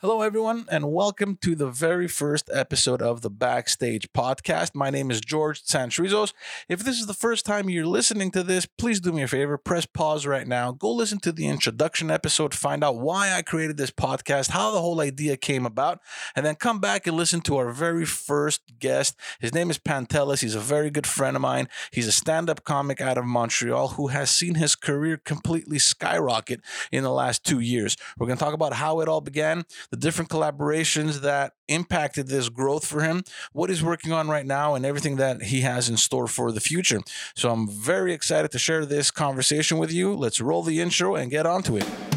Hello, everyone, and welcome to the very first episode of the Backstage Podcast. My name is George Sanchrizos. If this is the first time you're listening to this, please do me a favor, press pause right now, go listen to the introduction episode, find out why I created this podcast, how the whole idea came about, and then come back and listen to our very first guest. His name is Pantelis. He's a very good friend of mine. He's a stand up comic out of Montreal who has seen his career completely skyrocket in the last two years. We're going to talk about how it all began the different collaborations that impacted this growth for him, what he's working on right now, and everything that he has in store for the future. So I'm very excited to share this conversation with you. Let's roll the intro and get on to it.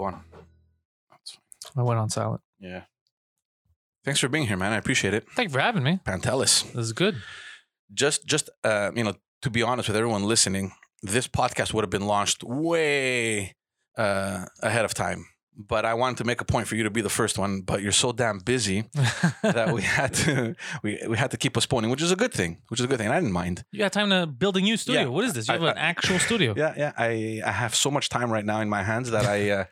Go on. That's fine. I went on silent. Yeah. Thanks for being here, man. I appreciate it. Thank you for having me. Pantelis. This is good. Just, just, uh, you know, to be honest with everyone listening, this podcast would have been launched way uh, ahead of time. But I wanted to make a point for you to be the first one. But you're so damn busy that we had to we, we had to keep postponing, which is a good thing. Which is a good thing. And I didn't mind. you got time to build a new studio. Yeah. What is this? You I- have an I- actual studio. Yeah, yeah. I I have so much time right now in my hands that I uh,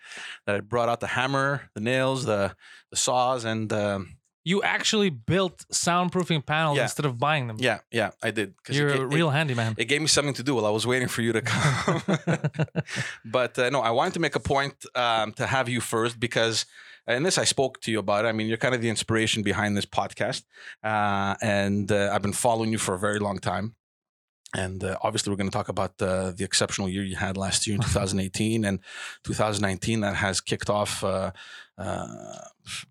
that I brought out the hammer, the nails, the the saws, and um, You actually built soundproofing panels Yeah. instead of buying them. yeah, yeah. I did. You're it, a it- real handyman. It, gave me something to do while I was waiting for you to come. but uh, no, I wanted to make a point um, to have you first because, and this I spoke to you about. I mean, you're kind of the inspiration behind this podcast, uh, and uh, I've been following you for a very long time. And uh, obviously, we're going to talk about uh, the exceptional year you had last year in 2018 and 2019 that has kicked off uh, uh,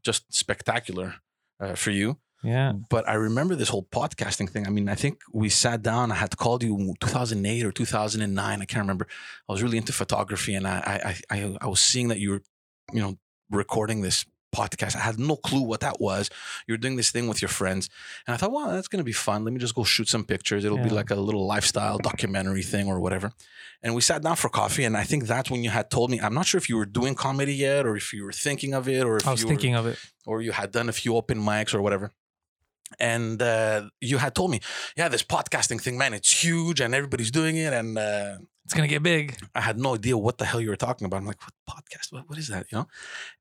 just spectacular uh, for you yeah. but I remember this whole podcasting thing. I mean, I think we sat down. I had called you 2008 or 2009. I can't remember. I was really into photography, and I I I, I was seeing that you were, you know, recording this podcast. I had no clue what that was. You were doing this thing with your friends, and I thought, wow, that's going to be fun. Let me just go shoot some pictures. It'll be like a little lifestyle documentary thing or whatever. And we sat down for coffee, and I think that's when you had told me. I'm not sure if you were doing comedy yet, or if you were thinking of it, or if I was you thinking of it. or you had done a few open mics or whatever. And uh, you had told me, yeah, this podcasting thing, man, it's huge, and everybody's doing it. And uh, It's gonna get big. I had no idea what the hell you were talking about. I'm like, what podcast? What, what is that? You know?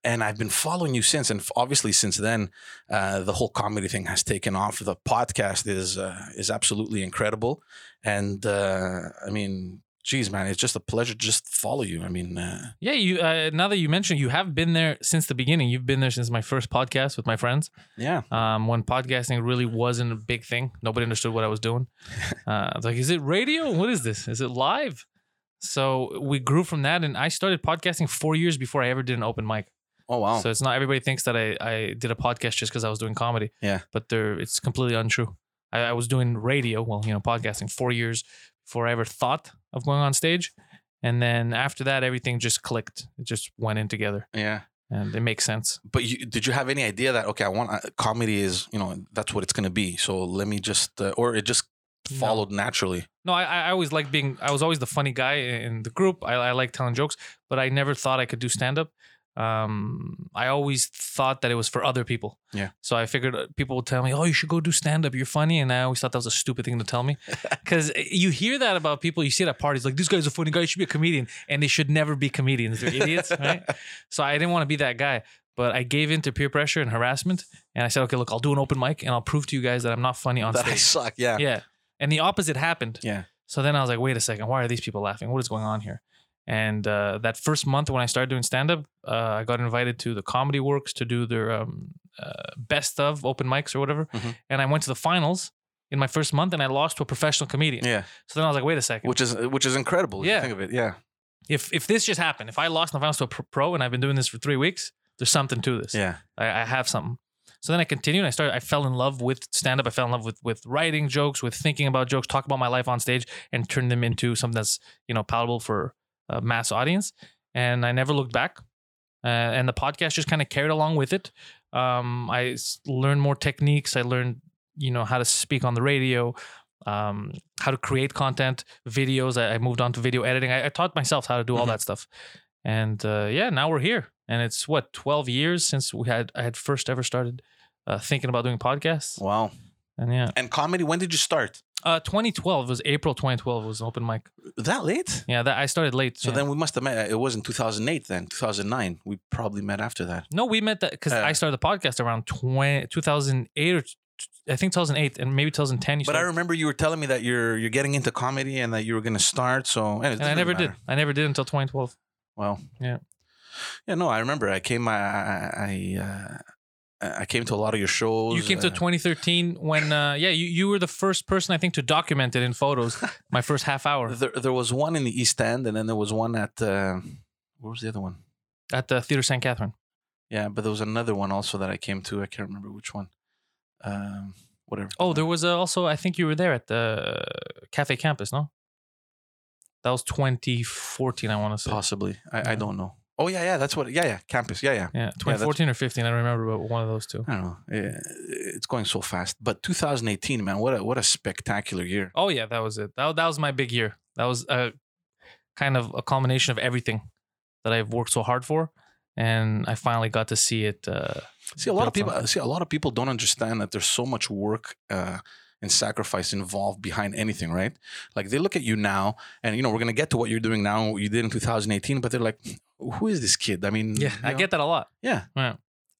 And I've been following you since, and obviously since then, uh, the whole comedy thing has taken off. The podcast is uh, is absolutely incredible, and uh, I mean, geez, man, it's just a pleasure to just follow you. I mean, uh, Yeah, you. Uh, now that you mentioned, you have been there since the beginning. You've been there since my first podcast with my friends. yeah, Um, when podcasting really wasn't a big thing, nobody understood what I was doing. Uh, I was like, is it radio? What is this? Is it live? So we grew from that, and I started podcasting four years before I ever did an open mic. oh wow, So it's not everybody thinks that I, I did a podcast just because I was doing comedy. Yeah. But they're, it's completely untrue. I, I was doing radio, well, you know, podcasting four years before I ever thought of going on stage. And then after that, everything just clicked. It just went in together yeah. and it makes sense. But you, did you have any idea that okay, I want uh, comedy is you know that's what it's going to be. So let me just uh, or it just No. followed naturally. No, I, I always like being, I was always the funny guy in the group. I, I like telling jokes, but I never thought I could do stand up. Um, I always thought that it was for other people. Yeah. So I figured uh, people would tell me, "Oh, you should go do stand up. You're funny," and I always thought that was a stupid thing to tell me, because you hear that about people. You see it at parties, like this guy's a funny guy. You should be a comedian, and they should never be comedians. They're idiots, right? So I didn't want to be that guy, but I gave in to peer pressure and harassment, and I said, "Okay, look, I'll do an open mic, and I'll prove to you guys that I'm not funny on that I suck. Yeah. Yeah. And the opposite happened. Yeah. So then I was like, wait a second, why are these people laughing? What is going on here? And uh, that first month when I started doing stand up, uh, I got invited to the Comedy Works to do their um, uh, best of open mics or whatever. Mhm. And I went to the finals in my first month and I lost to a professional comedian. Yeah. So then I was like, wait a second. Which is which is incredible. If Yeah. You think of it. Yeah. If, if this just happened, if I lost in the finals to a pro- pro and I've been doing this for three weeks, there's something to this. Yeah. I, I have something. So then I continued. And I started. I fell in love with stand up. I fell in love with with writing jokes, with thinking about jokes, talk about my life on stage, and turn them into something that's you know palatable for a mass audience. And I never looked back. Uh, and the podcast just kind of carried along with it. Um, I s- learned more techniques. I learned you know how to speak on the radio, um, how to create content, videos. I, I moved on to video editing. I, I taught myself how to do all Mhm. that stuff. and uh, yeah, now we're here, and it's what twelve years since we had I had first ever started uh, thinking about doing podcasts, Wow. and yeah, And comedy, when did you start? uh, 2012 was April 2012 was open mic. That late? Yeah, that I started late. So yeah. then we must have met. It wasn't 2008 then, 2009. We probably met after that. no, we met that because Uh, I started the podcast around 20, 2008 or I think 2008 and maybe 2010. You But I remember you were telling me that you're you're getting into comedy and that you were going to start. So it and I never really did. I never did until 2012. Well, Yeah. yeah. No, I remember. I came. I I I, uh, I came to a lot of your shows. You came to uh, 2013 when, uh, yeah, you, you were the first person I think to document it in photos. my first half hour There, there was one in the East End, and then there was one at uh, where was the other one? at the Theater St. Catherine. Yeah, but there was another one also that I came to. I can't remember which one. Um, whatever. Oh, there was uh, also I think you were there at the Cafe Campus, no? That was 2014, I want to say. possibly. I, I don't know. Oh yeah, yeah. That's what. Yeah, yeah. Campus. Yeah, yeah. Yeah, 2014 or 15, I don't remember, but one of those two. I don't know. Eh, It's going so fast. But 2018, man, what a what a spectacular year. Oh yeah, that was it. That, that was my big year. That was a kind of a culmination of everything that I've worked so hard for, and I finally got to see it. Uh, See, a lot of people see a lot of people don't understand that there's so much work uh, and sacrifice involved behind anything, right? Like they look at you now, and you know we're gonna get to what you're doing now, what you did in 2018, but they're like, "Who is this kid?" I mean, yeah, I know? get that a lot. Yeah, I,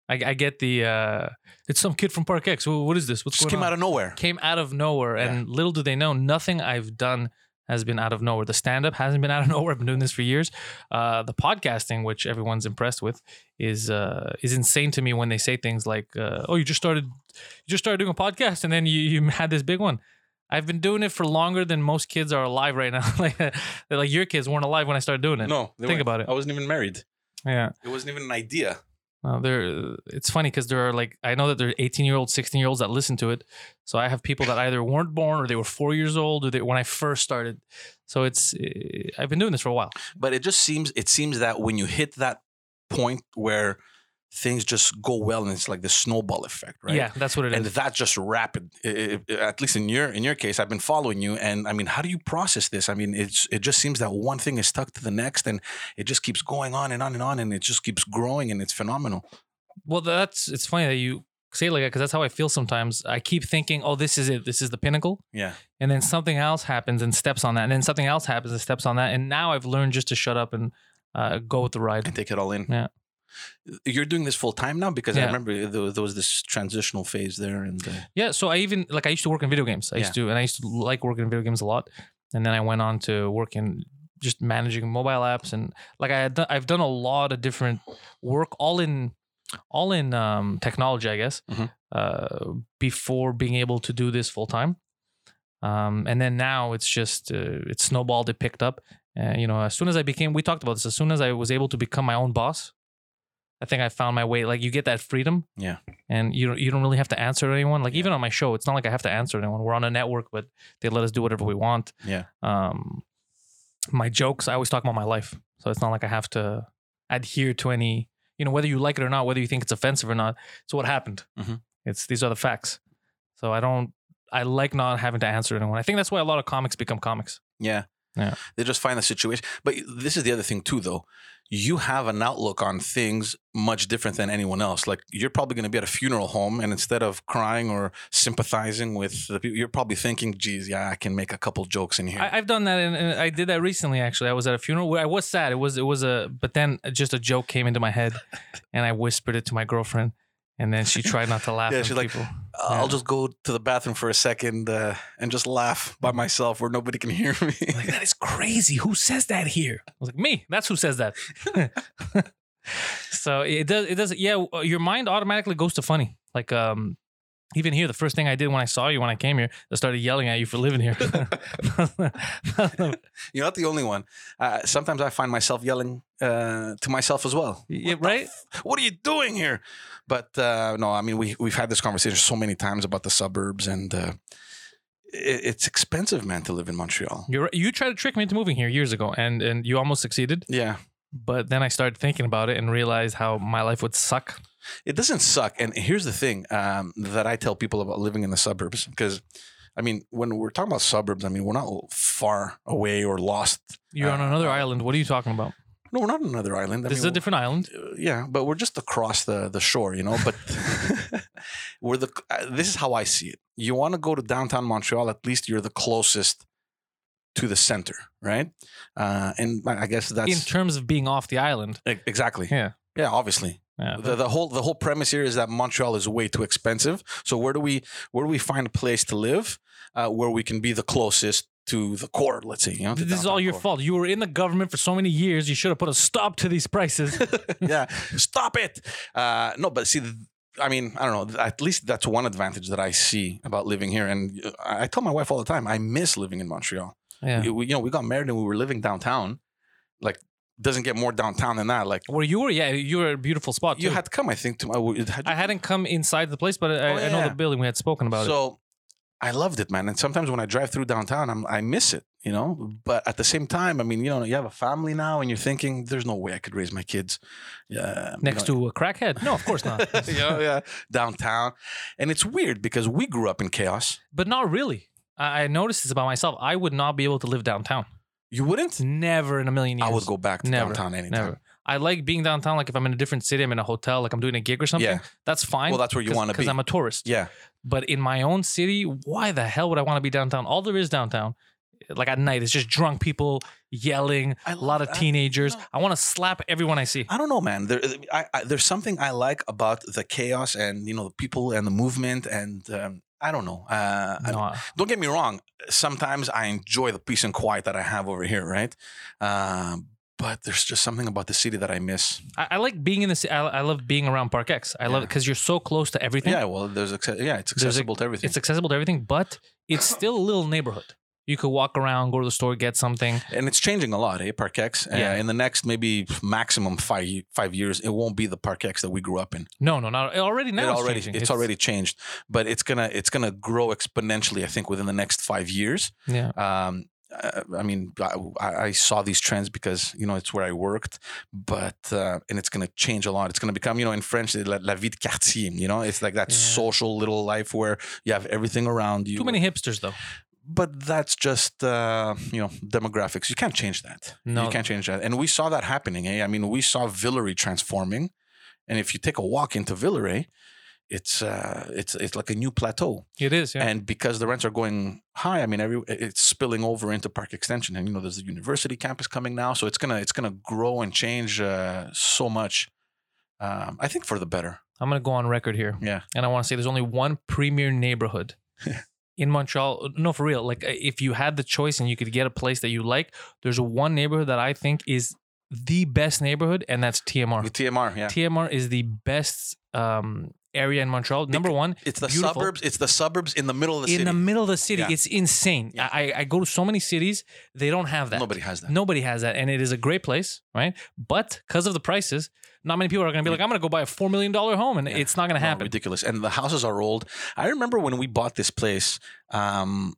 I get the uh, it's some kid from Park X. Wh- What is this? What's just going came on? out of nowhere. came out of nowhere, and little do they know, nothing I've done has been out of nowhere. The stand up hasn't been out of nowhere. I've been doing this for years. Uh, the podcasting, which everyone's impressed with, is uh, is insane to me when they say things like, uh, "Oh, you just started, you just started doing a podcast, and then you you had this big one." I've been doing it for longer than most kids are alive right now. like, like your kids weren't alive when I started doing it. No, they Think weren't. about it. I wasn't even married. Yeah. It wasn't even an idea. Uh, there, it's funny because there are like I know that there are 18 year olds, 16 year olds that listen to it. So I have people that either weren't born or they were four years old or they, when I first started. So it's uh, I've been doing this for a while. But it just seems it seems that when you hit that point where things just go well, and it's like the snowball effect, right? Yeah, that's what it is. and that's just rapid. I- I- at least in your in your case, I've been following you, and I mean, how do you process this? I mean, it's it just seems that one thing is stuck to the next, and it just keeps going on and on and on, and it just keeps growing, and it's phenomenal. well, that's it's funny that you say it like that because that's how I feel sometimes. I keep thinking, oh, this is it. This is the pinnacle. Yeah, And then something else happens and steps on that. And then something else happens and steps on that. And now I've learned just to shut up and uh, go with the ride. and take it all in. Yeah. You're doing this full time now because I remember there, there was this transitional phase there, and uh, Yeah, so I even like I used to work in video games. I used to, and I used to like working in video games a lot. And then I went on to work in just managing mobile apps, and like I had, done, I've done a lot of different work, all in, all in um, technology, I guess. Mhm. Uh, before being able to do this full time, um, and then now it's just uh, it's snowballed. It picked up. Uh, you know, as soon as I became, we talked about this. As soon as I was able to become my own boss, I think I found my way. Like you get that freedom Yeah. and you don't you don't really have to answer to anyone. Like even on my show, it's not like I have to answer to anyone. We're on a network, but they let us do whatever we want. Yeah. Um, my jokes, I always talk about my life, so it's not like I have to adhere to any. You know, whether you like it or not, whether you think it's offensive or not, it's what happened. Mhm. It's these are the facts. So I don't. I like not having to answer to anyone. I think that's why a lot of comics become comics. yeah, Yeah. they just find the situation. But this is the other thing too, though. You have an outlook on things much different than anyone else. Like you're probably going to be at a funeral home, and instead of crying or sympathizing with the people, you're probably thinking, "Geez, yeah, I can make a couple jokes in here." I, I've done that, and, and I did that recently. Actually, I was at a funeral. where I was sad. It was it was a, but then just a joke came into my head, and I whispered it to my girlfriend, and then she tried not to laugh. Yeah, she's like, people, I'll Yeah. just go to the bathroom for a second uh, and just laugh by myself where nobody can hear me. like that is crazy. Who says that here? I was like, me. That's who says that. so it does. It does. Yeah, your mind automatically goes to funny. Like um, even here, the first thing I did when I saw you when I came here, I started yelling at you for living here. You're not the only one. Uh, sometimes I find myself yelling uh, to myself as well. yeah, What right. f- what are you doing here? But uh, no, I mean we we've had this conversation so many times about the suburbs, and uh, it, it's expensive, man, to live in Montreal. You're, you tried to trick me into moving here years ago, and and you almost succeeded. Yeah, But then I started thinking about it and realized how my life would suck. It doesn't suck. And here's the thing um, that I tell people about living in the suburbs because. I mean, when we're talking about suburbs, I mean, we're not far away or lost. You're on Uh, another uh, island. What are you talking about? No, we're not on another island. I This is a different island. uh, yeah, but we're just across the the shore, you know. But we're the. Uh, this is how I see it. You want to go to downtown Montreal? At least you're the closest to the center, right? Uh, and I guess that's In terms of being off the island. exactly. Yeah. Yeah, obviously. Yeah. The, the whole the whole premise here is that Montreal is way too expensive. So where do we where do we find a place to live uh, where we can be the closest to the core? Let's say you know. this is all your core. fault. You were in the government for so many years. You should have put a stop to these prices. yeah, stop it. Uh, no, but see, I mean, I don't know. At least that's one advantage that I see about living here. And uh, I tell my wife all the time, I miss living in Montreal. yeah. We, we- you know, we got married and we were living downtown. Like, doesn't get more downtown than that. Like, Where you were, yeah, you were a beautiful spot. you too. had to come, I think, to my. Had I hadn't come inside the place, but I, Oh, I know the building. We had spoken about it. so I loved it, man. And sometimes when I drive through downtown, I'm, I miss it, you know. But at the same time, I mean, you know, you have a family now, and you're thinking, there's no way I could raise my kids. Yeah, Next to a crackhead? No, of course not. yeah, yeah, downtown, and it's weird because we grew up in chaos. but not really. I, I noticed this about myself. I would not be able to live downtown. You wouldn't? Never in a million years. I would go back to Never, downtown anytime. Never. I like being downtown. Like if I'm in a different city, I'm in a hotel, like I'm doing a gig or something. Yeah. That's fine. Well, that's where you want to be. because. I'm a tourist. yeah, But in my own city, why the hell would I want to be downtown? All there is downtown, like at night, is just drunk people yelling, I a lot of I- teenagers. no. I want to slap everyone I see. I don't know, man. There, I, I, there's something I like about the chaos and you know the people and the movement, and um, I don't know. Uh, I- No, don't get me wrong. Sometimes I enjoy the peace and quiet that I have over here, right? Um, but there's just something about the city that I miss. I, I like being in the city. I, I love being around Park X. I love it because you're so close to everything. Yeah, well, there's acce- yeah, it's There's a- accessible to everything. It's accessible to everything, but it's still a little neighborhood. You could walk around, go to the store, get something. and it's changing a lot, eh? Parkex. Uh, Yeah. in the next maybe maximum five five years, it won't be the Parkex that we grew up in. No, no, not already now. it it's already changing. it's, already changed, but it's gonna it's gonna grow exponentially. I think within the next five years. yeah. Um, uh, I mean, I, I saw these trends because you know it's where I worked, but uh, and it's to change a lot. It's to become, you know, in French, la, la vie de quartier. You know, it's like that Yeah. social little life where you have everything around you. Too many hipsters though. But that's just uh, you know demographics. You can't change that. No. you can't change that. And we saw that happening. Eh? I mean, we saw Villeray transforming, and if you take a walk into Villeray, it's uh, it's it's like a new plateau. It is, yeah. And because the rents are going high, I mean, every it's spilling over into Park Extension, and you know, there's a university campus coming now, so it's gonna it's gonna grow and change uh, so much. Um, I think for the better. I'm gonna go on record here. Yeah. And I want to say there's only one premier neighborhood in Montreal. No, for real. Like uh, if you had the choice and you could get a place that you like, there's one neighborhood that I think is the best neighborhood, and that's TMR. With TMR, yeah. TMR is the best um, area in Montreal. Number one, It's the beautiful. suburbs. It's the suburbs in the middle of the in city. the middle of the city. Yeah. It's insane. Yeah. I, I go to so many cities, they don't have that. Nobody has that. Nobody has that, and it is a great place, right? But because of the prices, not many people are going to be like, "I'm going to go buy a four million dollar home," and Yeah. it's not going to No, happen. ridiculous. And the houses are old. I remember when we bought this place. Um,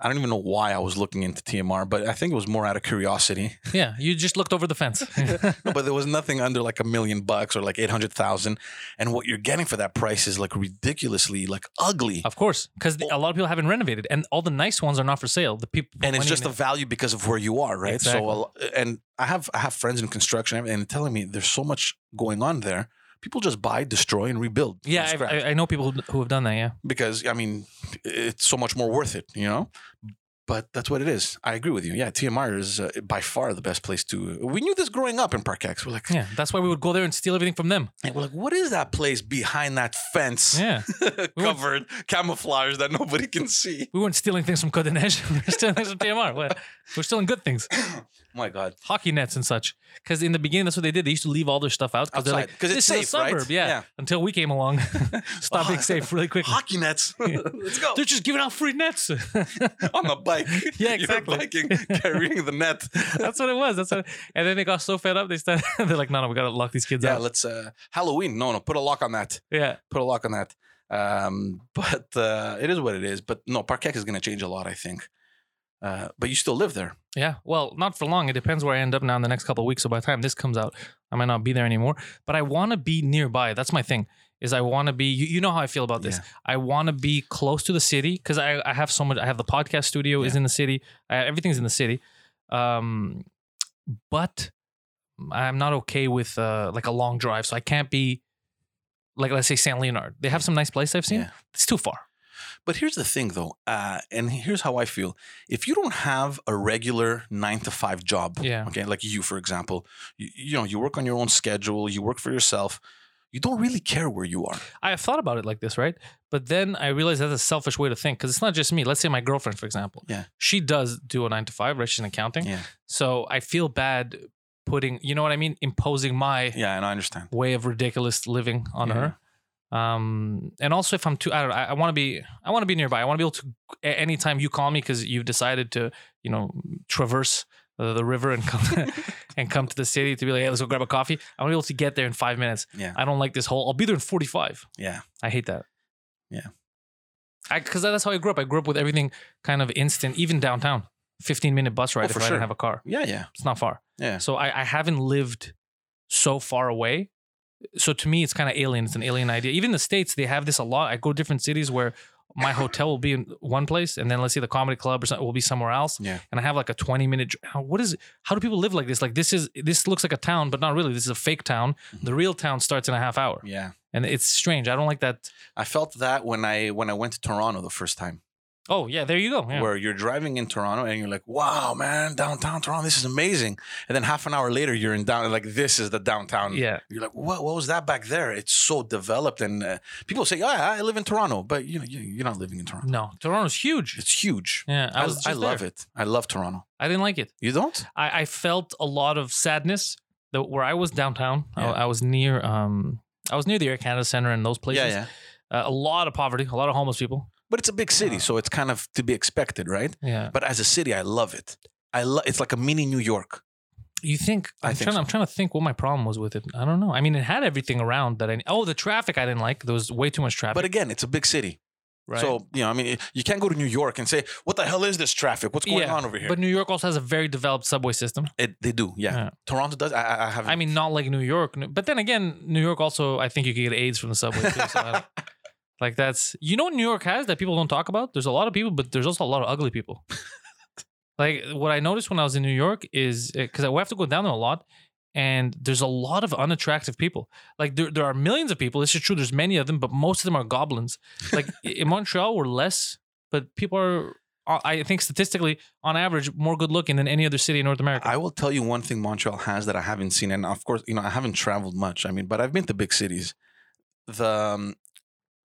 I, don't even know why I was looking into TMR, but I think it was more out of curiosity. Yeah, you just looked over the fence. No, but there was nothing under like a million bucks or like eight hundred thousand, and what you're getting for that price is like ridiculously like ugly. of course, because a lot of people haven't renovated, and all the nice ones are not for sale. The people and it's just a it. value because of where you are, right? Exactly. So, and I have I have friends in construction and telling me there's so much going on there. People just buy, destroy, and rebuild. yeah. I, I, know people who- who have done that. Yeah, because I mean, it's so much more worth it, you know. But that's what it is. I agree with you. Yeah, TMR is uh, by far the best place to. We knew this growing up in Park X. We're like, yeah, that's why we would go there and steal everything from them. and we're like, what is that place behind that fence, Yeah, covered camouflage that nobody can see? we weren't stealing things from Code Neige. we were stealing things from TMR. We're- still in good things, oh my God, hockey nets and such. Because in the beginning, that's what they did. They used to leave all their stuff out because they're outside like, it's this is a suburb. right? Yeah. Until we came along, stop being safe really quick. Hockey nets. Let's go They're just giving out free nets. on the bike. Yeah, You're exactly. biking, carrying the net. That's what it was. That's what. And then they got so fed up, they started. They're like, no, no, we gotta lock these kids out. Yeah, out. let's uh Halloween. No, no, put a lock on that. Yeah, put a lock on that. Um, but uh, it is what it is. But no, Parkex is going to change a lot, I think. Uh, but you still live there. yeah. Well, not for long. It depends where I end up now in the next couple of weeks. So by the time this comes out, I might not be there anymore. But I want to be nearby. That's my thing. Is I want to be. You, you know how I feel about this. Yeah. I want to be close to the city because I, I have so much. I have the podcast studio is in the city. I, everything's in the city. Um, but I'm not okay with uh, like a long drive, so I can't be like let's say Saint Leonard. They have some nice place I've seen. Yeah. It's too far. But here's the thing, though, uh, and here's how I feel: if you don't have a regular nine to five job, Yeah. okay, like you, for example, you, you know, you work on your own schedule, you work for yourself, you don't really care where you are. I have thought about it like this, right? But then I realized that's a selfish way to think because it's not just me. Let's say my girlfriend, for example. Yeah. She does do a nine to five, right? She's in accounting. Yeah, So I feel bad putting, you know what I mean? Imposing my yeah, and I understand. way of ridiculous living on Yeah. her. Um, and also if I'm too, I don't know, I, I want to be, I want to be nearby. I want to be able to, anytime you call me because you've decided to, you know, traverse uh, the river and come and come to the city to be like, hey, let's go grab a coffee. I want to be able to get there in five minutes. Yeah, I don't like this whole. I'll be there in forty five. yeah, I hate that. Yeah. I because that's how I grew up. I grew up with everything kind of instant, even downtown. Fifteen minute bus ride Oh, if for I sure. didn't have a car. yeah, yeah, It's not far. yeah. So I, I haven't lived so far away. So to me, it's kind of alien. It's an alien idea. Even the states, they have this a lot. I go to different cities where my hotel will be in one place, and then let's say the comedy club or something will be somewhere else. Yeah. And I have like a twenty minute. What is? How do people live like this? Like this is this looks like a town, but not really. This is a fake town. Mhm. The real town starts in a half hour, Yeah, and it's strange. I don't like that. I felt that when I when I went to Toronto the first time, Oh yeah, there you go. Yeah. where you're driving in Toronto and you're like, "Wow, man, downtown Toronto, this is amazing," and then half an hour later you're in down like this is the downtown. yeah. You're like, what? What was that back there? It's so developed, and uh, people say, "Oh, yeah, I live in Toronto," but you know, you- you're not living in Toronto. No, Toronto's huge. It's huge. Yeah, I I, was. I love it. I love Toronto. I didn't like it. You don't? I, I felt a lot of sadness. That where I was downtown, I- Yeah. I, was near. Um, I was near the Air Canada Center and those places. Yeah, yeah. Uh, a lot of poverty, a lot of homeless people. But it's a big city, so it's kind of to be expected, right? Yeah. But as a city, I love it. I love. It's like a mini New York. You think? I I'm think trying. so. I'm trying to think what my problem was with it. I don't know. I mean, it had everything around that I. Oh, the traffic I didn't like. There was way too much traffic. But again, it's a big city, right? so you know, I mean, you can't go to New York and say, "What the hell is this traffic? What's going Yeah, on over here?" But New York also has a very developed subway system. it, they do, yeah. Yeah. Toronto does. I, I- I have. I mean, not like New York, but then again, New York also. I think you could get AIDS from the subway too. So I like that's you know what New York has that people don't talk about. There's a lot of people, but there's also a lot of ugly people. like what I noticed when I was in New York is because we have to go down there a lot, and there's a lot of unattractive people. Like there, there are millions of people. This is true. There's many of them, but most of them are goblins. Like in Montreal, we're less, but people are. I think statistically, on average, more good looking than any other city in North America. I will tell you one thing Montreal has that I haven't seen, and of course, you know, I haven't traveled much. I mean, but I've been to big cities. The um,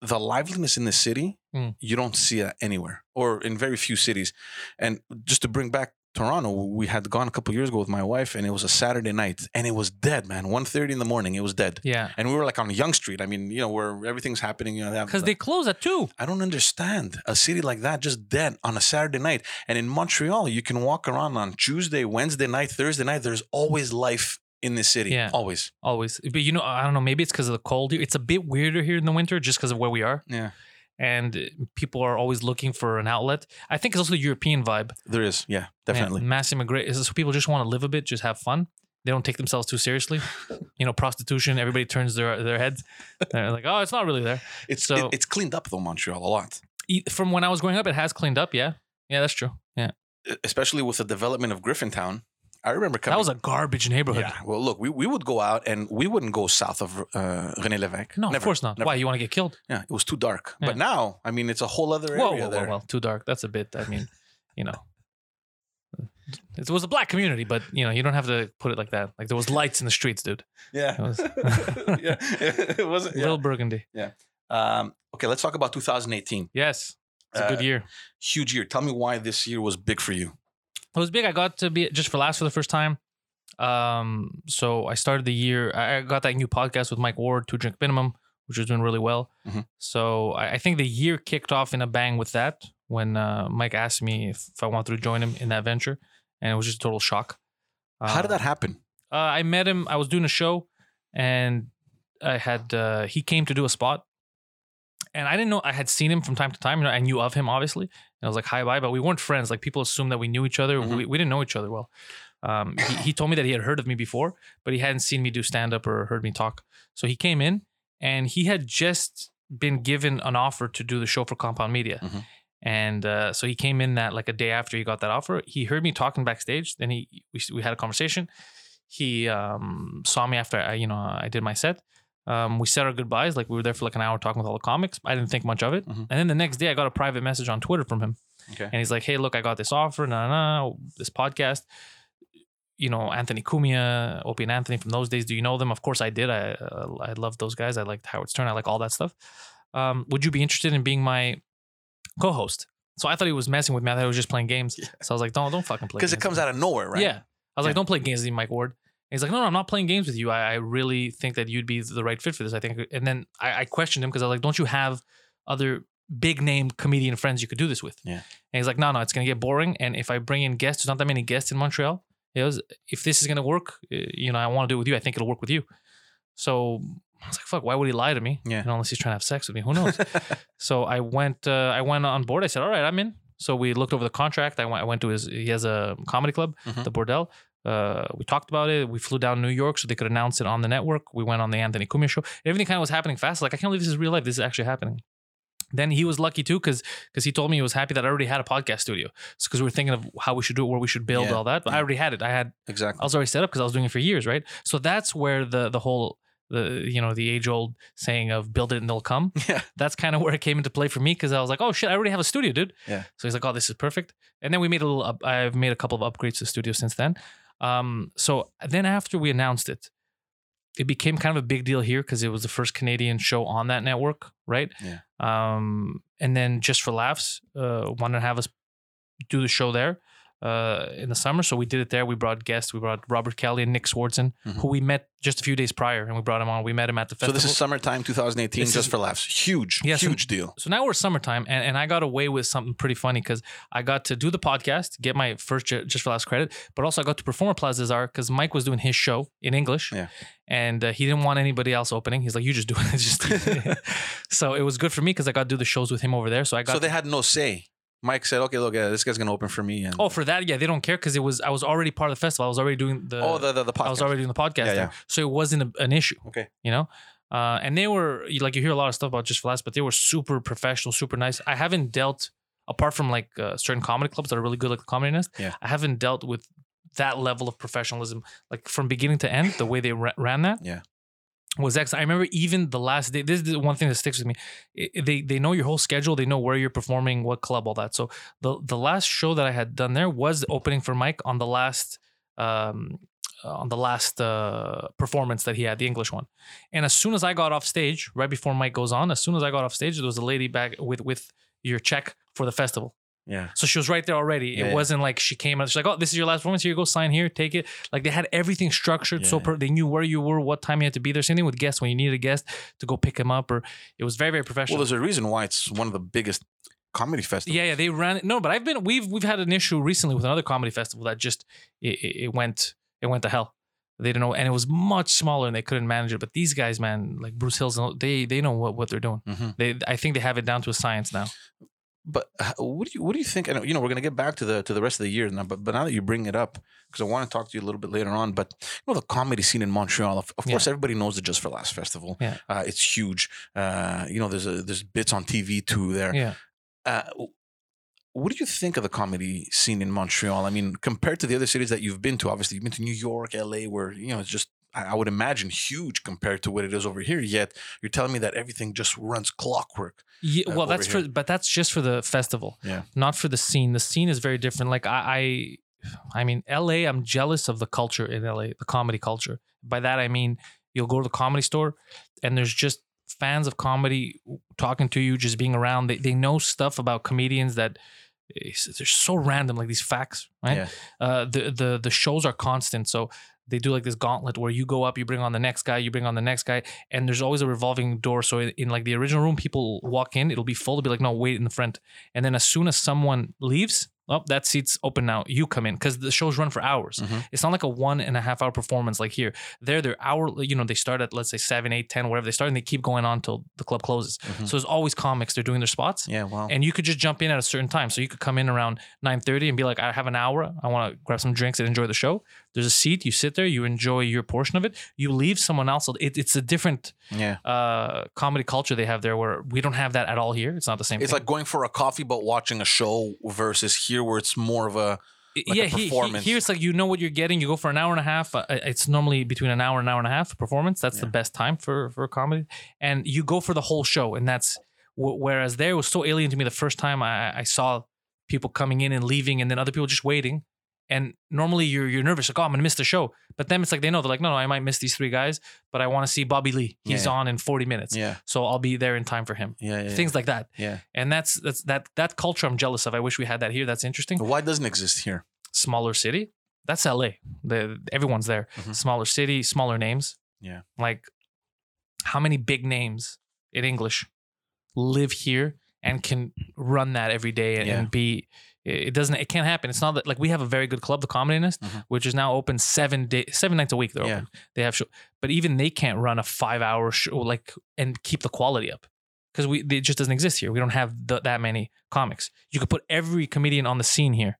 the liveliness in the city Mm. you don't see it anywhere, or in very few cities. And just to bring back Toronto, we had gone a couple years ago with my wife, and it was a Saturday night, and it was dead, man. 1.30 in the morning, it was dead. yeah, And we were like on Yonge Street. I mean, you know, where everything's happening. You know, because they close at two. I don't understand a city like that just dead on a Saturday night. And in Montreal, you can walk around on Tuesday, Wednesday night, Thursday night. There's always life in this city. Yeah. Always. always. But you know, I don't know. Maybe it's because of the cold here. It's a bit weirder here in the winter, just because of where we are, Yeah. and uh, people are always looking for an outlet. I think it's also the European vibe. There is. Yeah, definitely. Yeah, mass immigration. So people just want to live a bit, just have fun. They don't take themselves too seriously. you know, prostitution. Everybody turns their their heads. They're like, oh, it's not really there. It's So- it- it's cleaned up though, Montreal a lot. From when I was growing up, it has cleaned up. Yeah, yeah, that's true. Yeah, Especially with the development of Griffintown. I remember coming. that was a garbage neighborhood. yeah. Well, look, we, we would go out and we wouldn't go south of uh, René Lévesque. No, Never. of course not. Never. Why you want to get killed? Yeah, it was too dark. Yeah. But now, I mean, it's a whole other area Whoa, whoa, whoa, there. well, too dark. That's a bit. I mean, you know, it was a black community, but you know, you don't have to put it like that. Like there was lights in the streets, dude. Yeah. It was- yeah. It wasn't. Yeah. Little Burgundy. Yeah. Um, okay, let's talk about 2018. Yes, it's a Uh, good year. Huge year. Tell me why this year was big for you. It was big. I got to be just for laughs for the first time. Um, so I started the year. I got that new podcast with Mike Ward, Two Drink Minimum, which was doing really well. Mhm. So I, I think the year kicked off in a bang with that when uh, Mike asked me if, if I wanted to join him in that venture, and it was just a total shock. How did Uh, that happen? Uh, I met him. I was doing a show, and I had uh, he came to do a spot, and I didn't know I had seen him from time to time. You know, I knew of him obviously, and I was like hi bye, but we weren't friends. Like people assumed that we knew each other. Mhm. We, we didn't know each other well. Um, he, he told me that he had heard of me before, but he hadn't seen me do stand up or heard me talk. So he came in, and he had just been given an offer to do the show for Compound Media. Mhm. And uh, so he came in that like a day after he got that offer. He heard me talking backstage. Then he we, we had a conversation he um, saw me after I, you know, I did my set. Um, we said our goodbyes. Like we were there for like an hour talking with all the comics. I didn't think much of it. Mhm. And then the next day, I got a private message on Twitter from him, Okay. and he's like, "Hey, look, I got this offer. Nah, nah, this podcast. You know, Anthony Cumia, Opie and Anthony from those days. Do you know them? Of course, I did. I uh, I loved those guys. I liked Howard Stern. I like all that stuff. Um, would you be interested in being my co-host?" So I thought he was messing with me. I thought he was just playing games. Yeah. So I was like, "Don't don't fucking play." Because it comes out of nowhere, right? Yeah. I was Yeah. like, don't play games with Mike Ward. He's like, no, no, I'm not playing games with you. I, I really think that you'd be the right fit for this. I think. And then I, I questioned him because I was like, don't you have other big name comedian friends you could do this with? Yeah. And he's like, no, no, it's going to get boring. And if I bring in guests, there's not that many guests in Montreal. He goes, if this is going to work, uh, you know, I want to do it with you. I think it'll work with you. So I was like, fuck, why would he lie to me? Yeah. You know, unless he's trying to have sex with me. Who knows? So I went, uh, I went on board. I said, all right, I'm in. So we looked over the contract. I went, I went to his, he has a comedy club, Mhm. the Bordel. Uh, we talked about it. We flew down to New York so they could announce it on the network. We went on the Anthony Cumia show. Everything kind of was happening fast. Like I can't believe this is real life. This is actually happening. Then he was lucky too because because he told me he was happy that I already had a podcast studio. because we were thinking of how we should do it, where we should build Yeah, all that. But I already had it. I had exactly. I was already set up because I was doing it for years, right? So that's where the the whole the you know the age old saying of build it and they'll come. Yeah. That's kind of where it came into play for me because I was like, oh shit, I already have a studio, dude. Yeah. So he's like, oh, this is perfect. And then we made a little. Up, I've made a couple of upgrades to the studio since then. Um. So then after we announced it, it became kind of a big deal here because it was the first Canadian show on that network, right? Yeah. Um. And then just for laughs, uh, wanted to have us do the show there uh, in the summer. So we did it there. We brought guests. We brought Robert Kelly and Nick Swardson, Mhm. who we met just a few days prior, and we brought him on. We met him at the festival. So this is summertime 2018, This just is- for laughs. Huge, Yes, and- huge deal. so now we're summertime, and, and I got away with something pretty funny because I got to do the podcast, get my first Ju- just for laughs credit, but also I got to perform at Plaza Czar because Mike was doing his show in English, Yeah. and uh, he didn't want anybody else opening. He's like, "You just do it." Just so it was good for me because I got to do the shows with him over there. So I got So they had no say. Mike said, "Okay, look, yeah, this guy's gonna open for me." And oh for that yeah they don't care because it was I was already part of the festival. I was already doing the oh, the the, the podcast. I was already doing the podcast Yeah, there. yeah. So it wasn't a, an issue. Okay. You know? Uh, and they were like you hear a lot of stuff about just for laughs, but they were super professional, super nice. I haven't dealt apart from like uh, certain comedy clubs that are really good, like the Comedy Nest. Yeah. I haven't dealt with that level of professionalism, like from beginning to end. The way they ra- ran that, Yeah. Was excellent. I remember even the last day. This is the one thing that sticks with me. I- I- they they know your whole schedule. They know where you're performing, what club, all that. So the the last show that I had done there was the opening for Mike on the last um on the last uh performance that he had, the English one. And as soon as I got off stage, right before Mike goes on, as soon as I got off stage, there was a lady back with with your check for the festival. Yeah. So she was right there already. Yeah, it yeah. wasn't like she came out. She's like, "Oh, this is your last performance. Here you go. Sign here. Take it." Like they had everything structured. so Yeah. per- they knew where you were, what time you had to be there. Same thing with guests when you needed a guest to go pick him up, or it was very very professional. Well, there's a reason why it's one of the biggest comedy festivals. yeah, yeah, they ran it. No, but I've been we've we've had an issue recently with another comedy festival that just it, it it went it went to hell. They didn't know, and it was much smaller, and they couldn't manage it. But these guys, man, like Bruce Hills, they they know what, what they're doing. hmm They I think they have it down to a science now. But what do you what do you think? Know, you know, we're gonna get back to the to the rest of the year now. But but now that you bring it up, because I want to talk to you a little bit later on. But you know, the comedy scene in Montreal. Of, of Yeah. course, everybody knows the Just for Laughs festival. Yeah. uh, it's huge. Uh, you know, there's a there's bits on TV too there. Yeah. Uh, what do you think of the comedy scene in Montreal? I mean, compared to the other cities that you've been to, obviously you've been to New York, LA, where you know it's just I would imagine huge compared to what it is over here. Yet you're telling me that everything just runs clockwork. Yeah, uh, well, over that's for, but that's just for the festival. Yeah. not for the scene. The scene is very different. Like I, I, I mean, L.A. I'm jealous of the culture in L.A. The comedy culture. By that I mean you'll go to the comedy store, and there's just fans of comedy talking to you, just being around. They they know stuff about comedians that. is- They're so random, like these facts, right? Yeah. Uh, the the the shows are constant, so they do like this gauntlet where you go up, you bring on the next guy, you bring on the next guy, and there's always a revolving door. So in, in like the original room, people walk in, it'll be full. It'll be like, no, wait in the front. And then as soon as someone leaves, oh, that seat's open now. You come in because the shows run for hours. Mhm. It's not like a one and a half hour performance like here. There, they're hour. You know, they start at let's say seven, eight, ten, whatever they start, and they keep going on till the club closes. Mhm. So there's always comics. They're doing their spots. Yeah. Wow. And you could just jump in at a certain time. So you could come in around 9:30 and be like, I have an hour. I want to grab some drinks and enjoy the show. There's a seat. You sit there. You enjoy your portion of it. You leave someone else. It, it's a different yeah. uh, comedy culture they have there where we don't have that at all here. It's not the same It's thing. like going for a coffee but watching a show versus here where it's more of a a yeah, he, he, here it's like you know what you're getting. You go for an hour and a half. Uh, it's normally between an hour and an hour and a half performance. That's the best time for for a comedy, and you go for the whole show. And that's wh- whereas there it was so alien to me the first time I, I saw people coming in and leaving, and then other people just waiting. And normally you're you're nervous, like oh I'm gonna miss the show. But then it's like they know they're like no no I might miss these three guys, but I want to see Bobby Lee. He's Yeah. on in 40 minutes, Yeah, so I'll be there in time for him. yeah, yeah. Things like that, yeah. and that's that's that that culture I'm jealous of. I wish we had that here. That's interesting But why doesn't exist here? smaller city. That's LA. The everyone's there. Mhm. Smaller city, smaller names. Yeah. Like how many big names in English live here and can run that every day and, Yeah. and be it doesn't it can't happen. It's not that like we have a very good club, the Comedy Nest, Mhm. which is now open seven day seven nights a week. They're Yeah. open. They have show, but even they can't run a five hour show like and keep the quality up because we it just doesn't exist here. We don't have th- that many comics. You could put every comedian on the scene here,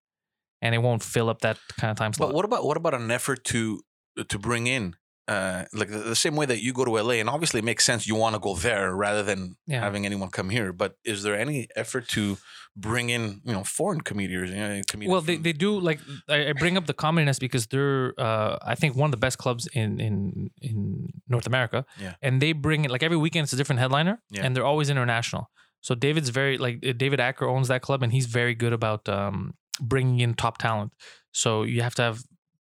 and it won't fill up that kind of time slot. But what about what about an effort to to bring in uh, like the, the same way that you go to LA, and obviously it makes sense. You want to go there rather than Yeah. having anyone come here. But is there any effort to bring in you know foreign comedians? You know, comedians well, they, from- they do like I, I bring up the Comedy Nest because they're uh, I think one of the best clubs in in in North America. Yeah. and they bring it like every weekend it's a different headliner, Yeah. and they're always international. So David's very like uh, David Acker owns that club, and he's very good about um, bringing in top talent. So you have to have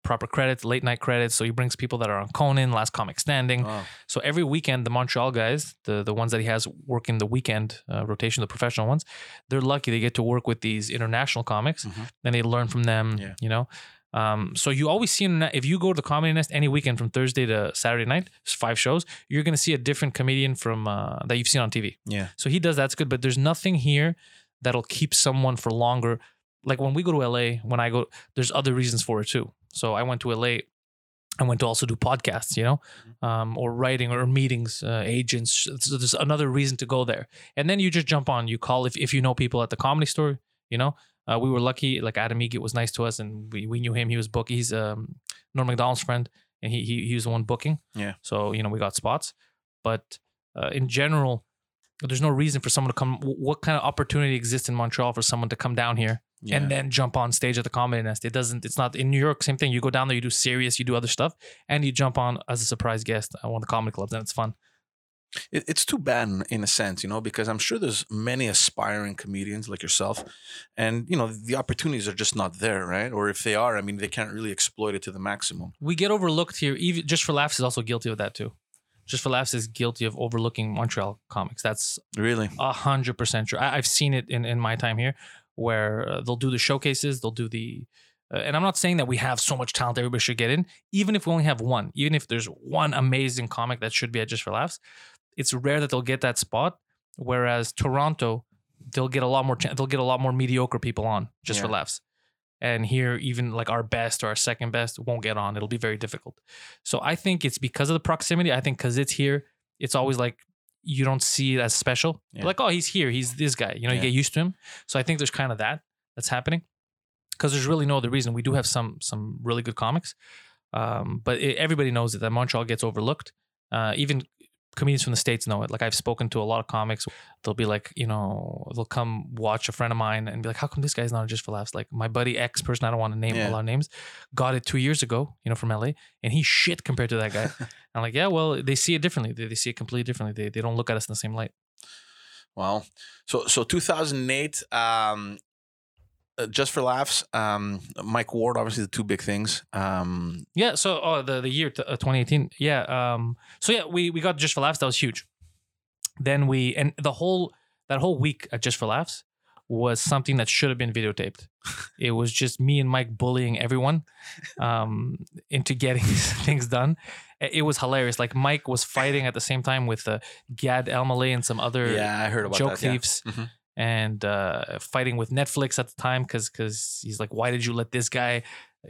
proper credits, late night credits. So he brings people that are on Conan, Last Comic Standing. So every weekend, the Montreal guys, the the ones that he has working the weekend uh, rotation, the professional ones, they're lucky they get to work with these international comics, Mhm. and they learn from them. Yeah. You know, um, so you always see if you go to the Comedy Nest any weekend from Thursday to Saturday night, there's five shows. You're gonna see a different comedian from uh, that you've seen on TV. yeah, So he does that's good, but there's nothing here that'll keep someone for longer. Like when we go to LA, when I go, there's other reasons for it too. So I went to LA. I went to also do podcasts, you know, um, or writing or meetings, uh, agents. So there's another reason to go there. And then you just jump on. You call if, if you know people at the comedy store. You know, uh, we were lucky. Like Adam Eget was nice to us, and we, we knew him. He was book. He's um, Norm Macdonald's friend, and he, he he was the one booking. Yeah. So you know we got spots, but uh, in general, there's no reason for someone to come. What kind of opportunity exists in Montreal for someone to come down here yeah. and then jump on stage at the Comedy Nest? It doesn't. It's not in New York. Same thing. You go down there, you do Sirius, you do other stuff, and you jump on as a surprise guest at one of the comedy clubs, and it's fun. It, it's too bad in, a sense, you know, because I'm sure there's many aspiring comedians like yourself, and you know the opportunities are just not there, right? Or if they are, I mean, they can't really exploit it to the maximum. We get overlooked here. Even just for laughs is also guilty of that too. Just for laughs is guilty of overlooking Montreal comics. That's Really? a hundred percent true. I, I've seen it in, in my time here, where uh, they'll do the showcases, they'll do the, uh, and I'm not saying that we have so much talent everybody should get in. Even if we only have one, even if there's one amazing comic that should be at Just for Laughs, it's rare that they'll get that spot. Whereas Toronto, they'll get a lot more. Ch- they'll get a lot more mediocre people on Just for Laughs. And here, even like our best or our second best won't get on. It'll be very difficult. So I think it's because of the proximity. I think because it's here, it's always like you don't see it as special. Yeah. Like, oh, he's here. He's this guy. You know, you get used to him. So I think there's kind of that that's happening. Because there's really no other reason. We do have some some really good comics, um, but it, everybody knows it, that Montreal gets overlooked. Uh, even comedians from the states know it. Like I've spoken to a lot of comics. They'll be like, you know, they'll come watch a friend of mine and be like, "How come this guy's not just for laughs?" Like my buddy X person, I don't want to name Yeah. a lot of names, got it two years ago, you know, from LA, and he's shit compared to that guy. I'm like, yeah, well, they see it differently. They, they see it completely differently. They, they don't look at us in the same light. Wow. So so 2008, um, just for laughs, um, Mike Ward, obviously the two big things. Um, Yeah. So, oh, the the year t- uh, 2018. Yeah. Um. So yeah, we we got just for laughs. That was huge. Then we and the whole that whole week at just for laughs was something that should have been videotaped. it was just me and Mike bullying everyone um, into getting things done. It was hilarious. Like Mike was fighting at the same time with uh, Gad Elmaleh and some other yeah, I heard about joke that. yeah. thieves Mhm. And uh, fighting with Netflix at the time because because he's like, why did you let this guy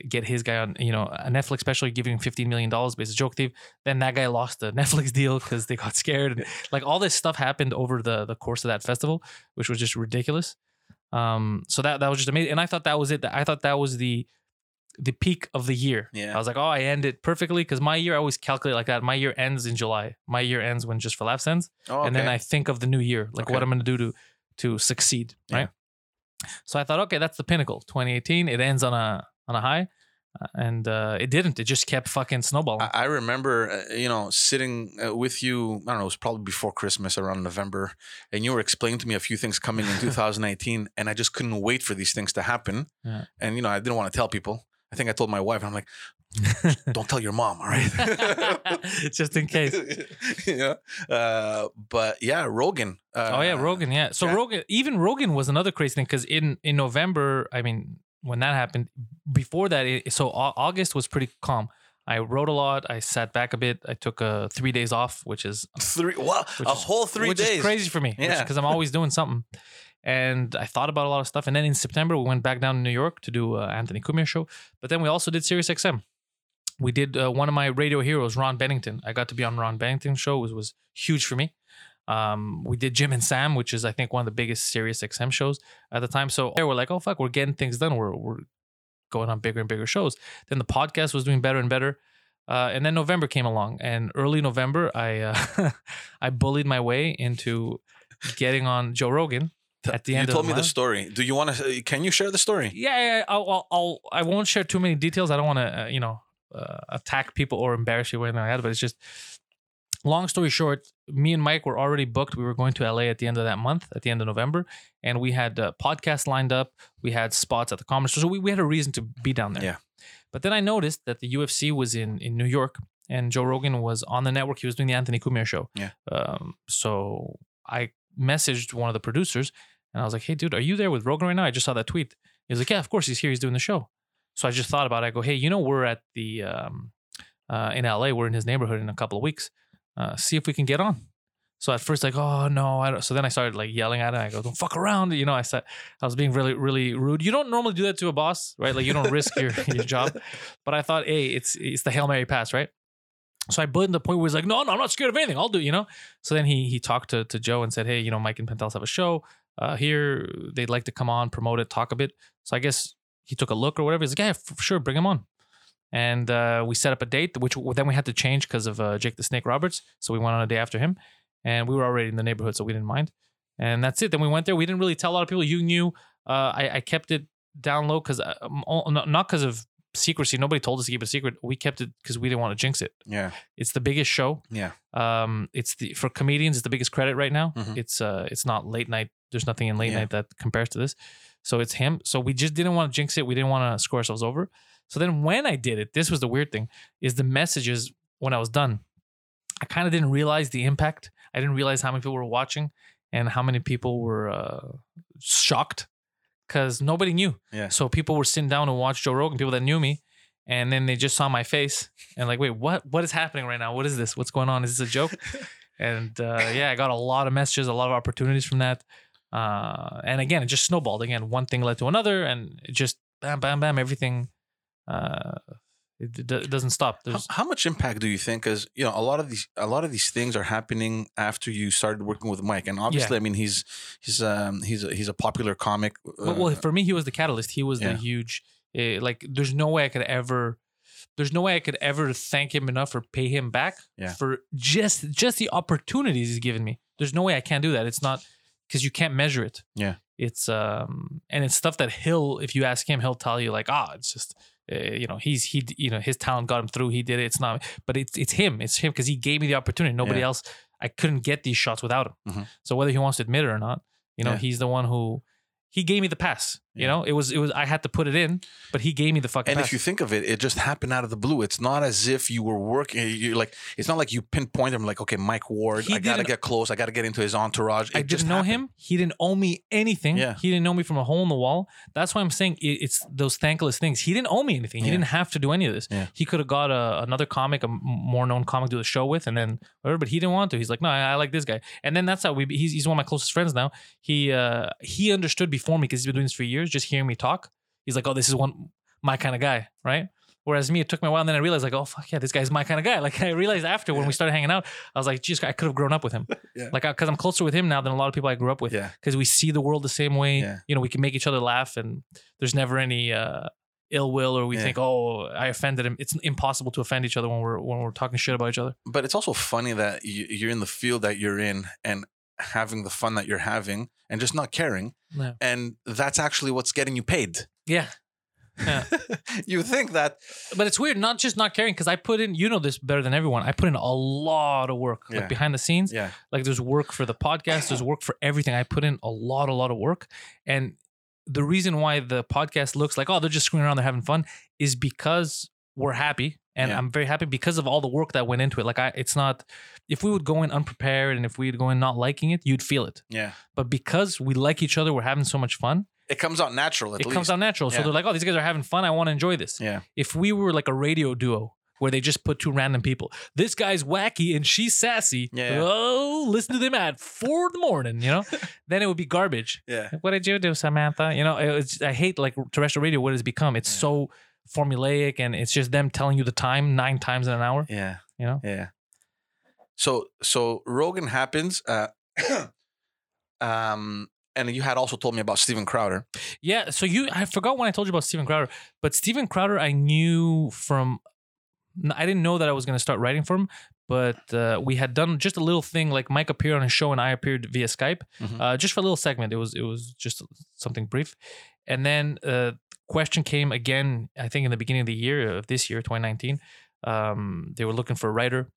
get his guy on you know a Netflix special, giving him fifteen million dollars based joke thief? Then that guy lost the Netflix deal because they got scared. And, like all this stuff happened over the the course of that festival, which was just ridiculous. Um, so that that was just amazing, and I thought that was it. I thought that was the the peak of the year. Yeah. I was like, oh, I end it perfectly because my year I always calculate like that. My year ends in July. My year ends when Just for Laughs ends Oh, and then. I think of the new year, like Okay. what I'm going to do to to succeed, Yeah. right? So I thought, okay, that's the pinnacle. 2018, it ends on a on a high, uh, and uh, it didn't. It just kept fucking snowballing. I, I remember, uh, you know, sitting uh, with you. I don't know. It was probably before Christmas, around November, and you were explaining to me a few things coming in 2018, and I just couldn't wait for these things to happen. Yeah. And you know, I didn't want to tell people. I think I told my wife, I'm like, don't tell your mom, all right? just in case. yeah. Uh, but yeah, Rogan. Uh, oh yeah, Rogan. Yeah. So yeah. Rogan, even Rogan was another crazy thing because in in November, I mean, when that happened, before that, it, so August was pretty calm. I wrote a lot. I sat back a bit. I took uh, three days off, which is Three, wow, a is- whole three which days. is crazy for me. Yeah. because I'm always doing something. And I thought about a lot of stuff. And then in September, we went back down to New York to do uh, Anthony Cumia show. But then we also did Sirius XM. We did uh, one of my radio heroes, Ron Bennington. I got to be on Ron Bennington's show. It was, huge for me. Um, we did Jim and Sam, which is I think one of the biggest Sirius XM shows at the time. So there we're like, oh fuck, we're getting things done. We're we're going on bigger and bigger shows. Then the podcast was doing better and better. Uh, and then November came along, and early November, I uh, I bullied my way into getting on Joe Rogan at the end, you told of me the story. Do you want to? Can you share the story? Yeah, yeah, I'll, I'll, I'll I won't share too many details. I don't want to, uh, you know, uh, attack people or embarrass you or anything like that. But it's just, long story short, me and Mike were already booked. We were going to LA at the end of that month, at the end of November, and we had uh, podcasts lined up. We had spots at the comedy store, so we, we had a reason to be down there. Yeah. But then I noticed that the UFC was in in New York, and Joe Rogan was on the network. He was doing the Anthony Cumia show. Yeah. Um. So I messaged one of the producers, and I was like, "Hey, dude, are you there with Rogan right now? I just saw that tweet." He was like, "Yeah, of course he's here. He's doing the show." So I just thought about it. I go, "Hey, you know, we're at the um, uh, in LA. We're in his neighborhood in a couple of weeks. Uh, see if we can get on." So at first, like, oh no, I don't. So then I started like yelling at him. I go, "Don't fuck around," you know. I said I was being really, really rude. You don't normally do that to a boss, right? Like you don't risk your your job. But I thought, hey, it's it's the hail mary pass, right? So I put in the point where he's like, no, no, I'm not scared of anything. I'll do, it," you know. So then he he talked to to Joe and said, hey, you know, Mike and Pantelis have a show uh, here. They'd like to come on, promote it, talk a bit. So I guess he took a look or whatever. He's like, yeah, for sure, bring him on. And uh, we set up a date, which then we had to change because of uh, Jake the Snake Roberts. So we went on a day after him, and we were already in the neighborhood, so we didn't mind. And that's it. Then we went there. We didn't really tell a lot of people. You knew. Uh, I, I kept it down low because not because of secrecy. Nobody told us to keep it a secret. We kept it because we didn't want to jinx it. Yeah. It's the biggest show. Yeah. Um, it's the for comedians. It's the biggest credit right now. Mhm. It's uh, it's not late night. There's nothing in late Yeah. night that compares to this. So it's him. So we just didn't want to jinx it. We didn't want to screw ourselves over. So then when I did it, this was the weird thing: is the messages when I was done. I kind of didn't realize the impact. I didn't realize how many people were watching and how many people were uh, shocked because nobody knew. Yeah. So people were sitting down and watch Joe Rogan. People that knew me, and then they just saw my face and like, wait, what? What is happening right now? What is this? What's going on? Is this a joke? and uh, yeah, I got a lot of messages, a lot of opportunities from that. Uh, and again, it just snowballed. Again, one thing led to another, and it just bam, bam, bam. Everything. Uh, it, it doesn't stop. How, There's how much impact do you think? Because you know, a lot of these, a lot of these things are happening after you started working with Mike, and obviously, I mean, he's he's um he's a, he's a popular comic. well, well, uh, for me, he was the catalyst. He was yeah. the huge. Uh, like, there's no way I could ever. There's no way I could ever thank him enough or pay him back Yeah. for just just the opportunities he's given me. There's no way I can't do that. It's not because you can't measure it. Yeah. It's um and it's stuff that he'll if you ask him he'll tell you like ah it's just uh, you know he's he you know his talent got him through he did it it's not but it's it's him it's him because he gave me the opportunity nobody Yeah. else I couldn't get these shots without him Mhm. so whether he wants to admit it or not you know Yeah. he's the one who he gave me the pass you know it was it was I had to put it in but he gave me the fucking and pass if you think of it, it just happened out of the blue. It's not as if you were working. You like, it's not like you pinpoint him like, okay, Mike Ward. He I gotta get close. I gotta get into his entourage. I It just didn't know happened. him. He didn't owe me anything. Yeah. He didn't know me from a hole in the wall. That's why I'm saying it, it's those thankless things. He didn't owe me anything. He Yeah. didn't have to do any of this. Yeah. He could have got a, another comic, a more known comic, to do the show with, and then whatever. But he didn't want to. He's like, no, I, I like this guy. And then that's how we. He's, he's one of my closest friends now. He uh, he understood before me because he's been doing this for years. Just hearing me talk, he's like, oh, this is one my kind of guy, right? Whereas me, it took me a while, and then I realized, like, oh fuck yeah, this guy's my kind of guy. Like I realized after when Yeah. we started hanging out, I was like, geez, I could have grown up with him. Yeah. Like, because I'm closer with him now than a lot of people I grew up with. Yeah. Because we see the world the same way. Yeah. You know, we can make each other laugh, and there's never any uh, ill will, or we Yeah. think, oh, I offended him. It's impossible to offend each other when we're when we're talking shit about each other. But it's also funny that you're in the field that you're in and having the fun that you're having and just not caring. Yeah. And that's actually what's getting you paid. Yeah. Yeah. you think that But it's weird, not just not caring, because I put in, you know this better than everyone. I put in a lot of work, Yeah. like behind the scenes. yeah Like there's work for the podcast, there's work for everything. I put in a lot, a lot of work. And the reason why the podcast looks like, oh, they're just screwing around, they're having fun, is because we're happy. And Yeah. I'm very happy because of all the work that went into it. Like I it's not if we would go in unprepared and if we'd go in not liking it, you'd feel it. yeah But because we like each other, we're having so much fun, it comes out natural at it least comes out natural. So they're like, oh, these guys are having fun. I want to enjoy this. yeah If we were like a radio duo where they just put two random people, this guy's wacky and she's sassy. Yeah, yeah. Oh, listen to them at four in the morning, you know? then it would be garbage. yeah What did you do, Samantha? You know, it's, I hate like terrestrial radio. What it's become? It's Yeah. so formulaic and it's just them telling you the time nine times in an hour. yeah You know? Yeah. So so Rogan happens. Uh, um, and you had also told me about Steven Crowder. Yeah. So you, I forgot when I told you about Steven Crowder, but Steven Crowder, I knew from, I didn't know that I was going to start writing for him, but uh, we had done just a little thing like Mike appeared on a show and I appeared via Skype, Mhm. uh, just for a little segment. It was it was just something brief, and then uh, question came again. I think in the beginning of the year of this year, 2019. Um, they were looking for a writer.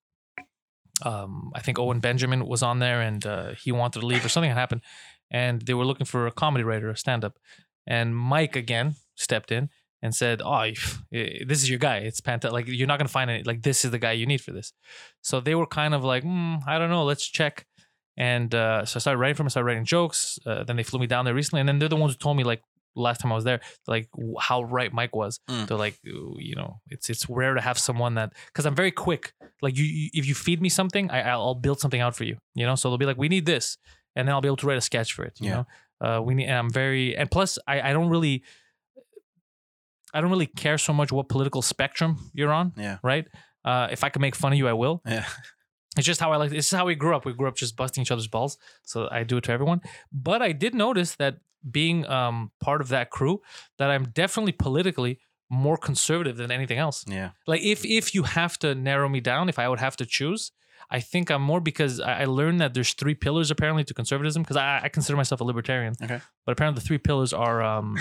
Um, I think Owen Benjamin was on there and uh, he wanted to leave or something had happened, and they were looking for a comedy writer, a stand up. And Mike again stepped in and said, "Oh, eh, this is your guy. It's Panta. Like you're not gonna find it. Like this is the guy you need for this." So they were kind of like, hmm, "I don't know. Let's check." And uh, so I started writing for them. I started writing jokes. Uh, then they flew me down there recently, and then they're the ones who told me like last time I was there, like how right Mike was. Mm. They're like, you know, it's it's rare to have someone that because I'm very quick. Like you, you, if you feed me something, I, I'll build something out for you. You know, so they'll be like, we need this, and then I'll be able to write a sketch for it. You Yeah. know, uh, we need. And I'm very and plus I I don't really. I don't really care so much what political spectrum you're on, Yeah. right? Uh, if I can make fun of you, I will. Yeah. It's just how I like. This is how we grew up. We grew up just busting each other's balls. So I do it to everyone. But I did notice that being um, part of that crew, that I'm definitely politically more conservative than anything else. Yeah. Like if if you have to narrow me down, if I would have to choose, I think I'm more because I, learned that there's three pillars apparently to conservatism. Because I, I consider myself a libertarian. Okay. But apparently the three pillars are um,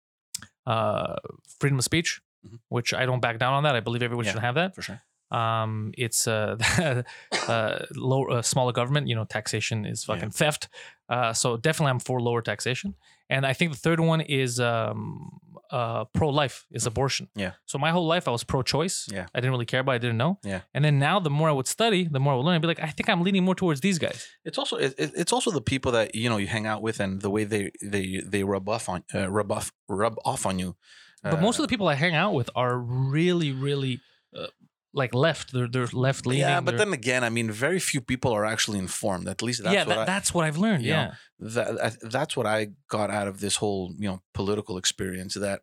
uh, freedom of speech, Mhm. which I don't back down on that. I believe everyone Yeah. should have that. For sure. Um, it's uh, uh, low, uh, smaller government. You know, taxation is Yeah. fucking theft. Uh, so definitely, I'm for lower taxation. And I think the third one is um, uh, pro-life, is abortion. Yeah. So my whole life, I was pro-choice. Yeah. I didn't really care about. it, I didn't know. Yeah. And then now, the more I would study, the more I would learn. I'd be like, I think I'm leaning more towards these guys. It's also it, it- it's also the people that you know you hang out with and the way they they they rub off on uh, rub off rub off on you. But most of the people I hang out with are really, really uh, like left. They're they're left leaning. yeah, but They're- then again, I mean, very few people are actually informed. At least that's yeah, what that, I, that's what I've learned. you know, Yeah. that, that's what I got out of this whole you know political experience. That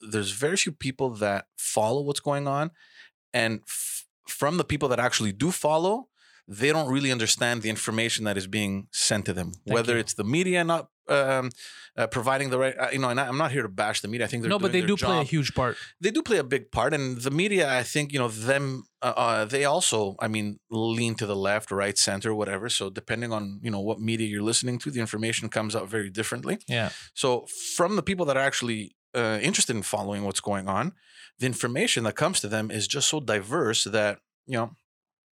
there's very few people that follow what's going on, and f- from the people that actually do follow, they don't really understand the information that is being sent to them. Thank Whether you. it's the media not um, uh, providing the right, uh, you know, and I, I'm not here to bash the media. I think they're No, but they do play a huge part. they do play a big part and the media i think you know them uh, uh, they also i mean lean to the left right center whatever so depending on you know what media you're listening to the information comes out very differently Yeah. so from the people that are actually uh, interested in following what's going on the information that comes to them is just so diverse that you know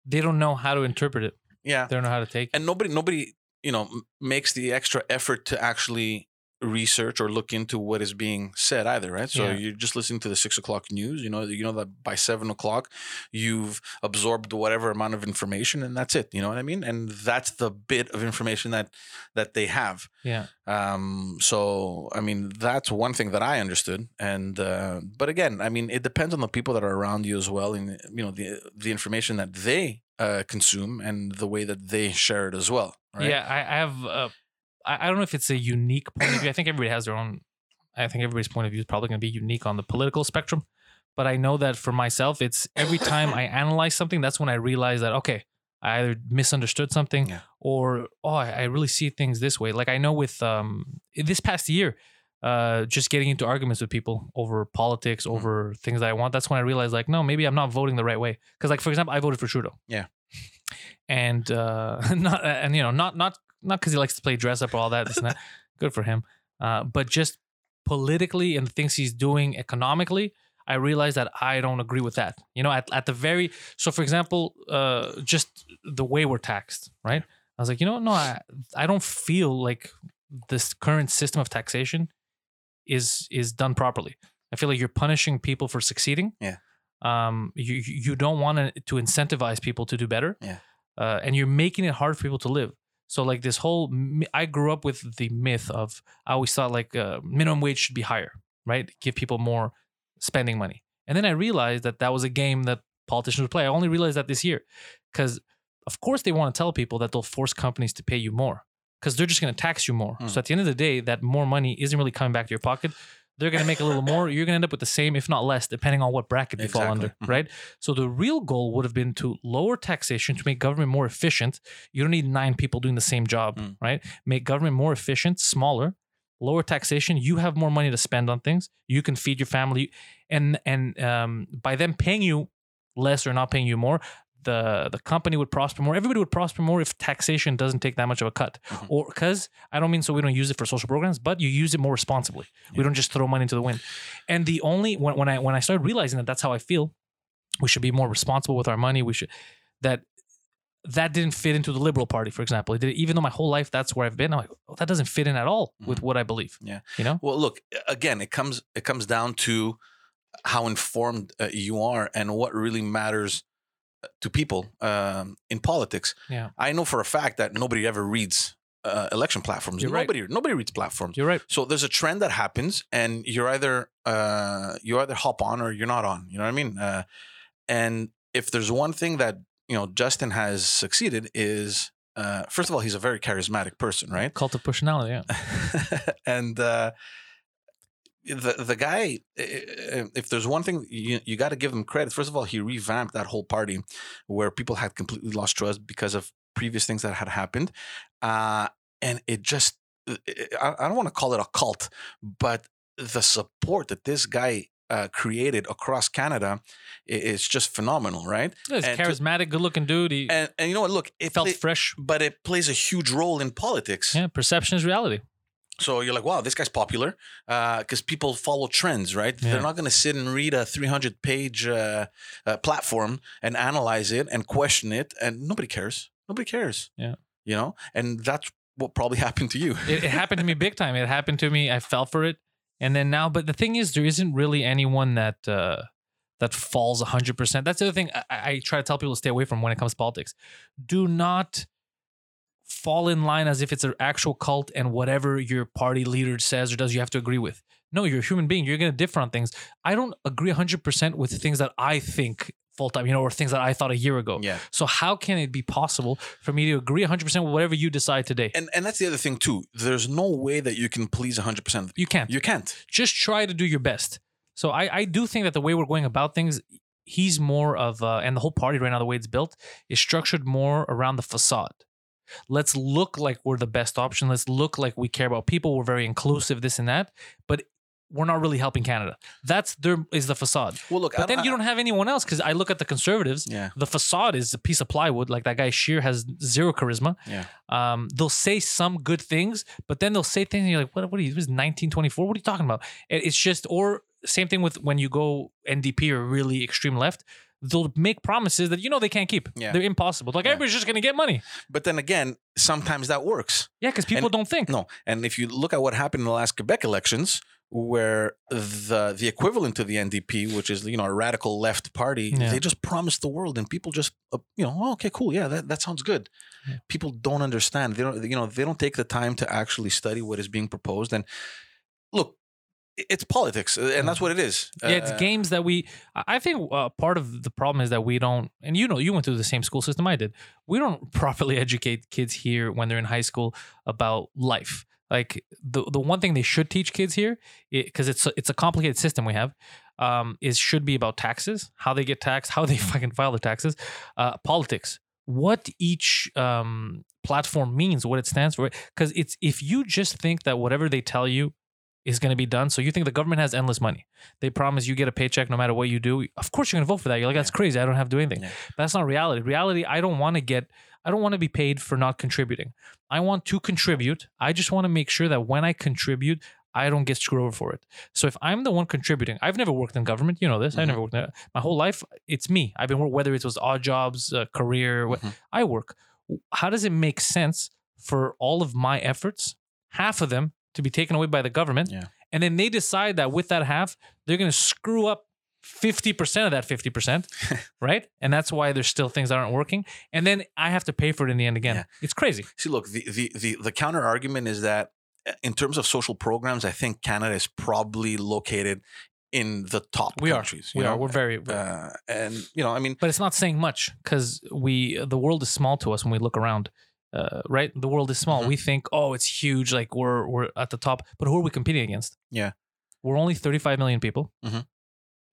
They don't know how to interpret it. yeah They don't know how to take it. and nobody nobody you know makes the extra effort to actually research or look into what is being said either right so Yeah. you're just listening to the six o'clock news you know you know that by seven o'clock you've absorbed whatever amount of information and that's it you know what i mean and that's the bit of information that that they have Yeah. um so i mean that's one thing that i understood and uh but again i mean it depends on the people that are around you as well and you know the the information that they uh consume and the way that they share it as well right Yeah. I, I have. Uh, I, I don't know if it's a unique point of view. I think everybody has their own. I think everybody's point of view is probably going to be unique on the political spectrum. But I know that for myself, it's every time I analyze something, that's when I realize that okay, I either misunderstood something Yeah. or oh, I, I really see things this way. Like I know with um this past year, uh, just getting into arguments with people over politics, Mhm. over things that I want. That's when I realized like no, maybe I'm not voting the right way. Because like for example, I voted for Trudeau. Yeah. And uh, not and you know not not not because he likes to play dress up or all that. That. Good for him. Uh, but just politically and the things he's doing economically, I realize that I don't agree with that. You know, at, at the very so for example, uh, just the way we're taxed, right? I was like, you know, no, I I don't feel like this current system of taxation is is done properly. I feel like you're punishing people for succeeding. Yeah. Um, you you you don't want to to incentivize people to do better. Yeah. Uh, and you're making it hard for people to live. So like this whole, I grew up with the myth of I always thought like uh, minimum wage should be higher, right? Give people more spending money. And then I realized that that was a game that politicians would play. I only realized that this year because, of course, they want to tell people that they'll force companies to pay you more because they're just going to tax you more. Hmm. So at the end of the day, that more money isn't really coming back to your pocket. They're going to make a little more. You're going to end up with the same, if not less, depending on what bracket you fall Exactly. under, Mhm. right? So the real goal would have been to lower taxation to make government more efficient. You don't need nine people doing the same job, Mm. right? Make government more efficient, smaller, lower taxation. You have more money to spend on things. You can feed your family, and and um, by them paying you less or not paying you more, the the company would prosper more. Everybody would prosper more if taxation doesn't take that much of a cut. Mhm. Or because I don't mean so we don't use it for social programs, but you use it more responsibly. We don't just throw money into the wind. And the only when, when I when I started realizing that that's how I feel, we should be more responsible with our money. We should that that didn't fit into the liberal party, for example. It did, even though my whole life that's where I've been. I'm like, oh, that doesn't fit in at all with what I believe. Yeah. you know. Well, look again. It comes it comes down to how informed uh, you are and what really matters to people um, in politics. Yeah. I know for a fact that nobody ever reads uh, election platforms. You're right. nobody nobody reads platforms. You're right. So there's a trend that happens, and you're either uh, you either hop on or you're not on. You know what I mean? Uh, and if there's one thing that you know Justin has succeeded is, uh, first of all, he's a very charismatic person, right? Cult of personality. Yeah. and uh, the the guy, eh, eh, eh, if there's one thing you you got to give him credit. First of all, he revamped that whole party where people had completely lost trust because of previous things that had happened, uh, and it just I, I don't want to call it a cult, but the support that this guy uh, created across Canada is just phenomenal, right? He's a And charismatic, good-looking dude. He And and you know what? Look, it felt play- fresh. but it plays a huge role in politics. Yeah, perception is reality. So you're like, wow, this guy's popular because people follow trends, right? Yeah. They're not going to sit and read a 300 page uh, uh, platform and analyze it and question it, and nobody cares. Nobody cares. Yeah. you know, and that's what probably happened to you. it, it happened to me big time. It happened to me. I fell for it, and then now. But the thing is, there isn't really anyone that uh, that falls hundred percent. That's the other thing I, I try to tell people to stay away from when it comes to politics. Do not fall in line as if it's an actual cult and whatever your party leader says or does, you have to agree with. No, you're a human being. You're going to differ on things. I don't agree 100% with things that I think full time, you know, or things that I thought a year ago. yeah, So how can it be possible for me to agree 100% with whatever you decide today? and and that's the other thing too. There's no way that you can please 100. percent You can't. You can't. just try to do your best. So I, I do think that the way we're going about things, he's more of, uh, and the whole party right now, the way it's built, is structured more around the facade. Let's look like we're the best option. Let's look like we care about people. We're very inclusive, this and that. But we're not really helping Canada. That's there is the facade. Well, look, But then you don't have anyone else because I look at the conservatives. Yeah, The facade is a piece of plywood. Like that guy Scheer has zero charisma. yeah. Um, they'll say some good things, but then they'll say things and you're like, what, what are you, this is 1924? What are you talking about? It- It's just, or same thing with when you go NDP or really extreme left, they'll make promises that you know they can't keep. Yeah. They're impossible. Like Yeah. everybody's just going to get money. But then again, sometimes that works. Yeah, because people And- don't think. No, and if you look at what happened in the last Quebec elections, where the the equivalent to the NDP, which is you know a radical left party, Yeah. they just promised the world, and people just uh, you know, oh, okay, cool, yeah, that, that sounds good. Yeah. People don't understand. They don't you know they don't take the time to actually study what is being proposed. And look, it's politics, uh, and that's what it is. Yeah, it's Uh, games that we. I think uh, part of the problem is that we don't, and you know, you went through the same school system I did. We don't properly educate kids here when they're in high school about life. Like the the one thing they should teach kids here, because it's a, it's a complicated system we have, um, is should be about taxes, how they get taxed, how they fucking file their taxes, uh, politics, what each um, platform means, what it stands for. Because it's if you just think that whatever they tell you is going to be done, so you think the government has endless money they promise you get a paycheck no matter what you do. Of course, you're gonna vote for that. You're like, that's crazy. I don't have to do anything. Yeah. But that's not reality. Reality, I don't want to get. I don't want to be paid for not contributing. I want to contribute. I just want to make sure that when I contribute, I don't get screwed over for it. So if I'm the one contributing, I've never worked in government. You know this. I've Mhm. never worked in my whole life. It's me. I've been wor- whether it was odd jobs, uh, career. Mhm. I work. How does it make sense for all of my efforts, half of them, to be taken away by the government, Yeah. and then they decide that with that half, they're going to screw up. 50% of that 50%, right? And that's why there's still things that aren't working. And then I have to pay for it in the end again. Yeah. It's crazy. See, look, the, the the the counter argument is that uh, in terms of social programs, I think Canada is probably located in the top We are. countries. you We are. We're very, uh, and you know, I mean, but it's not saying much because we the world is small to us when we look around. Uh, right, the world is small. Mhm. We think, oh, it's huge, like we're we're at the top. But who are we competing against? Yeah. we're only 35 million people. Mhm.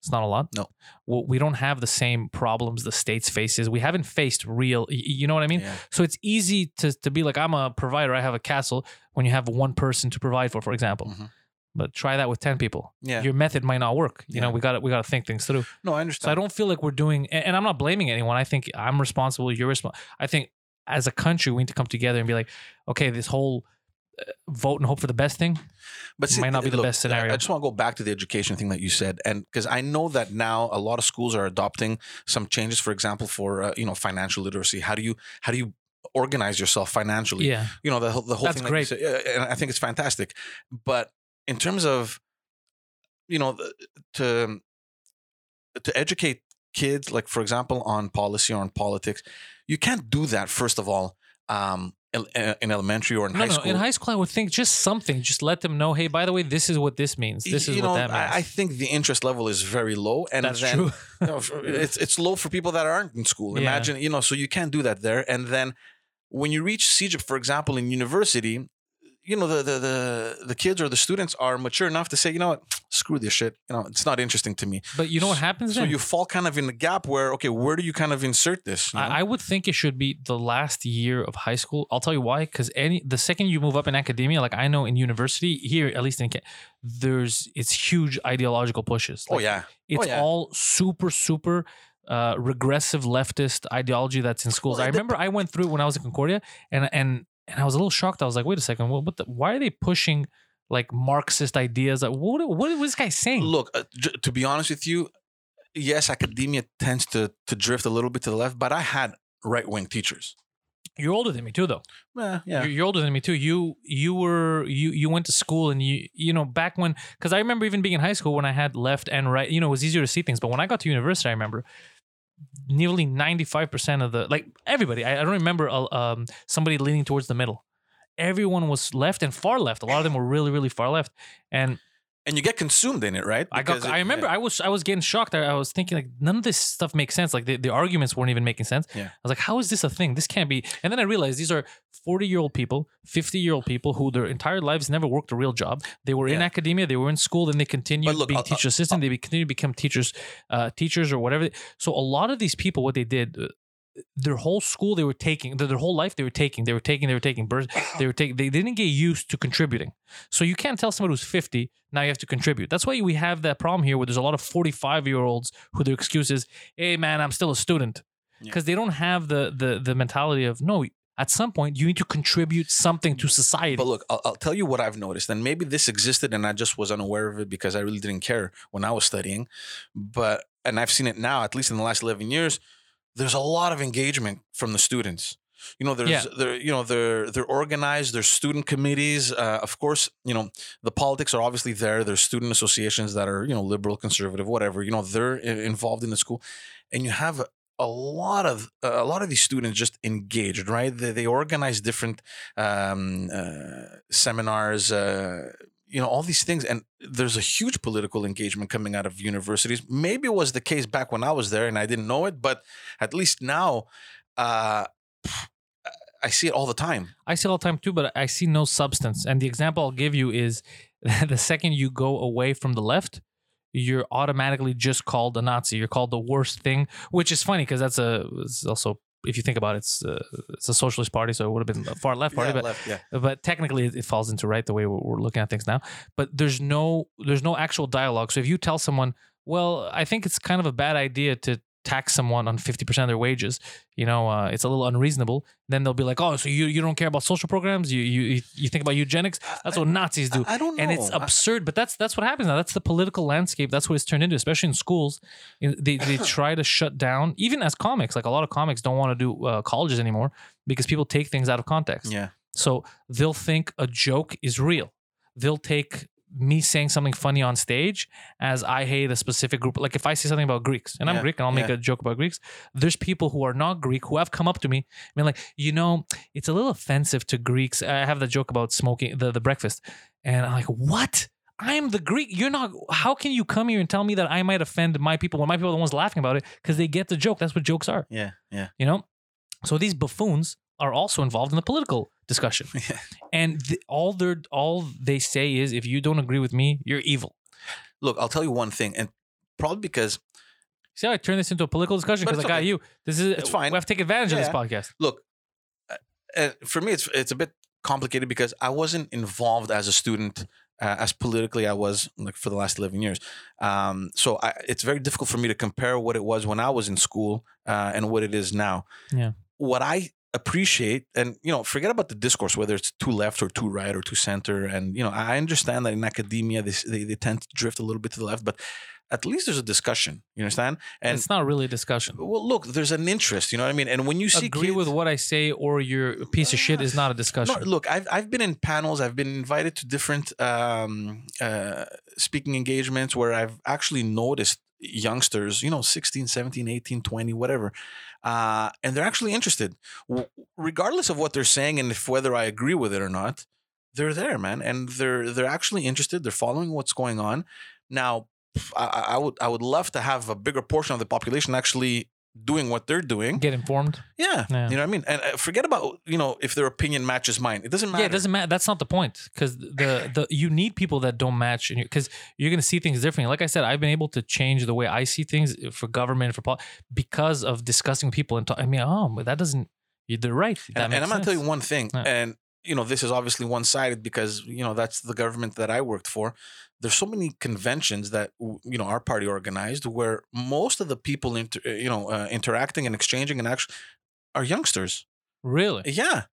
It's not a lot. No. Well, we don't have the same problems the states faces. We haven't faced real. You know what I mean? yeah. So it's easy to to be like, I'm a provider. I have a castle. When you have one person to provide for, for example. Mhm. But try that with 10 people. yeah. Your method might not work. You know, we got to we got to think things through. No, I understand. So. I don't feel like we're doing, and I'm not blaming anyone. I think I'm responsible. You're responsible. I think as a country, we need to come together and be like, okay, this whole uh, vote and hope for the best thing. but might not be the look, best scenario. I just want to go back to the education thing that you said, and because I know that now a lot of schools are adopting some changes. For example, for uh, you know financial literacy, how do you how do you organize yourself financially? Yeah, You know the whole- the whole That's thing. great. That said, and I think it's fantastic. But in terms of you know to to educate kids, like for example, on policy or on politics, you can't do that. First of all. Um, in, elementary or in no, high no. school, In high school, I would think just something. Just let them know, hey, by the way, this is what this means. This is you what that means. I, think the interest level is very low, and That's then true. you know, it's it's low for people that aren't in school. Yeah. Imagine, you know, so you can't do that there. And then when you reach CEGEP, for example, in university, you know, the the the, the kids or the students are mature enough to say, you know what, screw this shit. You know, it's not interesting to me. But you know what happens So then? you fall kind of in the gap where, okay, where do you kind of insert this? you know? I, I would think it should be the last year of high school. I'll tell you why. Because any the second you move up in academia, like I know in university here, at least in there's it's huge ideological pushes. oh yeah, it's yeah. all super super uh, regressive leftist ideology that's in schools. Well, I remember I went through it when I was in Concordia, and and and I was a little shocked. I was like, wait a second, what, what the, why are they pushing like Marxist ideas? Like, what what is this guy saying? Look, uh, j- to be honest with you, yes, academia tends to to drift a little bit to the left, but I had right wing teachers. You're older than me too, though. Eh, yeah, You're, you're older than me too. You you were you you went to school and you you know back when because I remember even being in high school when I had left and right. You know, it was easier to see things. But when I got to university, I remember nearly ninety five percent of the like everybody. I, I don't remember uh, um somebody leaning towards the middle. Everyone was left and far left. A lot of them were really really far left. And and you get consumed in it, right? I got it- I remember yeah. I was I was getting shocked. I, I was thinking like none of this stuff makes sense. Like the, the arguments weren't even making sense. Yeah. I was like, how is this a thing? This can't be. And then I realized these are 40 year old people, 50 year old people who their entire lives never worked a real job. They were in academia, they were in school, then they continued look, being I'll- teacher assistant, uh they continued to become teachers, uh, teachers or whatever. So a lot of these people, what they did. Their whole school they were taking, their their whole life they were taking, they were taking, they were taking births, they were taking, they didn't get used to contributing. So you can't tell somebody who's 50 now you have to contribute. That's why we have that problem here where there's a lot of 45 year olds who their excuse is, hey man, I'm still a student. Yeah. Because they don't have the, the the mentality of no, at some point you need to contribute something to society. But look, I'll, I'll tell you what I've noticed, and maybe this existed and I just was unaware of it because I really didn't care when I was studying. But and I've seen it now, at least in the last eleven years. There's a lot of engagement from the students. You know, there's Yeah. they're you know they're they're organized. There's student committees. Uh, of course, you know the politics are obviously there. There's student associations that are you know liberal, conservative, whatever. You know they're involved in the school, and you have a lot of a lot of these students just engaged, right? They, they organize different um, uh, seminars, uh, you know, all these things, and there's a huge political engagement coming out of universities. Maybe it was the case back when I was there and I didn't know it, but at least now, uh, I see it all the time. I see it all the time too, but I see no substance. And the example I'll give you is the second you go away from the left, you're automatically just called a Nazi. You're called the worst thing, which is funny because that's a also if you think about it, it's uh, it's a socialist party, so it would have been a far left party, yeah, but left, yeah. but technically it falls into right the way we're looking at things now but there's no there's no actual dialogue so if you tell someone well i think it's kind of a bad idea to tax someone on 50% of their wages, you know, uh, it's a little unreasonable. Then they'll be like, oh, so you, you don't care about social programs? You, you, you think about eugenics? That's what Nazis do. I, I don't know. and it's absurd, but that's that's what happens now. That's the political landscape. That's what it's turned into, especially in schools. They they try to shut down, even as comics. Like a lot of comics don't want to do uh, colleges anymore because people take things out of context. yeah. So they'll think a joke is real. They'll take me saying something funny on stage as I hate a specific group. Like if I say something about Greeks and I'm Greek and I'll make yeah. a joke about Greeks, there's people who are not Greek who have come up to me and been like, you know, it's a little offensive to Greeks. I have the joke about smoking the, the breakfast. And I'm like, what? I'm the Greek. You're not. How can you come here and tell me that I might offend my people when my people are the ones laughing about it because they get the joke? That's what jokes are Yeah. Yeah. you know so these buffoons are also involved in the political discussion Yeah. and th- all they all they say is if you don't agree with me you're evil Look, I'll tell you one thing, and probably because see how i turned this into a political discussion because i got okay. you this is It's fine. we have to take advantage of this podcast look, uh, uh, for me, it's it's a bit complicated because I wasn't involved as a student uh, as politically I was like for the last eleven years. Um, so I, it's very difficult for me to compare what it was when I was in school uh, and what it is now. Yeah. What I appreciate, and you know, forget about the discourse whether it's too left or too right or too center. And you know, I understand that in academia they they, they tend to drift a little bit to the left, but at least there's a discussion. You understand? And it's not really a discussion well, look, there's an interest. You know what I mean? And when you see agree kids- with what i say or you're a piece of shit is not a discussion no, look, I've I've been in panels. I've been invited to different um, uh, speaking engagements where I've actually noticed youngsters, you know, 16, 17, 18, 20, whatever. Uh, and they're actually interested, W- regardless of what they're saying and if whether I agree with it or not. They're there, man, and they're they're actually interested. They're following what's going on. Now, I, I I would I would love to have a bigger portion of the population actually doing what they're doing. get informed Yeah. Yeah. You know what I mean? And uh, forget about, you know, if their opinion matches mine. It doesn't matter. yeah it doesn't matter that's not the point because the the you need people that don't match because you're going to see things differently like i said i've been able to change the way i see things for government for pol- because of discussing with people and talk, i mean oh but that doesn't you're right that And, and I'm going to tell you sense. one thing. Yeah. And, you know, this is obviously one sided because, you know, that's the government that I worked for. There's so many conventions that, you know, our party organized where most of the people, inter, uh, you know, uh, interacting and exchanging and actually are youngsters. really Yeah.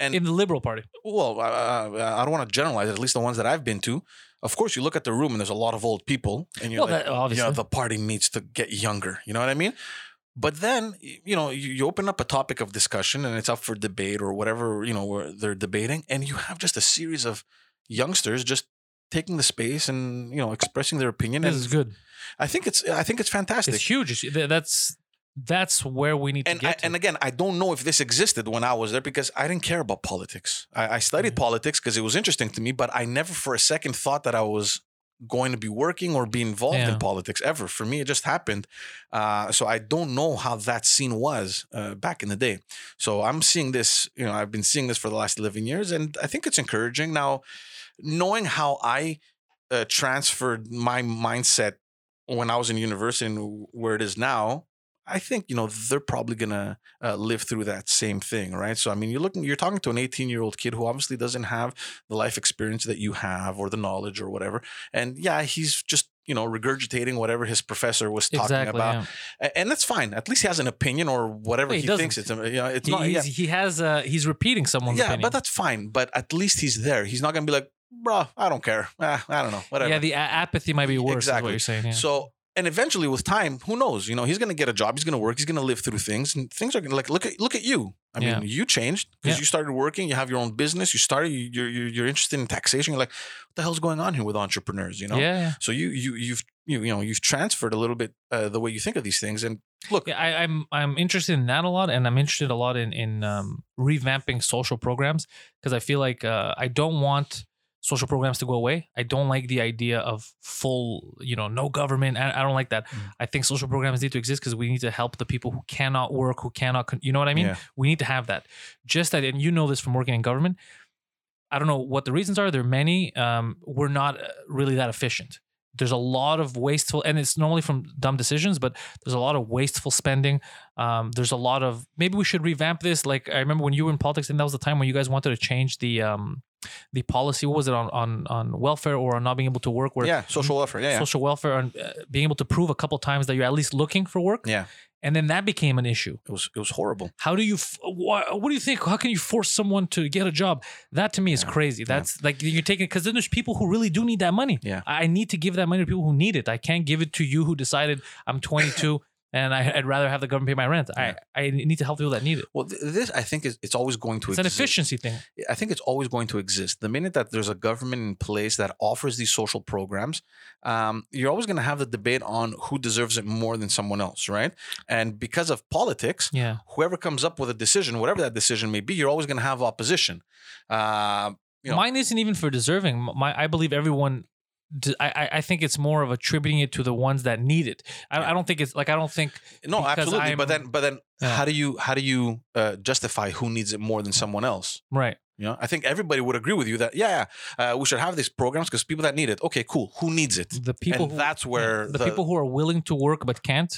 And in the liberal party well, uh, I don't want to generalize it, at least the ones that I've been to. Of course, you look at the room and there's a lot of old people, and you're Well, like, that- obviously. you know, the party needs to get younger. You know what I mean? But then, you know, you, you open up a topic of discussion and it's up for debate or whatever, you know, where they're debating, and you have just a series of youngsters just taking the space and, you know, expressing their opinion. this and is good I think it's, I think it's fantastic. it's huge that's that's where we need and to I, get to. and again, I don't know if this existed when I was there because I didn't care about politics. I, I studied Mhm. politics because it was interesting to me, but I never for a second thought that I was going to be working or be involved Yeah. in politics ever. For me, it just happened. Uh, so I don't know how that scene was uh, back in the day. So I'm seeing this. You know, I've been seeing this for the last eleven years, and I think it's encouraging. Now, knowing how I uh, transferred my mindset when I was in university and where it is now, I think you know they're probably gonna uh, live through that same thing, right? So I mean, you're looking, you're talking to an 18 year old kid who obviously doesn't have the life experience that you have or the knowledge or whatever, and yeah, he's just you know regurgitating whatever his professor was talking exactly about, yeah. And that's fine. At least he has an opinion or whatever Yeah, he, he thinks it's. you know, it's He, not. Yeah, he has uh he's repeating someone's yeah, opinion but that's fine. But at least he's there. He's not gonna be like, bro, I don't care. Ah, I don't know, whatever. yeah the a- apathy might be worse Exactly. what you're saying yeah. So, and eventually with time, who knows? You know, he's going to get a job. He's going to work. He's going to live through things, and things are going to like look at look at you. I Yeah. mean, you changed because Yeah. you started working. You have your own business. You started. You, you're you're you're interested in taxation. You're like, what the hell's going on here with entrepreneurs? You know. yeah, yeah. So you you you've you you know you've transferred a little bit uh, the way you think of these things. And look, Yeah, I, I'm I'm interested in that a lot, and I'm interested a lot in in um, revamping social programs because I feel like uh, I don't want social programs to go away. I don't like the idea of full, you know, no government. I, I don't like that. Mm. I think social programs need to exist because we need to help the people who cannot work, who cannot, con- you know what I mean? Yeah. We need to have that. Just that, and you know this from working in government. I don't know what the reasons are. There are many. Um, we're not uh, really that efficient there's a lot of wasteful, and it's normally from dumb decisions, but there's a lot of wasteful spending. Um, there's a lot of maybe we should revamp this. Like I remember when you were in politics, and that was the time when you guys wanted to change the um, the policy. What was it on on on welfare or on not being able to work? Where yeah, social welfare. Yeah, yeah. social welfare and uh, being able to prove a couple times that you're at least looking for work. Yeah. And then that became an issue. It was it was horrible. How do you? f- What, what do you think? How can you force someone to get a job? That to me is Yeah, crazy. That's like you're taking because then there's people who really do need that money. Yeah. I need to give that money to people who need it. I can't give it to you who decided I'm 22 and I, I'd rather have the government pay my rent. Yeah. I I need to help people that need it. Well, th- this I think is it's always going to exist. It's an efficiency thing. I think it's always going to exist. The minute that there's a government in place that offers these social programs, um, you're always going to have the debate on who deserves it more than someone else, right? And because of politics, Yeah. whoever comes up with a decision, whatever that decision may be, you're always going to have opposition. Uh, you know- Mine isn't even for deserving. My I believe everyone. I I- think it's more of attributing it to the ones that need it. I, Yeah. I don't think it's like I don't think no, absolutely. But I'm- then, but then, Yeah. how do you how do you uh, justify who needs it more than someone else? right. You know, I think everybody would agree with you that yeah, yeah uh, we should have these programs because people that need it. Okay, cool. Who needs it? The people and who, that's where the, people who are willing to work but can't,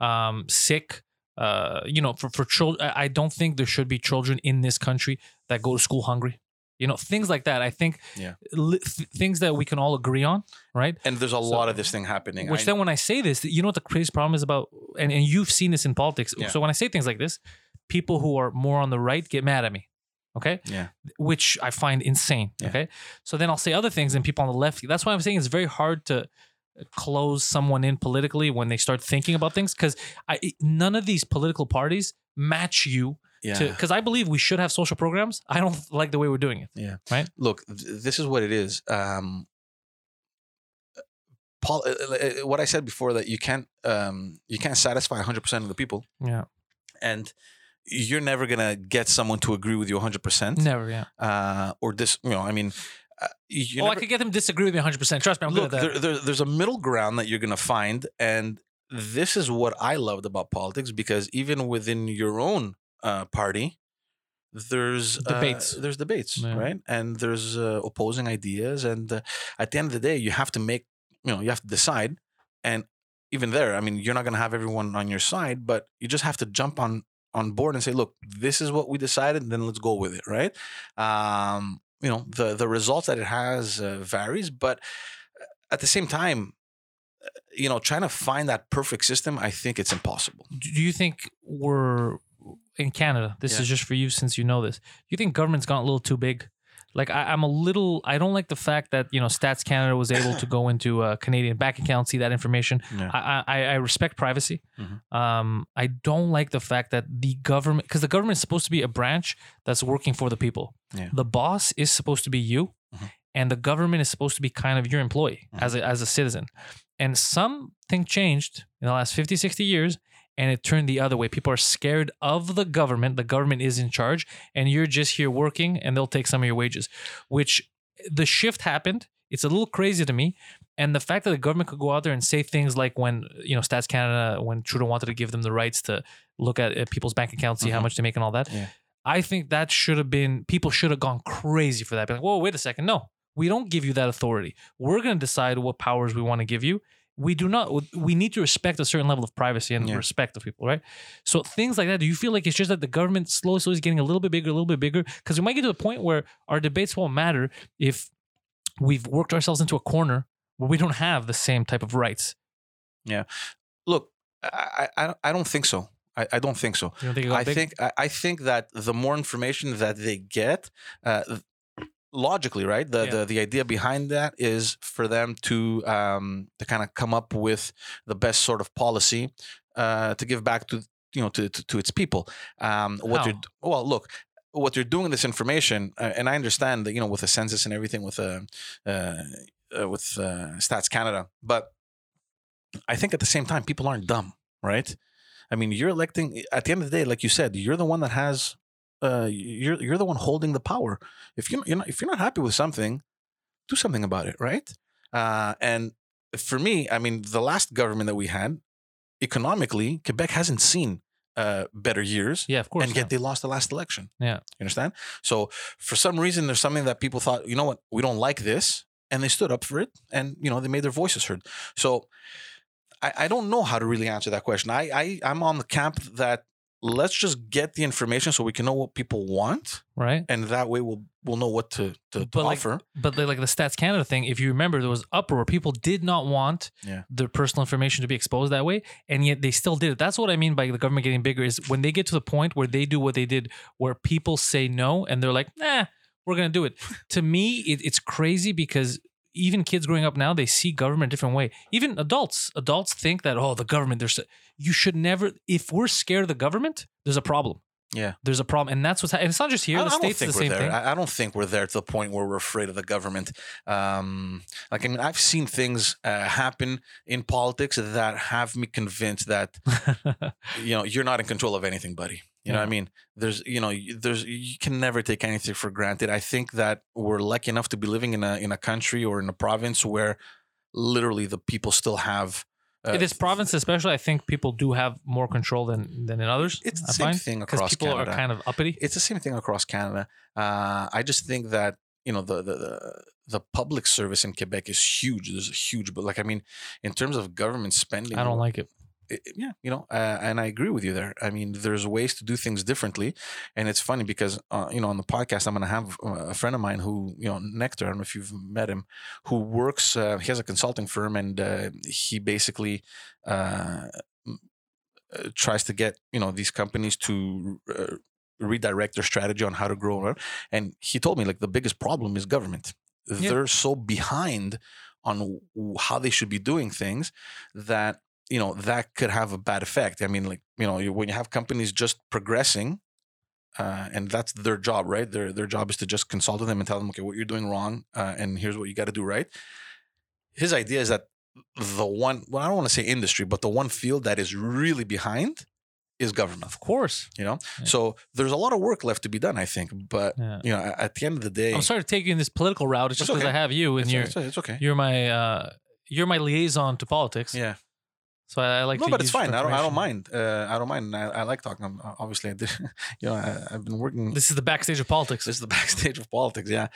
um, sick. Uh, you know, for for children, I don't think there should be children in this country that go to school hungry. You know, things like that. I think Yeah. li- th- things that we can all agree on, right? and there's a So- lot of this thing happening. Which I- then, when I say this, you know what the crazy problem is about, and, and you've seen this in politics. Yeah. So when I say things like this, people who are more on the right get mad at me. Okay. Yeah. Which I find insane. Yeah. Okay. So then I'll say other things, and people on the left. That's why I'm saying it's very hard to uh, close someone in politically when they start thinking about things because I none of these political parties match you yeah. because I believe we should have social programs. I don't like the way we're doing it. Yeah. Right. Look, this is what it is. Um, Paul, uh, uh, what I said before that you can't um, you can't satisfy 100 percent of the people, Yeah. and you're never gonna get someone to agree with you 100 percent. Never. Yeah. Uh, or this, you know, I mean, uh, you oh, I could get them to disagree with me 100. percent Trust me, I'm look, good at that. there, there, there's a middle ground that you're gonna find, and this is what I loved about politics because even within your own uh, party, there's uh, Debates. there's debates, Yeah. right? And there's uh, opposing ideas, and uh, at the end of the day, you have to make, you know, you have to decide, and even there, I mean, you're not gonna have everyone on your side, but you just have to jump on on board and say, look, this is what we decided, then let's go with it, right? Um, you know, the the results that it has uh, varies, but at the same time, uh, you know, trying to find that perfect system, I think it's impossible. do you think we're in Canada? This Yeah. is just for you since you know this. You think government's gone a little too big? Like I, I'm a little. I don't like the fact that you know Stats Canada was able to go into a Canadian bank account, see that information. Yeah. I I, I respect privacy. Mhm. Um, I don't like the fact that the government, because the government is supposed to be a branch that's working for the people. Yeah. The boss is supposed to be you, Mhm. and the government is supposed to be kind of your employee Mhm. as a as a citizen. And something changed in the last 50, 60 years, and it turned the other way. People are scared of the government. The government is in charge, and you're just here working, and they'll take some of your wages. Which the shift happened. It's a little crazy to me. And the fact that the government could go out there and say things like when, you know, Stats Canada, when Trudeau wanted to give them the rights to look at, at people's bank accounts, see how Mhm. much they make and all that. Yeah. I think that should have been, people should have gone crazy for that. Be like, whoa, wait a second. No, we don't give you that authority. We're going to decide what powers we want to give you. We do not, we need to respect a certain level of privacy and Yeah. respect of people, right? So things like that, do you feel like it's just that the government slowly, slowly is getting a little bit bigger, a little bit bigger? Because we might get to the point where our debates won't matter if we've worked ourselves into a corner where we don't have the same type of rights. Yeah look, I, I, I don't think so. I, I don't think so. Don't think I big? think I, I think that the more information that they get, uh, logically, right? The, Yeah. the the idea behind that is for them to um, to kind of come up with the best sort of policy uh, to give back to you know to to, to its people. Um, what they're well, look. What they're doing with this information, uh, and I understand that you know with the census and everything with uh, uh, uh, with uh, Stats Canada, but I think at the same time people aren't dumb, right? I mean, you're electing at the end of the day, like you said, you're the one that has, uh, you're you're the one holding the power. If you you're not, if you're not happy with something, do something about it, right? Uh, and for me, I mean, the last government that we had, economically, Quebec hasn't seen uh, better years, yeah, of course. and yet they lost the last election. Yeah. you understand? So for some reason, there's something that people thought, you know what, we don't like this. and they stood up for it, and you know they made their voices heard. So I, I don't know how to really answer that question. I, I I'm on the camp that let's just get the information so we can know what people want, right? and that way we'll we'll know what to to, to But, like, offer. But like the Stats Canada thing, if you remember, there was uproar. People did not want Yeah. their personal information to be exposed that way, and yet they still did it. That's what I mean by the government getting bigger. Is when they get to the point where they do what they did, where people say no, and they're like, "Nah, we're gonna do it." to me, it, it's crazy because even kids growing up now, they see government a different way. Even adults, adults think that oh, the government. There's you should never. If we're scared of the government, there's a problem. Yeah. There's a problem, and that's what's. ha- And it's not just here. I, the I states think the same there. thing. I, I don't think we're there to the point where we're afraid of the government. Um, like I mean, I've seen things uh, happen in politics that have me convinced that you know you're not in control of anything, buddy. You know what I mean? There's you know there's you can never take anything for granted. I think that we're lucky enough to be living in a in a country or in a province where literally the people still have. Uh, in this province, especially, I think people do have more control than than in others. It's the I same find thing across people Canada. are kind of uppity. it's the same thing across Canada. Uh, I just think that you know the, the the the public service in Quebec is huge. There's a huge, but like I mean, in terms of government spending, I don't like it. Yeah, you know, uh, and I agree with you there. I mean, there's ways to do things differently, and it's funny because uh, you know on the podcast I'm going to have uh, a friend of mine who you know Nectar. I don't know if you've met him, who works. Uh, he has a consulting firm, and uh, he basically. Uh, uh, tries to get you know these companies to uh, redirect their strategy on how to grow and he told me like the biggest problem is government Yeah. they're so behind on w- how they should be doing things that you know that could have a bad effect i mean like you know you- when you have companies just progressing uh, and that's their job right their their job is to just consult with them and tell them okay what you're doing wrong uh, and here's what you got to do right his idea is that the one well i don't want to say industry but the one field that is really behind is government Of course. you know Yeah. so there's a lot of work left to be done i think but Yeah. you know at the end of the day I'm sorry to take you in this political route. It's just because okay. I have you and it's, you're it's okay you're my uh, you're my liaison to politics. yeah So I, I like. no but it's fine i don't i don't mind uh, i don't mind I, I like talking Um, obviously i did you know I, i've been working This is the backstage of politics. this is the backstage of politics yeah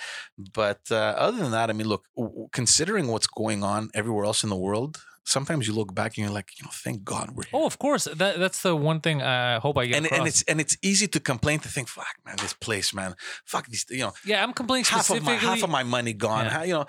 but uh, other than that i mean look w- considering what's going on everywhere else in the world sometimes you look back and you're like you know thank god we're here oh, of course. That that's the one thing I hope I get and, across. and it's and it's easy to complain to think fuck man this place man fuck these you know yeah, I'm complaining half of specifically. my half of my money gone. Yeah. You know,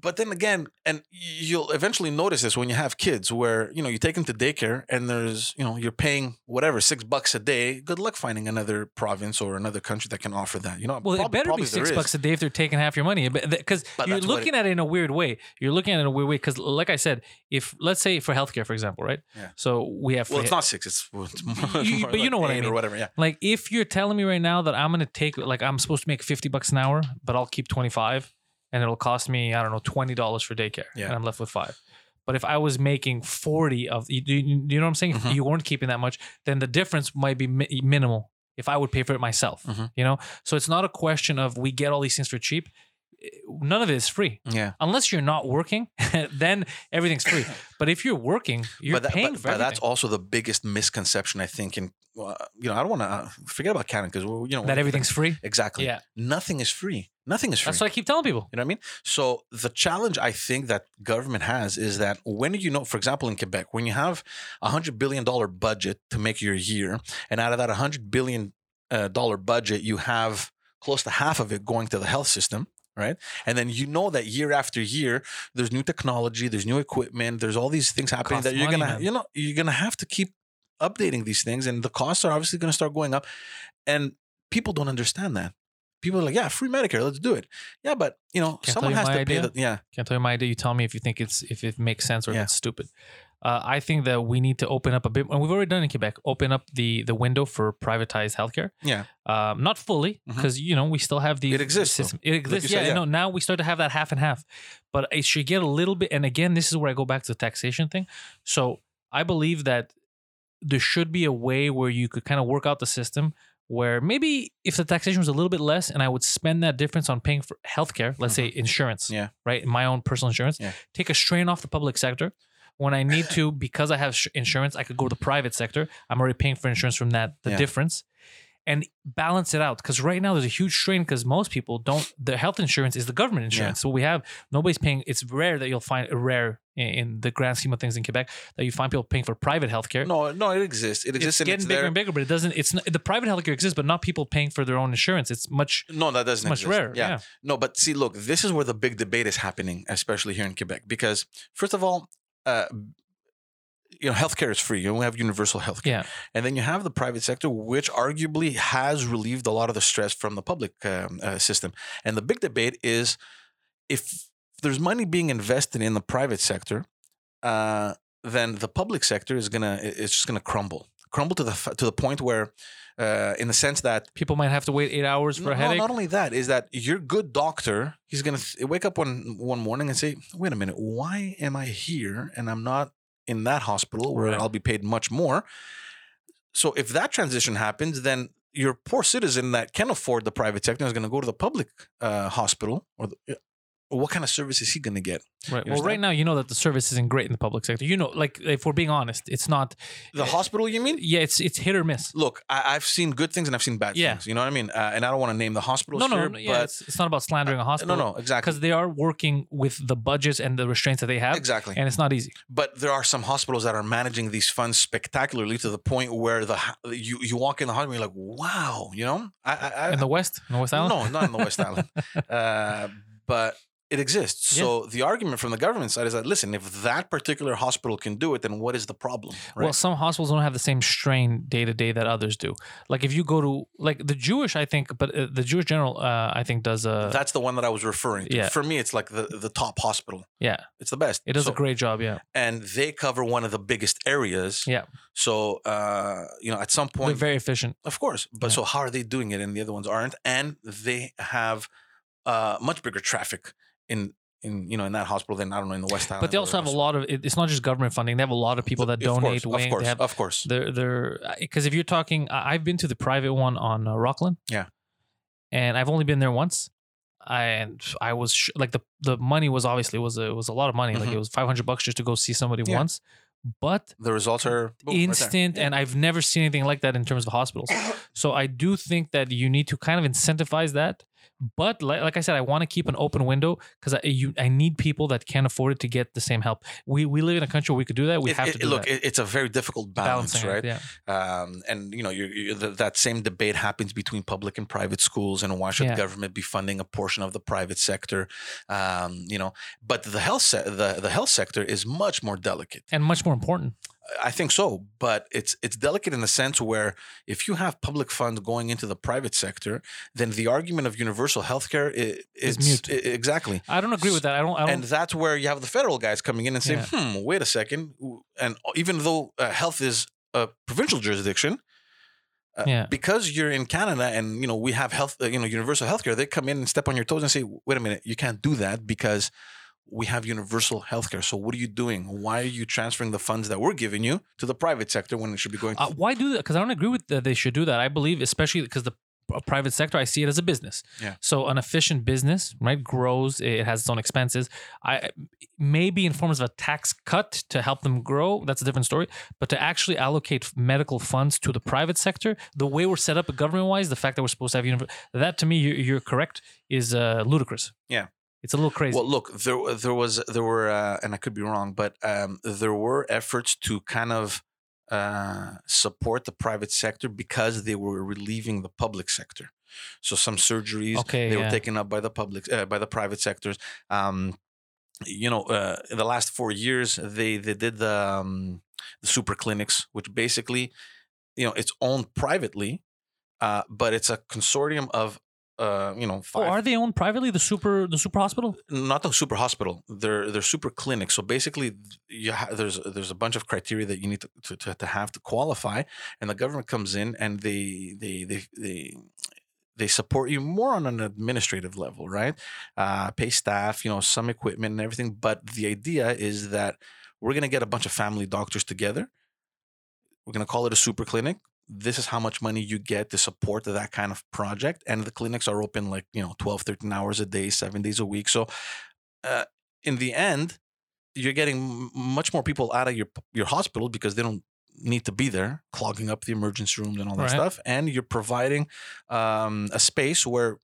but then again, and you'll eventually notice this when you have kids, where you know you take them to daycare, and there's you know you're paying whatever six bucks a day. Good luck finding another province or another country that can offer that. You know, well, it better be six bucks a day if they're taking half your money, because you're looking at it in a weird way. You're looking at it in a weird way because, like I said, if let's say for healthcare, for example, right? Yeah. So we have. Well, it's not six. It's, it's more, You- more but you know what I mean. or whatever. Yeah. Like if you're telling me right now that I'm gonna take like I'm supposed to make 50 bucks an hour, but I'll keep 25 and it'll cost me, I don't know, twenty dollars for daycare. Yeah. And I'm left with five. But if I was making 40 of you, you you know what I'm saying? If Mhm. you weren't keeping that much, then the difference might be mi- minimal if I would pay for it myself. Mhm. You know? So it's not a question of we get all these things for cheap. None of it is free. Yeah. Unless you're not working, then everything's free. But if you're working, you're but, that, paying but, for but everything. that's also the biggest misconception I think. In uh, you know, I don't want to uh, forget about Canada because you know that everything's free. exactly. Yeah. Nothing is free. Nothing is free. That's what I keep telling people. You know what I mean? So the challenge I think that government has is that when you know, for example, in Quebec, when you have a hundred billion dollar budget to make your year, and out of that hundred billion uh, dollar budget, you have close to half of it going to the health system. Right. And then you know that year after year, there's new technology, there's new equipment, there's all these things happening that you're money, gonna, man. you know, you're gonna have to keep updating these things, and the costs are obviously gonna start going up. And people don't understand that. People are like, yeah, free Medicare, let's do it. Yeah, but you know, Can I someone has to my pay idea? the yeah. Can I tell you my idea? You tell me if you think it's if it makes sense or Yeah. if it's stupid. Uh, I think that we need to open up a bit, and we've already done in Quebec. Open up the the window for privatized healthcare. Yeah. Um, not fully, because you know we still have the It exists, though. System. It exists. you yeah, said, yeah. No, now we start to have that half and half, but it should get a little bit. And again, this is where I go back to the taxation thing. So I believe that there should be a way where you could kind of work out the system where maybe if the taxation was a little bit less and I would spend that difference on paying for healthcare, let's say insurance, Mm-hmm. Yeah. right, my own personal insurance, Yeah. take a strain off the public sector. When I need to, because I have sh- insurance, I could go to the private sector. I'm already paying for insurance from that, the Yeah. difference. And balance it out because right now there's a huge strain because most people don't The health insurance is the government insurance so we have nobody's paying it's rare that you'll find rare in, in the grand scheme of things in quebec that you find people paying for private healthcare No, no, it exists. It it's exists and getting it's getting bigger there. and bigger but it doesn't it's not, the private healthcare exists but not people paying for their own insurance it's much No, that doesn't much exist. rarer yeah. No, but see, look, this is where the big debate is happening, especially here in Quebec, because first of all, uh, you know, healthcare is free. You know, we have universal healthcare, yeah and then you have the private sector, which arguably has relieved a lot of the stress from the public um, uh, system. And the big debate is if there's money being invested in the private sector, uh, then the public sector is gonna it's just gonna crumble, crumble to the to the point where, uh, in the sense that people might have to wait eight hours for no, a headache not only that is that your good doctor he's gonna wake up one one morning and say wait a minute why am i here and i'm not in that hospital where Right. i'll be paid much more so if that transition happens then your poor citizen that can afford the private sector is going to go to the public uh, hospital or the, what kind of service is he going to get? Right You well right now you know that the service isn't great in the public sector. You know like if we're being honest it's not the hospital you mean? yeah it's it's hit or miss. Look I, i've seen good things and i've seen bad Yeah. things you know what i mean? Uh, and i don't want to name the hospitals no no, here, no yeah but it's, it's not about slandering a hospital. no no exactly. Because they are working with the budgets and the restraints that they have exactly. and it's not easy. But there are some hospitals that are managing these funds spectacularly to the point where the you you walk in the hospital, you're like, wow, you know, I, I, I in the west? In the west island? no, not in the West Island, uh, but it exists. Yeah. So the argument from the government side is that listen, if that particular hospital can do it, then what is the problem? Right? Well, some hospitals don't have the same strain day to day that others do. Like if you go to like the Jewish, I think, but uh, the Jewish General, uh, I think, does a That's the one that I was referring to. yeah. For me, it's like the, the top hospital. yeah, It's the best. it does So- a great job. Yeah, and they cover one of the biggest areas. Yeah. So uh, you know, at some they're point, very efficient. Of course. But Yeah. so how are they doing it and the other ones aren't? And they have uh, much bigger traffic in in you know in that hospital than I don't know in the West Island. But they also have a lot of. It's not just government funding. They have a lot of people that Of donate. course, wing. Of course, They have. of course. They're they're because if you're talking, I've been to the private one on uh, Rockland. Yeah. and I've only been there once. I, and I was sh- like the the money was obviously was a was a lot of money. Like Mhm. it was five hundred bucks just to go see somebody Yeah. once, but The results are boom, right instant Yeah. and i've never seen anything like that in terms of hospitals so i do think that you need to kind of incentivize that but like, like i said i want to keep an open window because I, you, I need people that can't afford it to get the same help we, we live in a country where we could do that we It- have it- to do look, that. it's a very difficult balance, right? act, yeah Um, and you know, you you th- that same debate happens between public and private schools, and why should Yeah. the government be funding a portion of the private sector? Um, you know, but the health se- the the health sector is much more delicate. and much more important I think so, but it's it's delicate in the sense where if you have public funds going into the private sector, then the argument of universal healthcare is, Is mute. i- exactly. i don't agree with that i don't i don't And that's where you have the federal guys coming in and saying, Yeah. "Hmm, wait a second. And even though uh, health is a provincial jurisdiction, uh, Yeah. because you're in Canada and you know we have health, uh, you know, universal healthcare, they come in and step on your toes and say, "Wait a minute, you can't do that because we have universal healthcare. So what are you doing? Why are you transferring the funds that we're giving you to the private sector when it should be going to uh, why do that because i don't agree with that they should do that i believe especially because the p- private sector i see it as a business Yeah. so an efficient business right grows it has its own expenses i maybe in forms of a tax cut to help them grow that's a different story but to actually allocate medical funds to the private sector the way we're set up government wise the fact that we're supposed to have univ- that to me you- you're correct is uh, ludicrous Yeah. It's a little crazy Well, look, there there was there were, uh, and I could be wrong, but um, there were efforts to kind of uh, support the private sector because they were relieving the public sector. So some surgeries Okay, they yeah. were taken up by the public uh, by the private sectors. Um, you know, uh, in the last four years, they they did the um, the super clinics, which basically, you know, it's owned privately, uh, but it's a consortium of. Uh, you know, oh five are they owned privately the super the super hospital not the super hospital. They're they're super clinics. So basically, you ha- there's there's a bunch of criteria that you need to, to, to, to have to qualify, and the government comes in and they they they they they support you more on an administrative level, right? Uh, pay staff, you know, some equipment and everything. But the idea is that we're gonna get a bunch of family doctors together. We're gonna call it a super clinic. This is how much money you get to support that kind of project. And the clinics are open like, you know, 12, 13 hours a day, seven days a week. So uh, in the end, you're getting much more people out of your your hospital because they don't need to be there, clogging up the emergency rooms and all that Right. stuff. And you're providing um, a space where,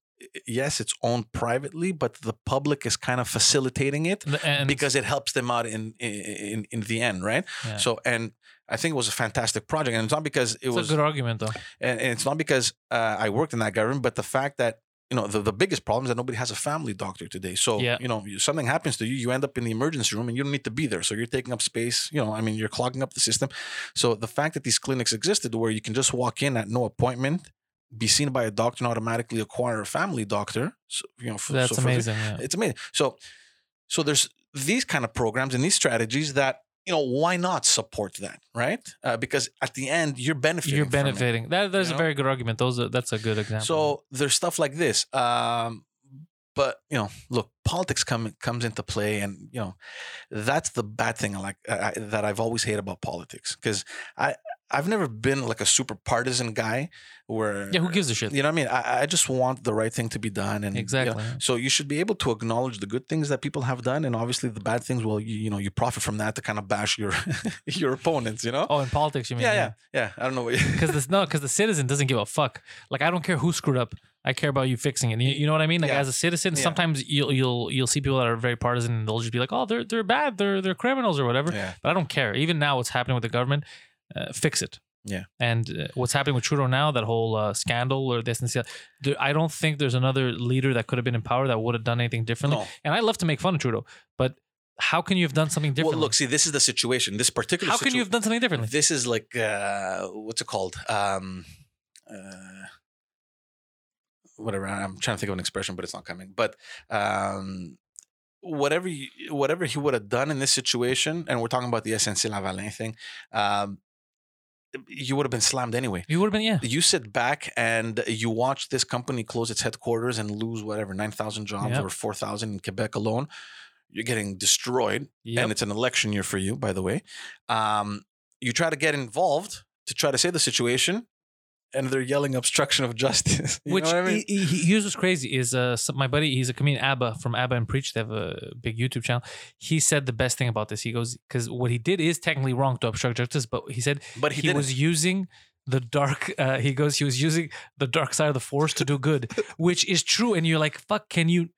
yes, it's owned privately, but the public is kind of facilitating it because it helps them out in in in the end, right? Yeah. So, and I think it was a fantastic project, and it's not because it it's was a good argument though. and, and it's not because uh, I worked in that government, but the fact that you know the, the biggest problem is that nobody has a family doctor today. So Yeah. you know something happens to you, you end up in the emergency room, and you don't need to be there. So you're taking up space. You know, I mean, you're clogging up the system. So the fact that these clinics existed, where you can just walk in at no appointment, be seen by a doctor, and automatically acquire a family doctor. So, you know, for, That's so for- amazing. Yeah. it's amazing. So, so there's these kind of programs and these strategies that you know why not support that, right? Uh, because at the end you're benefiting. You're benefiting. That there's you a know? very good argument. Those are, that's a good example. So there's stuff like this. Um, but you know, look, politics come comes into play, and you know, that's the bad thing. I like that I've always hated about politics because I I've never been like a super partisan guy where yeah, who gives a shit? you know what I mean? I, I just want the right thing to be done, and you know, Exactly. so you should be able to acknowledge the good things that people have done, and obviously the bad things. Well, you you know you profit from that to kind of bash your your opponents. You know? Oh, in politics, you mean? yeah, yeah, yeah. I don't know. What Because this no, because the citizen doesn't give a fuck. Like I don't care who screwed up. I care about you fixing it. You, you know what I mean? Like Yeah. as a citizen, Yeah. sometimes you'll you'll you'll see people that are very partisan and they'll just be like, oh, they're they're bad, they're they're criminals or whatever. yeah, But I don't care. Even now, what's happening with the government, uh, fix it. Yeah. And uh, what's happening with Trudeau now, that whole uh, scandal or this and that, there, I don't think there's another leader that could have been in power that would have done anything differently. no. And I love to make fun of Trudeau, but how can you have done something differently? Well, look, see, this is the situation. This particular. how can you have done something differently? This is like uh, what's it called? Um, uh, whatever. I'm trying to think of an expression, but it's not coming. But um, whatever, you, whatever he would have done in this situation, and we're talking about the SNC Lavalin thing, um, you would have been slammed anyway. You would have been, yeah. You sit back and you watch this company close its headquarters and lose whatever nine thousand jobs Yep. or four thousand in Quebec alone. You're getting destroyed Yep. and it's an election year for you, by the way. Um, you try to get involved to try to save the situation, and they're yelling obstruction of justice. You Which know what I mean? he, he, here's what's crazy is uh my buddy he's a comedian Abba from Abba and Preach they have a big YouTube channel. He said the best thing about this. He goes because what he did is technically wrong to obstruct justice, but he said but he, he, was using the dark. Uh, he goes he was using the dark side of the force to do good, which is true. And you're like fuck, can you?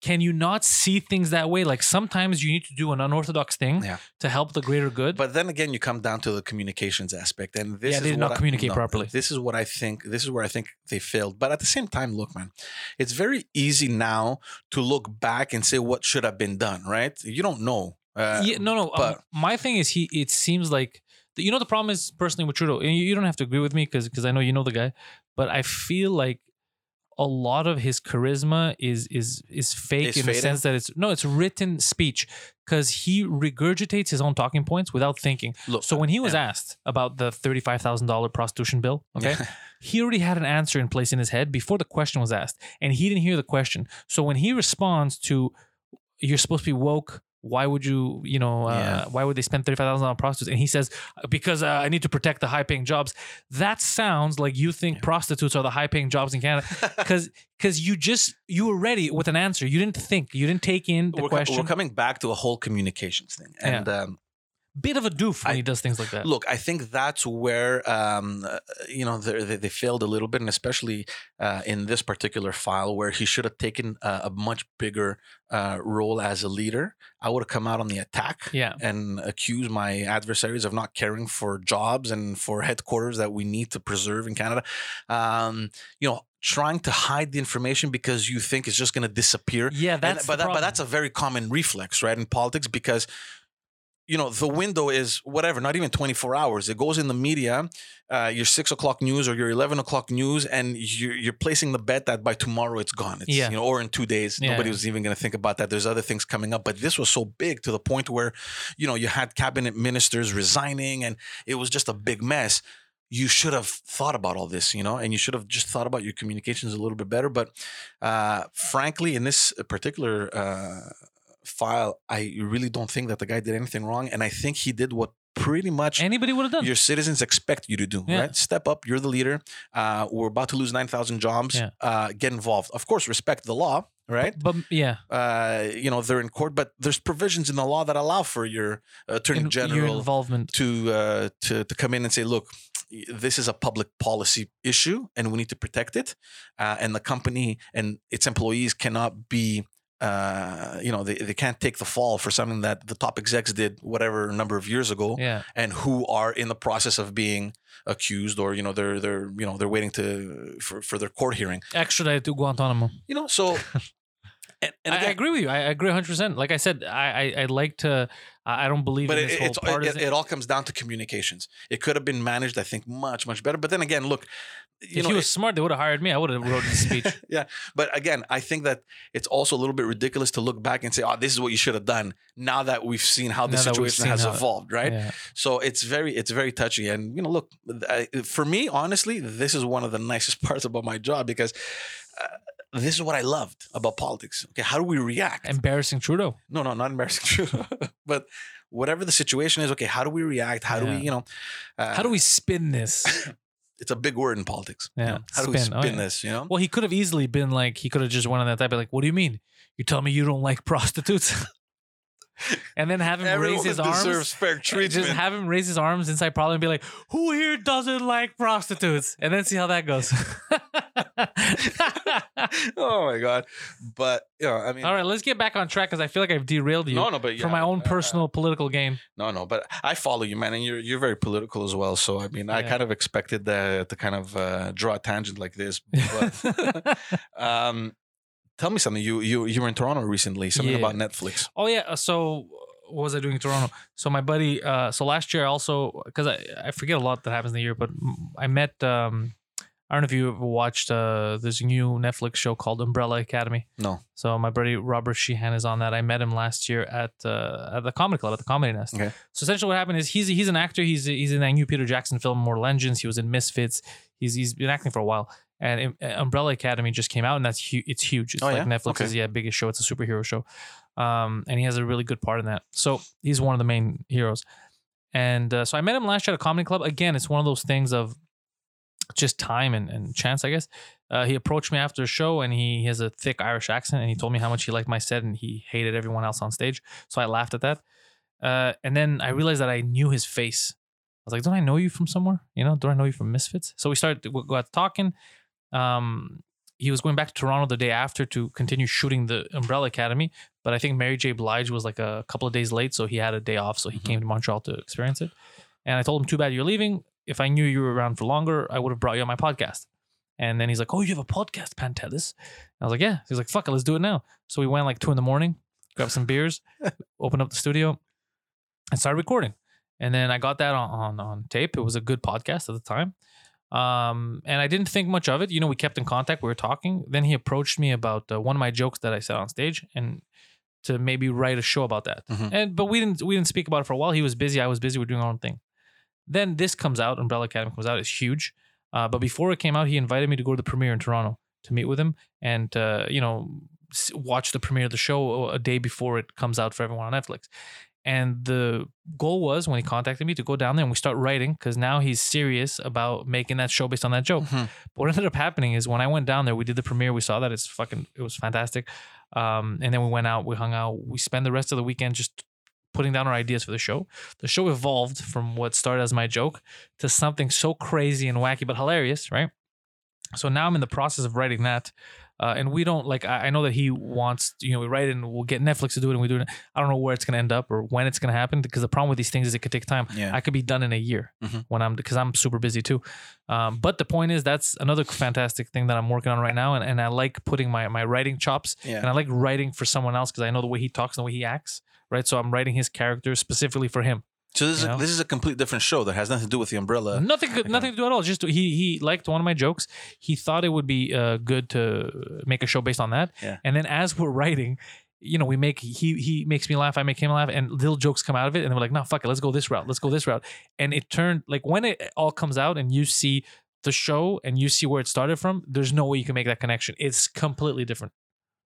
Can you not see things that way? Like sometimes you need to do an unorthodox thing Yeah. to help the greater good. But then again, you come down to the communications aspect, and this Yeah, is they did not I- communicate no, properly. This is what I think. This is where I think they failed. But at the same time, look, man, it's very easy now to look back and say what should have been done. Right? You don't know. Uh, yeah, no, no. um, but- my thing is, he. It seems like you know the problem is personally with Trudeau, and you, you don't have to agree with me because because I know you know the guy, but I feel like a lot of his charisma is is is fake Is in the sense that it's no, it's written speech because he regurgitates his own talking points without thinking. Look, So when he was yeah. asked about the thirty five thousand dollar prostitution bill, okay, he already had an answer in place in his head before the question was asked, and he didn't hear the question. So when he responds to, "You're supposed to be woke," why would you, you know, uh, Yeah. why would they spend thirty five thousand on prostitutes? And he says, "Because uh, I need to protect the high paying jobs." That sounds like you think Yeah. prostitutes are the high paying jobs in Canada, because because you just you were ready with an answer. You didn't think, you didn't take in the we're, co- question. we're coming back to a whole communications thing, and um, Bit of a doof when I- he does things like that. Look, I think that's where um, uh, you know they, they, failed a little bit, and especially uh, in this particular file where he should have taken a, a much bigger uh, role as a leader. I would have come out on the attack yeah, and accuse my adversaries of not caring for jobs and for headquarters that we need to preserve in Canada. Um, you know, trying to hide the information because you think it's just going to disappear. yeah. And- That's but the that, but that's a very common reflex, right, in politics because you know the window is whatever, not even twenty four hours. It goes in the media, uh, your six o'clock news or your eleven o'clock news, and you're, you're placing the bet that by tomorrow it's gone. It's, Yeah. you know, or in two days, Yeah, nobody was even going to think about that. There's other things coming up, but this was so big to the point where you know you had cabinet ministers resigning, and it was just a big mess. You should have thought about all this, you know, and you should have just thought about your communications a little bit better. But uh, frankly, in this particular uh, file, I really don't think that the guy did anything wrong, and I think he did what pretty much Anybody would have done. your citizens expect you to do. Yeah. Right, step up. You're the leader. Uh, we're about to lose nine thousand jobs. Yeah. Uh, get involved. Of course, respect the law. right? But yeah, Uh, you know, they're in court, but there's provisions in the law that allow for your attorney in- your general involvement. to uh, to to come in and say, look, this is a public policy issue, and we need to protect it. Uh, and the company and its employees cannot be. Uh, you know, they, they can't take the fall for something that the top execs did whatever number of years ago Yeah, and who are in the process of being accused or you know they're they're you know they're waiting to for, for their court hearing extradited to Guantanamo. you know so and, and I, I agree with you. I, I agree 100. percent Like I said, I I, I like to. I don't believe but in it, this whole it's it, it all comes down to communications it could have been managed i think much much better but then again look you if know he was it- smart, they would have hired me. I would have wrote the speech. yeah but again i think that it's also a little bit ridiculous to look back and say oh this is what you should have done now that we've seen how the situation has evolved right Yeah. So it's very it's very touchy, and you know, look, I, for me, honestly, this is one of the nicest parts about my job because uh, this is what I loved about politics. Okay, how do we react? Embarrassing Trudeau. no, no, not embarrassing, true, but whatever the situation is, okay, how do we react? How do we, you know, uh, How do we spin this? It's a big word in politics. you Yeah, know? how do we spin. spin Oh, yeah. this? You know, Well, he could have easily been like, he could have just went on that type of like, what do you mean? You tell me you don't like prostitutes? And then have him everyone raise his arms. fair uh, treatment. Just have him raise his arms inside Parliament and be like, who here doesn't like prostitutes? And then see how that goes. oh my god! But you know, I mean, All right, let's get back on track because I feel like I've derailed you no, no, but yeah, for my own uh, personal political game. No, no, but I follow you, man, and you're you're very political as well. So I mean, I kind of expected that to kind of uh, draw a tangent like this. But um, tell me something. You you you were in Toronto recently. Something Yeah. about Netflix. Oh yeah. uh, So what was I doing in Toronto? So my buddy. Uh, so last year I also because I I forget a lot that happens in the year, but I met. Um, I don't know if you ever watched uh, this new Netflix show called Umbrella Academy. No. So my buddy Robert Sheehan is on that. I met him last year at uh, at the comedy club at the Comedy Nest. Okay. So essentially, what happened is he's he's an actor. He's he's in that new Peter Jackson film Mortal Engines. He was in Misfits. He's he's been acting for a while. And uh, Umbrella Academy just came out, and that's hu- it's huge. It's Oh, like yeah? Netflix's Okay. yeah biggest show. It's a superhero show, um, and he has a really good part in that. So he's one of the main heroes. And uh, so I met him last year at a comedy club. Again, it's one of those things of just time and, and chance, I guess. Uh, he approached me after a show and he, he has a thick Irish accent and he told me how much he liked my set and he hated everyone else on stage. So I laughed at that. Uh, and then I realized that I knew his face. I was like, don't I know you from somewhere? You know, don't I know you from Misfits? So we started, we got talking. Um, he was going back to Toronto the day after to continue shooting the Umbrella Academy. But I think Mary J. Blige was like a couple of days late. So he had a day off. So he Mhm. came to Montreal to experience it. And I told him, too bad you're leaving. If I knew you were around for longer, I would have brought you on my podcast. And then he's like, Oh, you have a podcast, Pantelis? I was like, Yeah. He's like, Fuck it, let's do it now. So we went like two in the morning, grabbed some beers, opened up the studio, and started recording. And then I got that on, on, on tape. It was a good podcast at the time. Um, and I didn't think much of it. You know, we kept in contact, we were talking. Then he approached me about uh, one of my jokes that I said on stage and to maybe write a show about that. Mhm. And but we didn't we didn't speak about it for a while. He was busy, I was busy, we are doing our own thing. Then this comes out, Umbrella Academy comes out, it's huge. Uh, but before it came out, he invited me to go to the premiere in Toronto to meet with him and uh, you know watch the premiere of the show a day before it comes out for everyone on Netflix. And the goal was when he contacted me to go down there and we start writing because now he's serious about making that show based on that joke. Mhm. But what ended up happening is when I went down there, we did the premiere. We saw that it's fucking, it was fantastic. Um, and then we went out, we hung out, we spent the rest of the weekend just putting down our ideas for the show. The show evolved from what started as my joke to something so crazy and wacky but hilarious, right? So now I'm in the process of writing that. Uh, and we don't like. I, I know that he wants, you know, we write it and we'll get Netflix to do it, and we do it. I don't know where it's gonna end up or when it's gonna happen because the problem with these things is it could take time. Yeah. I could be done in a year Mhm. when I'm because I'm super busy too. Um, but the point is that's another fantastic thing that I'm working on right now, and, and I like putting my my writing chops, Yeah. and I like writing for someone else because I know the way he talks and the way he acts, right? So I'm writing his character specifically for him. So this is, know? this is a complete different show that has nothing to do with the umbrella. nothing, good- nothing to do at all. Just he he liked one of my jokes. He thought it would be uh, good to make a show based on that. Yeah. And then as we're writing, you know, we make he he makes me laugh, I make him laugh, and little jokes come out of it, and we're like, no, fuck it, let's go this route, let's go this route, and it turned like when it all comes out and you see the show and you see where it started from, there's no way you can make that connection. It's completely different.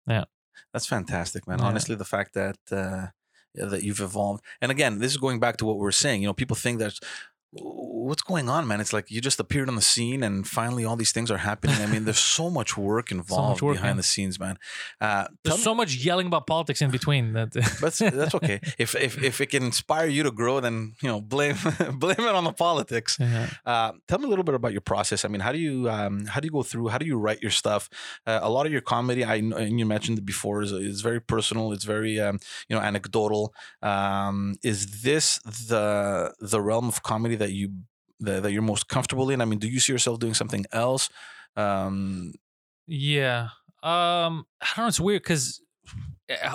Yeah. That's fantastic, man. Yeah. Honestly, the fact that uh, that you've evolved, and again, this is going back to what we are saying. You know, people think that what's going on, man? It's like you just appeared on the scene, and finally all these things are happening. I mean, there's so much work involved work, behind man. the scenes, man. Uh, There's me- so much yelling about politics in between that. that's that's okay. if if if it can inspire you to grow, then you know blame blame it on the politics. Yeah. Uh, tell me a little bit about your process. I mean, how do you um, how do you go through? How do you write your stuff? Uh, a lot of your comedy, I and you mentioned it before, is is very personal. It's very um, you know anecdotal. Um, is this the the realm of comedy that you that, that you're most comfortable in? I mean, do you see yourself doing something else? Um, Yeah. Um, I don't know. It's weird because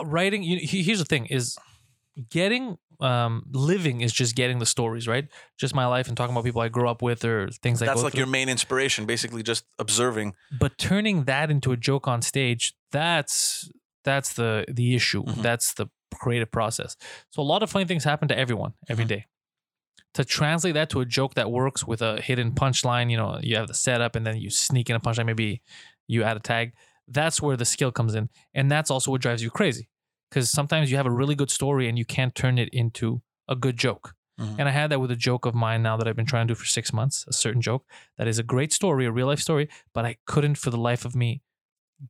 writing. You, here's the thing: is getting um living is just getting the stories right. Just my life and talking about people I grew up with or things I that's go like through. your main inspiration, basically, just observing. but turning that into a joke on stage that's that's the the issue Mhm. that's the creative process so a lot of funny things happen to everyone every Mhm. day to translate that to a joke that works with a hidden punchline you know you have the setup and then you sneak in a punchline maybe you add a tag that's where the skill comes in and that's also what drives you crazy because sometimes you have a really good story and you can't turn it into a good joke Mhm. and I had that with a joke of mine now that I've been trying to do for six months, a certain joke that is a great story, a real life story, but I couldn't for the life of me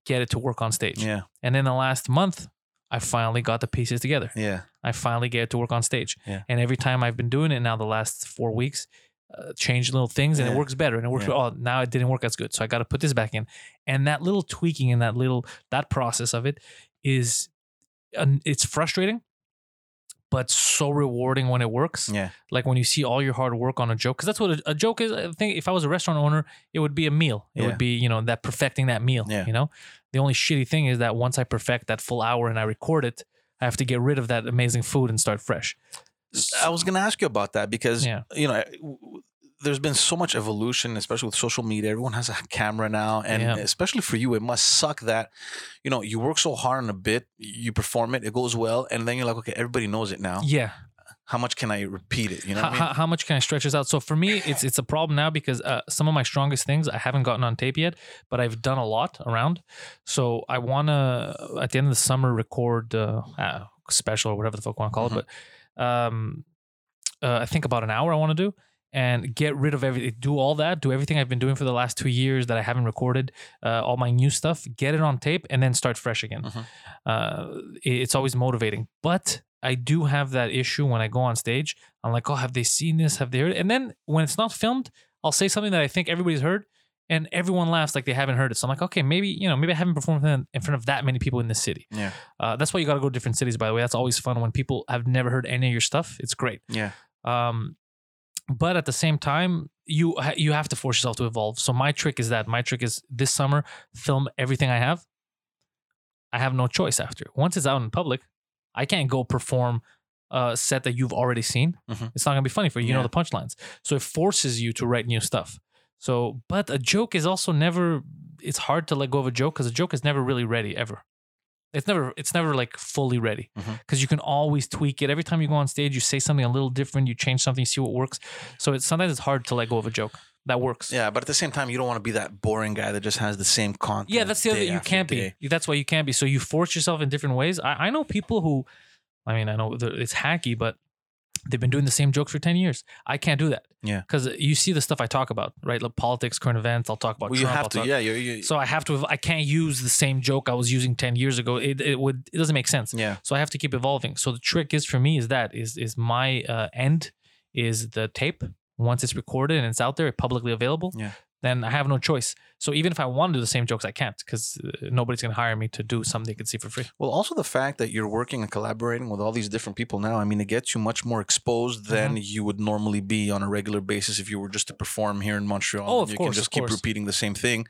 get it to work on stage. Yeah, And then the last month, I finally got the pieces together. yeah, I finally get to work on stage. Yeah. And every time I've been doing it now, the last four weeks, uh, change little things and Yeah. it works better. And it works. Yeah. Oh, now it didn't work as good, so I got to put this back in. And that little tweaking and that little that process of it is, uh, it's frustrating, but so rewarding when it works yeah, like when you see all your hard work on a joke because that's what a, a joke is i think if i was a restaurant owner it would be a meal it Yeah. would be you know that perfecting that meal Yeah. you know the only shitty thing is that once i perfect that full hour and i record it i have to get rid of that amazing food and start fresh I was going to ask you about that because Yeah. you know there's been so much evolution, especially with social media. Everyone has a camera now, and Yeah. especially for you, it must suck that you know you work so hard on a bit, you perform it, it goes well, and then you're like, okay, everybody knows it now. yeah How much can I repeat it? You know, how, I mean? how, how much can i stretch this out so for me it's it's a problem now because uh, some of my strongest things i haven't gotten on tape yet but i've done a lot around so i want to at the end of the summer record uh, uh special or whatever the fuck you want to call Mhm. it but um uh, i think about an hour i want to do and get rid of everything do all that do everything i've been doing for the last two years that i haven't recorded uh, all my new stuff get it on tape and then start fresh again Mhm. uh, it's always motivating but I do have that issue when I go on stage. I'm like, oh, have they seen this? Have they heard it? And then when it's not filmed, I'll say something that I think everybody's heard, and everyone laughs like they haven't heard it. So I'm like, okay, maybe you know, maybe I haven't performed in in front of that many people in this city. Yeah. Uh, that's why you got to go to different cities. By the way, that's always fun when people have never heard any of your stuff. It's great. yeah, Um, but at the same time, you you have to force yourself to evolve. So my trick is that my trick is this summer film everything I have. I have no choice after. Once it's out in public, I can't go perform a set that you've already seen. Mhm. It's not gonna be funny for you. You know the punchlines. So it forces you to write new stuff. So, but a joke is also never. It's hard to let go of a joke because a joke is never really ready ever. It's never. It's never like fully ready mm-hmm. because you can always tweak it. Every time you go on stage, you say something a little different. You change something, you see what works. So it's sometimes it's hard to let go of a joke that works. yeah. But at the same time, you don't want to be that boring guy that just has the same content. Yeah, that's the other. You can't day. be. That's why you can't be. So you force yourself in different ways. I, I know people who, I mean, I know it's hacky, but they've been doing the same jokes for ten years. I can't do that. Yeah. because you see the stuff I talk about, right? Like politics, current events. I'll talk about. Well, you have I'll to. talk- Yeah, you. you So I have to. I can't use the same joke I was using ten years ago. It, it would. It doesn't make sense. yeah. So I have to keep evolving. So the trick is for me is that is is my uh, end is the tape. Once it's recorded and it's out there, publicly available, Yeah. Then I have no choice. So even if I want to do the same jokes, I can't because uh, nobody's gonna hire me to do something they can see for free. Well, also the fact that you're working and collaborating with all these different people now, I mean, it gets you much more exposed than Mm-hmm. you would normally be on a regular basis if you were just to perform here in Montreal. Oh, of you course, can just keep course. repeating the same thing.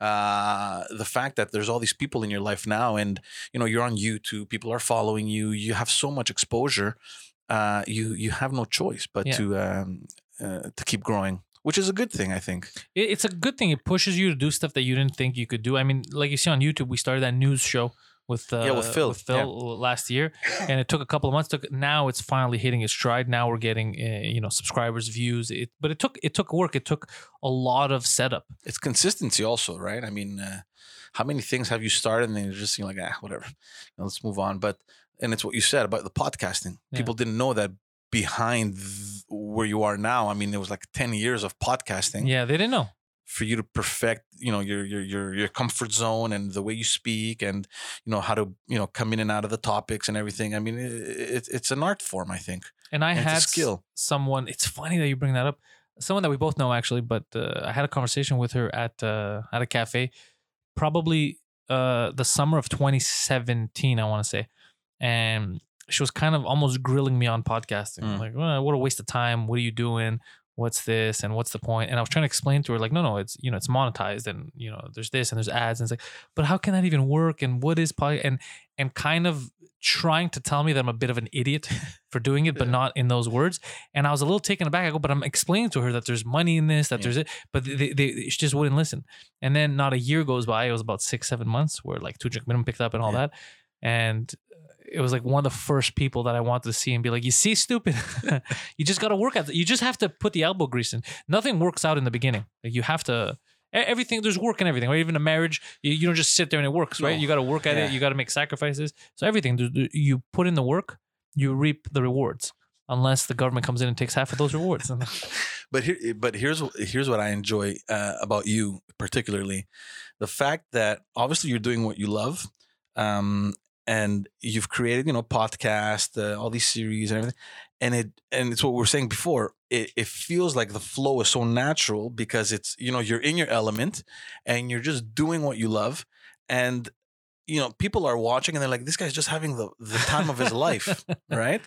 Uh, the fact that there's all these people in your life now, and you know, you're on YouTube, people are following you, you have so much exposure. Uh, you you have no choice but Yeah. to um, uh, to keep growing, which is a good thing, I think. It's a good thing. It pushes you to do stuff that you didn't think you could do. I mean, like you see on YouTube, we started that news show with uh, Yeah, with Phil. with Phil last year, and it took a couple of months. Took now it's finally hitting its stride. Now we're getting uh, you know subscribers, views. It, but it took it took work. It took a lot of setup. It's consistency, also, right? I mean, uh, how many things have you started and then you're just you're like, ah, whatever, You know, let's move on. But and it's what you said about the podcasting. Yeah. People didn't know that behind th- where you are now. I mean, it was like 10 years of podcasting Yeah, they didn't know. for you to perfect, you know, your your your your comfort zone and the way you speak and you know how to, you know, come in and out of the topics and everything. I mean, it, it, it's an art form, I think. And I And it's a had skill. someone. It's funny that you bring that up. Someone that we both know actually, but uh, I had a conversation with her at uh, at a cafe, probably uh, the summer of 2017, I want to say, and she was kind of almost grilling me on podcasting, Mm. like, well, "What a waste of time! What are you doing? What's this? And what's the point?" And I was trying to explain to her, like, "No, no, it's you know, it's monetized, and you know, there's this and there's ads, and it's like, but how can that even work? And what is pod? And and kind of trying to tell me that I'm a bit of an idiot for doing it, but Yeah. not in those words. And I was a little taken aback. I go, but I'm explaining to her that there's money in this, that Yeah. there's it, but they, they, she just wouldn't listen. And then not a year goes by. It was about six, seven months where like two drink minimum picked up and all Yeah. that. And it was like one of the first people that I wanted to see and be like, you see, stupid, you just got to work at it. You just have to put the elbow grease in. Nothing works out in the beginning. Like you have to, everything, there's work in everything, or even a marriage, you, you don't just sit there and it works, right? No. You got to work at Yeah. it. You got to make sacrifices. So everything, you put in the work, you reap the rewards. Unless the government comes in and takes half of those rewards. But here, but here's here's what I enjoy uh, about you, particularly, the fact that obviously you're doing what you love, um, and you've created, you know, podcast, uh, all these series and everything, and it and it's what we were saying before. It, it feels like the flow is so natural because it's you know you're in your element, and you're just doing what you love, and you know people are watching and they're like, this guy's just having the the time of his life, right?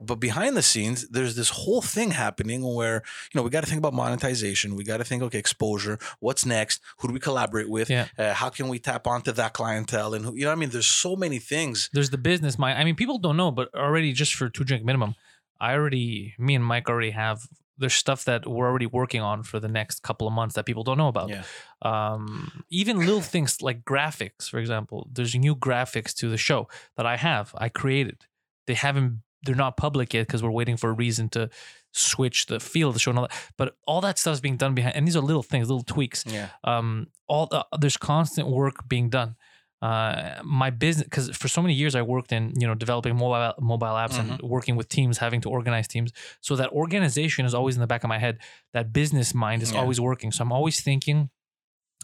But behind the scenes, there's this whole thing happening where you know we got to think about monetization. We got to think, okay, exposure. What's next? Who do we collaborate with? Yeah. Uh, how can we tap onto that clientele? And who, you know, I mean, there's so many things. there's the business mind. I mean, people don't know, but already just for two drink minimum, I already, me and Mike already have. There's stuff that we're already working on for the next couple of months that people don't know about. Yeah. Um, even little things like graphics, for example. There's new graphics to the show that I have. I created. They haven't. They're not public yet because we're waiting for a reason to switch the feel of the show and all that. But all that stuff is being done behind, and these are little things, little tweaks Yeah. um all the, there's constant work being done uh my business because for so many years i worked in you know developing mobile mobile apps and working with teams having to organize teams so that organization is always in the back of my head that business mind is Yeah. always working so i'm always thinking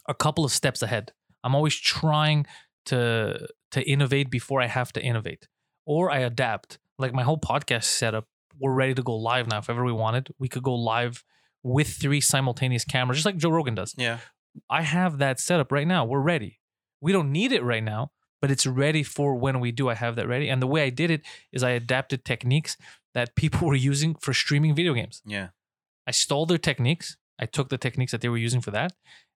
a couple of steps ahead i'm always trying to to innovate before i have to innovate or i adapt like my whole podcast setup we're ready to go live now if ever we wanted we could go live with three simultaneous cameras just like joe rogan does Yeah. I have that set up right now. We're ready. We don't need it right now, but it's ready for when we do. I have that ready. And the way I did it is I adapted techniques that people were using for streaming video games. Yeah. I stole their techniques. I took the techniques that they were using for that.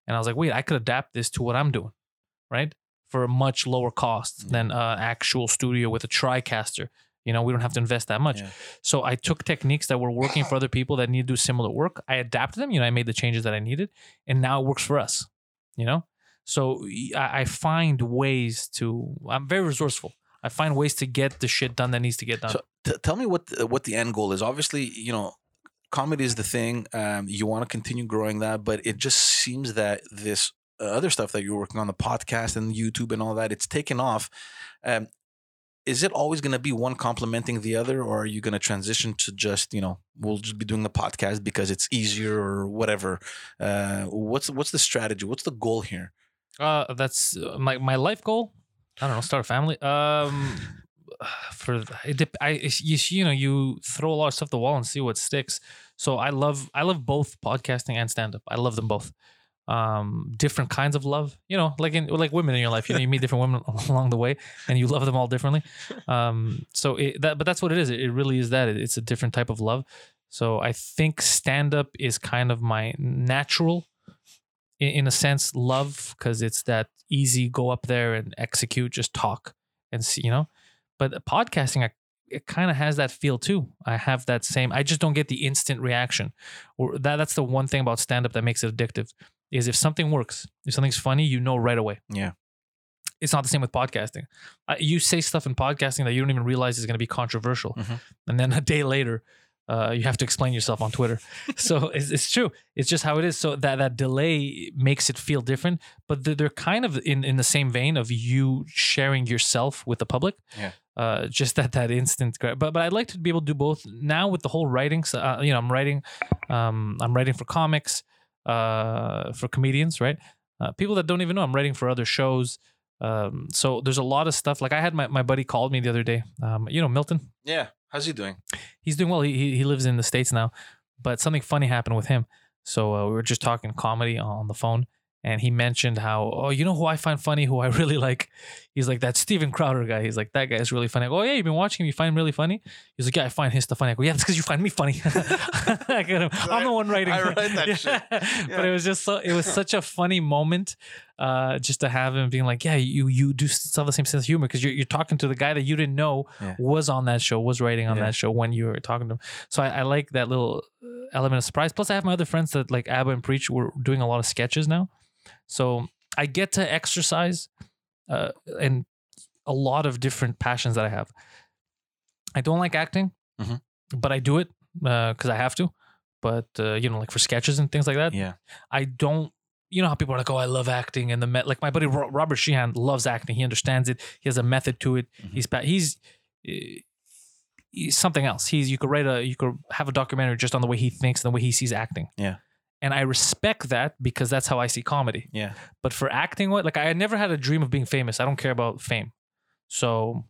And I was like, wait, I could adapt this to what I'm doing, right? For a much lower cost Yeah. than uh, actual studio with a TriCaster. You know, we don't have to invest that much. Yeah. So I took techniques that were working for other people that need to do similar work. I adapted them. You know, I made the changes that I needed, and now it works for us. You know, so I, I find ways to. I'm very resourceful. I find ways to get the shit done that needs to get done. So t- tell me what the, what the end goal is. Obviously, you know, comedy is the thing. Um, you want to continue growing that, but it just seems that this uh, other stuff that you're working on, the podcast and YouTube and all that, it's taken off. Um, is it always going to be one complementing the other, or are you going to transition to just you know we'll just be doing the podcast because it's easier or whatever? Uh, what's what's the strategy? What's the goal here? Uh, that's uh, my my life goal. I don't know. Start a family. Um, for it, I you you know you throw a lot of stuff at the wall and see what sticks. So I love I love both podcasting and stand up. I love them both. Um, different kinds of love. You know, like in like women in your life. You know, you meet different women along the way, and you love them all differently. Um, so it, that but that's what it is. It, it really is that. It, it's a different type of love. So I think stand up is kind of my natural in, in a sense love because it's that easy go up there and execute just talk and see you know? But podcasting I, it kind of has that feel too. I have that same i just don't get the instant reaction. Or that that's the one thing about stand up that makes it addictive is if something works if something's funny you know right away. Yeah. it's not the same with podcasting. Uh, you say stuff in podcasting that you don't even realize is going to be controversial. Mhm. and then a day later uh, you have to explain yourself on Twitter. so it's, it's true. It's just how it is. So that that delay makes it feel different, but they're, they're kind of in in the same vein of you sharing yourself with the public. Yeah. uh, just that that instant. But but I'd like to be able to do both now with the whole writing. So, uh, you know, I'm writing, um, I'm writing for comics, uh, for comedians, right? Uh, people that don't even know I'm writing for other shows. Um, so there's a lot of stuff. Like I had my, my buddy called me the other day. Um, you know, Milton. Yeah. How's he doing? He's doing well. He he, he lives in the states now, but something funny happened with him. So uh, we were just talking comedy on the phone, and he mentioned how, oh, you know who I find funny, who I really like. He's like that Steven Crowder guy. He's like that guy is really funny. I go, oh yeah, you've been watching him. You find him really funny. He's like, yeah, I find his stuff funny. I go, yeah, that's because you find me funny. I. I'm the one writing. I write that Yeah. shit. But it was just so it was such a funny moment, uh, just to have him being like, yeah, you you do still have the same sense of humor because you're you're talking to the guy that you didn't know Yeah. was on that show, was writing on Yeah. that show when you were talking to him. So I, I like that little uh, element of surprise. Plus, I have my other friends that like Abba and Preach. We're doing a lot of sketches now, so I get to exercise uh, and a lot of different passions that I have. I don't like acting, Mhm. but I do it because I have to. But uh, you know, like for sketches and things like that, Yeah. I don't. You know how people are like, "Oh, I love acting," and the met like my buddy Robert Sheehan loves acting. He understands it. He has a method to it. Mhm. He's he's uh, he's something else. He's you could write a you could have a documentary just on the way he thinks and the way he sees acting. Yeah. And I respect that because that's how I see comedy. Yeah. But for acting, what like I never had a dream of being famous. I don't care about fame, so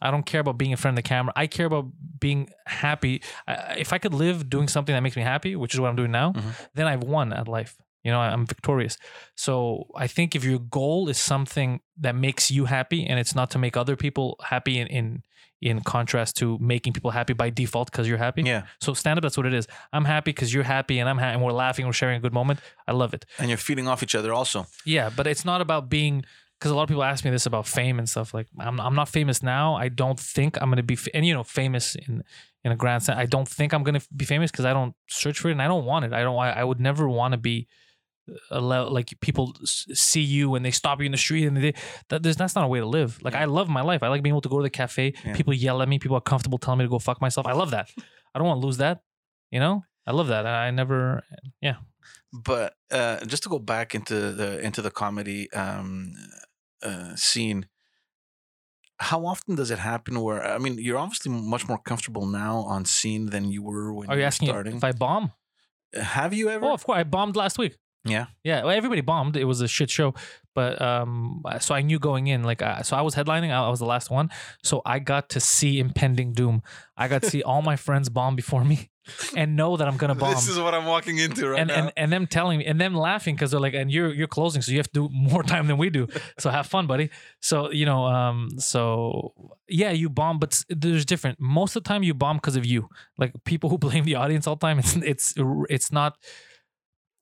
I don't care about being in front of the camera. I care about being happy. I, if I could live doing something that makes me happy, which is what I'm doing now, Mhm. then I've won at life. You know, I'm victorious. So I think if your goal is something that makes you happy, and it's not to make other people happy in in, in contrast to making people happy by default because you're happy. Yeah. So stand up, that's what it is. I'm happy because you're happy, and I'm happy, and we're laughing, we're sharing a good moment. I love it. And you're feeding off each other also. Yeah, but it's not about being because a lot of people ask me this about fame and stuff. Like I'm, I'm not famous now. I don't think I'm gonna be, and you know, famous in in a grand sense. I don't think I'm gonna be famous because I don't search for it and I don't want it. I don't. I, I would never want to be. A le- like people see you and they stop you in the street and they that there's that's not a way to live. Like I love my life. I like being able to go to the cafe. Yeah. People yell at me. People are comfortable telling me to go fuck myself. I love that. I don't want to lose that. You know, I love that. I never. Yeah. But uh, just to go back into the into the comedy um, uh, scene, how often does it happen? Where I mean, you're obviously much more comfortable now on scene than you were when Are you you asking starting. if I bomb? Have you ever? Oh, of course. I bombed last week. Yeah. Yeah. Well, everybody bombed. It was a shit show. But um, so I knew going in, like, uh, so I was headlining. I I was the last one. So I got to see impending doom. I got to see all my friends bomb before me and know that I'm going to bomb. This is what I'm walking into right and, now. and and them telling me and them laughing because they're like, and you're you're closing, so you have to do more time than we do. So have fun, buddy. So you know, um, so yeah, you bomb, but there's different. Most of the time, you bomb because of you. Like people who blame the audience all the time. It's it's it's not.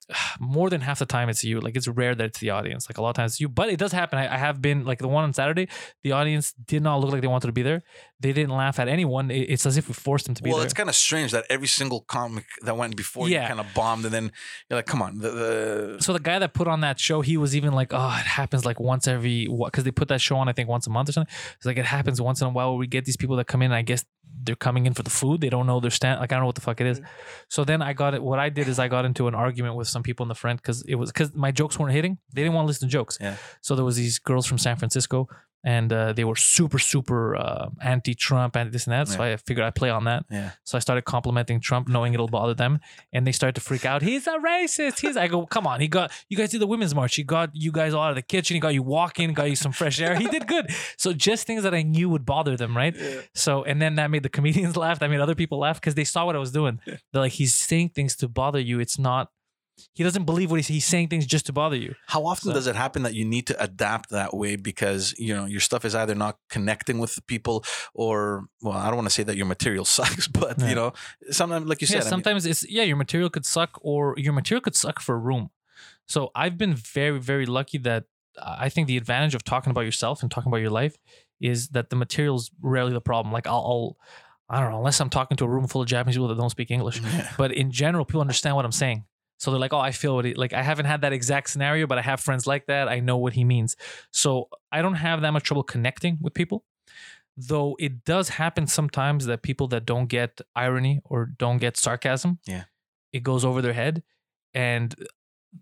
More than half the time, it's you. Like it's rare that it's the audience. Like a lot of times, you. But it does happen. I, I have been like the one on Saturday. The audience did not look like they wanted to be there. They didn't laugh at anyone. It- it's as if we forced them to be well, there. Well, it's kind of strange that every single comic that went before Yeah. you kind of bombed, and then you're like, "Come on, the, the so the guy that put on that show, he was even like, "Oh, it happens like once every what?" Because they put that show on, I think once a month or something. It's like it happens once in a while where we get these people that come in. I guess they're coming in for the food. They don't know their stand. Like I don't know what the fuck it is. Mm-hmm. So then I got it. What I did is I got into an argument with some people in the front because it was because my jokes weren't hitting. They didn't want to listen to jokes. Yeah. So there was these girls from San Francisco. And uh, they were super, super uh, anti-Trump and this and that. So Yeah. I figured I'd play on that. yeah." So I started complimenting Trump, knowing it'll bother them, and they started to freak out. He's a racist. He's. I go, come on. He got you guys did the women's march. He got you guys all out of the kitchen. He got you walking. Got you some fresh air. He did good. So just things that I knew would bother them, right? Yeah. So and then that made the comedians laugh. That made other people laugh because they saw what I was doing. They're like, he's saying things to bother you. It's not. He doesn't believe what he's, he's saying things just to bother you. How often So- does it happen that you need to adapt that way because you know your stuff is either not connecting with people or well, I don't want to say that your material sucks, but Yeah. you know, sometimes like you yeah, said, I mean, sometimes it's yeah, your material could suck, or your material could suck for a room. So I've been very, very lucky that I think the advantage of talking about yourself and talking about your life is that the material's rarely the problem. Like I'll, I'll I don't know, unless I'm talking to a room full of Japanese people that don't speak English. yeah. But in general, people understand what I'm saying. So they're like, oh, I feel what he like. I haven't had that exact scenario, but I have friends like that. I know what he means. So I don't have that much trouble connecting with people. Though it does happen sometimes that people that don't get irony or don't get sarcasm, Yeah. it goes over their head. And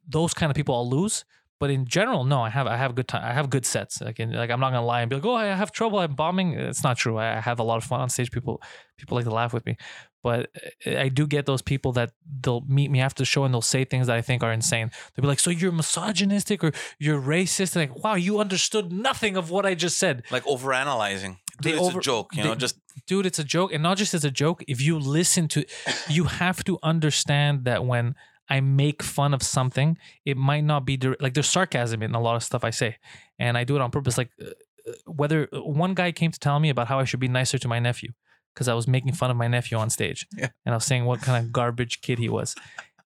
those kind of people I'll lose. But in general, no, I have I have good time. I have good sets. Like, in, like I'm not gonna lie and be like, oh, I have trouble. I'm bombing. It's not true. I I have a lot of fun on stage. People people like to laugh with me, but uh, I do get those people that they'll meet me after the show and they'll say things that I think are insane. They'll be like, so you're misogynistic or you're racist? And like, wow, you understood nothing of what I just said. Like overanalyzing. They Dude, it's over- a joke, you they- know. Just dude it's a joke and not just as a joke if you listen to you have to understand that when i make fun of something it might not be like there's sarcasm in a lot of stuff i say and i do it on purpose like uh, uh, whether one guy came to tell me about how i should be nicer to my nephew because i was making fun of my nephew on stage. Yeah. and i was saying what kind of garbage kid he was.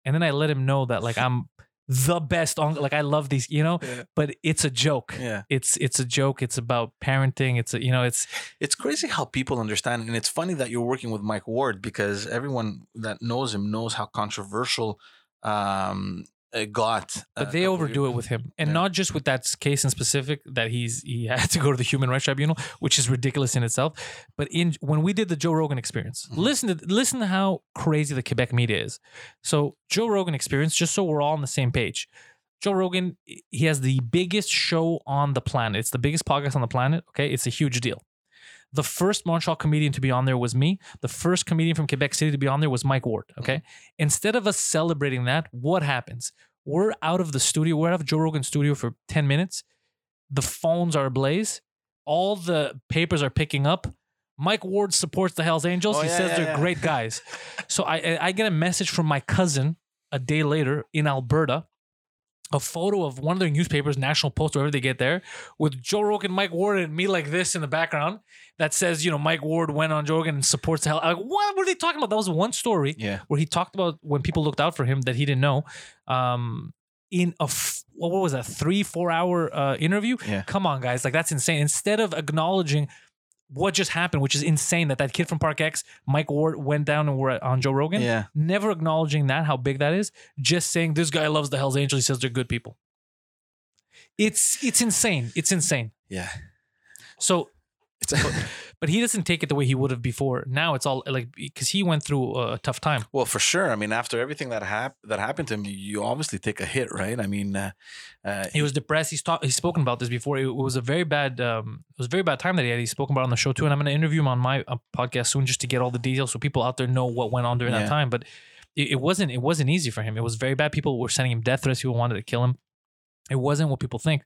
And then i let him know that like i'm the best on like i love these you know? Yeah. but it's a joke. Yeah. it's it's a joke. It's about parenting. It's a, you know it's It's crazy how people understand, and it's funny that you're working with Mike Ward because everyone that knows him knows how controversial um, it got. but they overdo it with him and Yeah. not just with that case in specific that he's he had to go to the human rights tribunal which is ridiculous in itself but in when we did the joe rogan experience Mhm. listen to listen to how crazy the quebec media is so joe rogan experience just so we're all on the same page joe rogan he has the biggest show on the planet it's the biggest podcast on the planet okay it's a huge deal the first Montreal comedian to be on there was me. The first comedian from Quebec City to be on there was Mike Ward. Okay. Instead of us celebrating that, what happens? We're out of the studio. We're out of Joe Rogan's studio for 10 minutes. The phones are ablaze. All the papers are picking up. Mike Ward supports the Hells Angels. Oh, he yeah, says yeah, they're yeah. great guys. so I I get a message from my cousin a day later in Alberta, a photo of one of their newspapers, National Post, wherever they get there, with Joe Rogan, Mike Ward, and me like this in the background that says, you know, Mike Ward went on Joe Rogan and supports the hell. Like, what were they talking about? That was one story Yeah. where he talked about when people looked out for him that he didn't know. Um, in a f- what was that three four hour uh, interview? Yeah. Come on, guys, like that's insane. Instead of acknowledging what just happened, which is insane that that kid from Parkex, Mike Ward, went down and were on Joe Rogan. Yeah. Never acknowledging that how big that is. Just saying this guy loves the Hell's Angels. He says they're good people. It's it's insane. It's insane. Yeah. So It's but he doesn't take it the way he would have before. Now it's all like because he went through a tough time. well, for sure. I mean, after everything that hap- that happened to him, you obviously take a hit, right? I mean, uh, uh, He was depressed. He's talked. He's spoken about this before. It, was a very bad. Um, it was a very bad time that he had. He's spoken about it on the show too, and I'm going to interview him on my uh, podcast soon just to get all the details so people out there know what went on during Yeah. that time. But it, it wasn't. It wasn't easy for him. It was very bad. People were sending him death threats. People wanted to kill him. It wasn't what people think.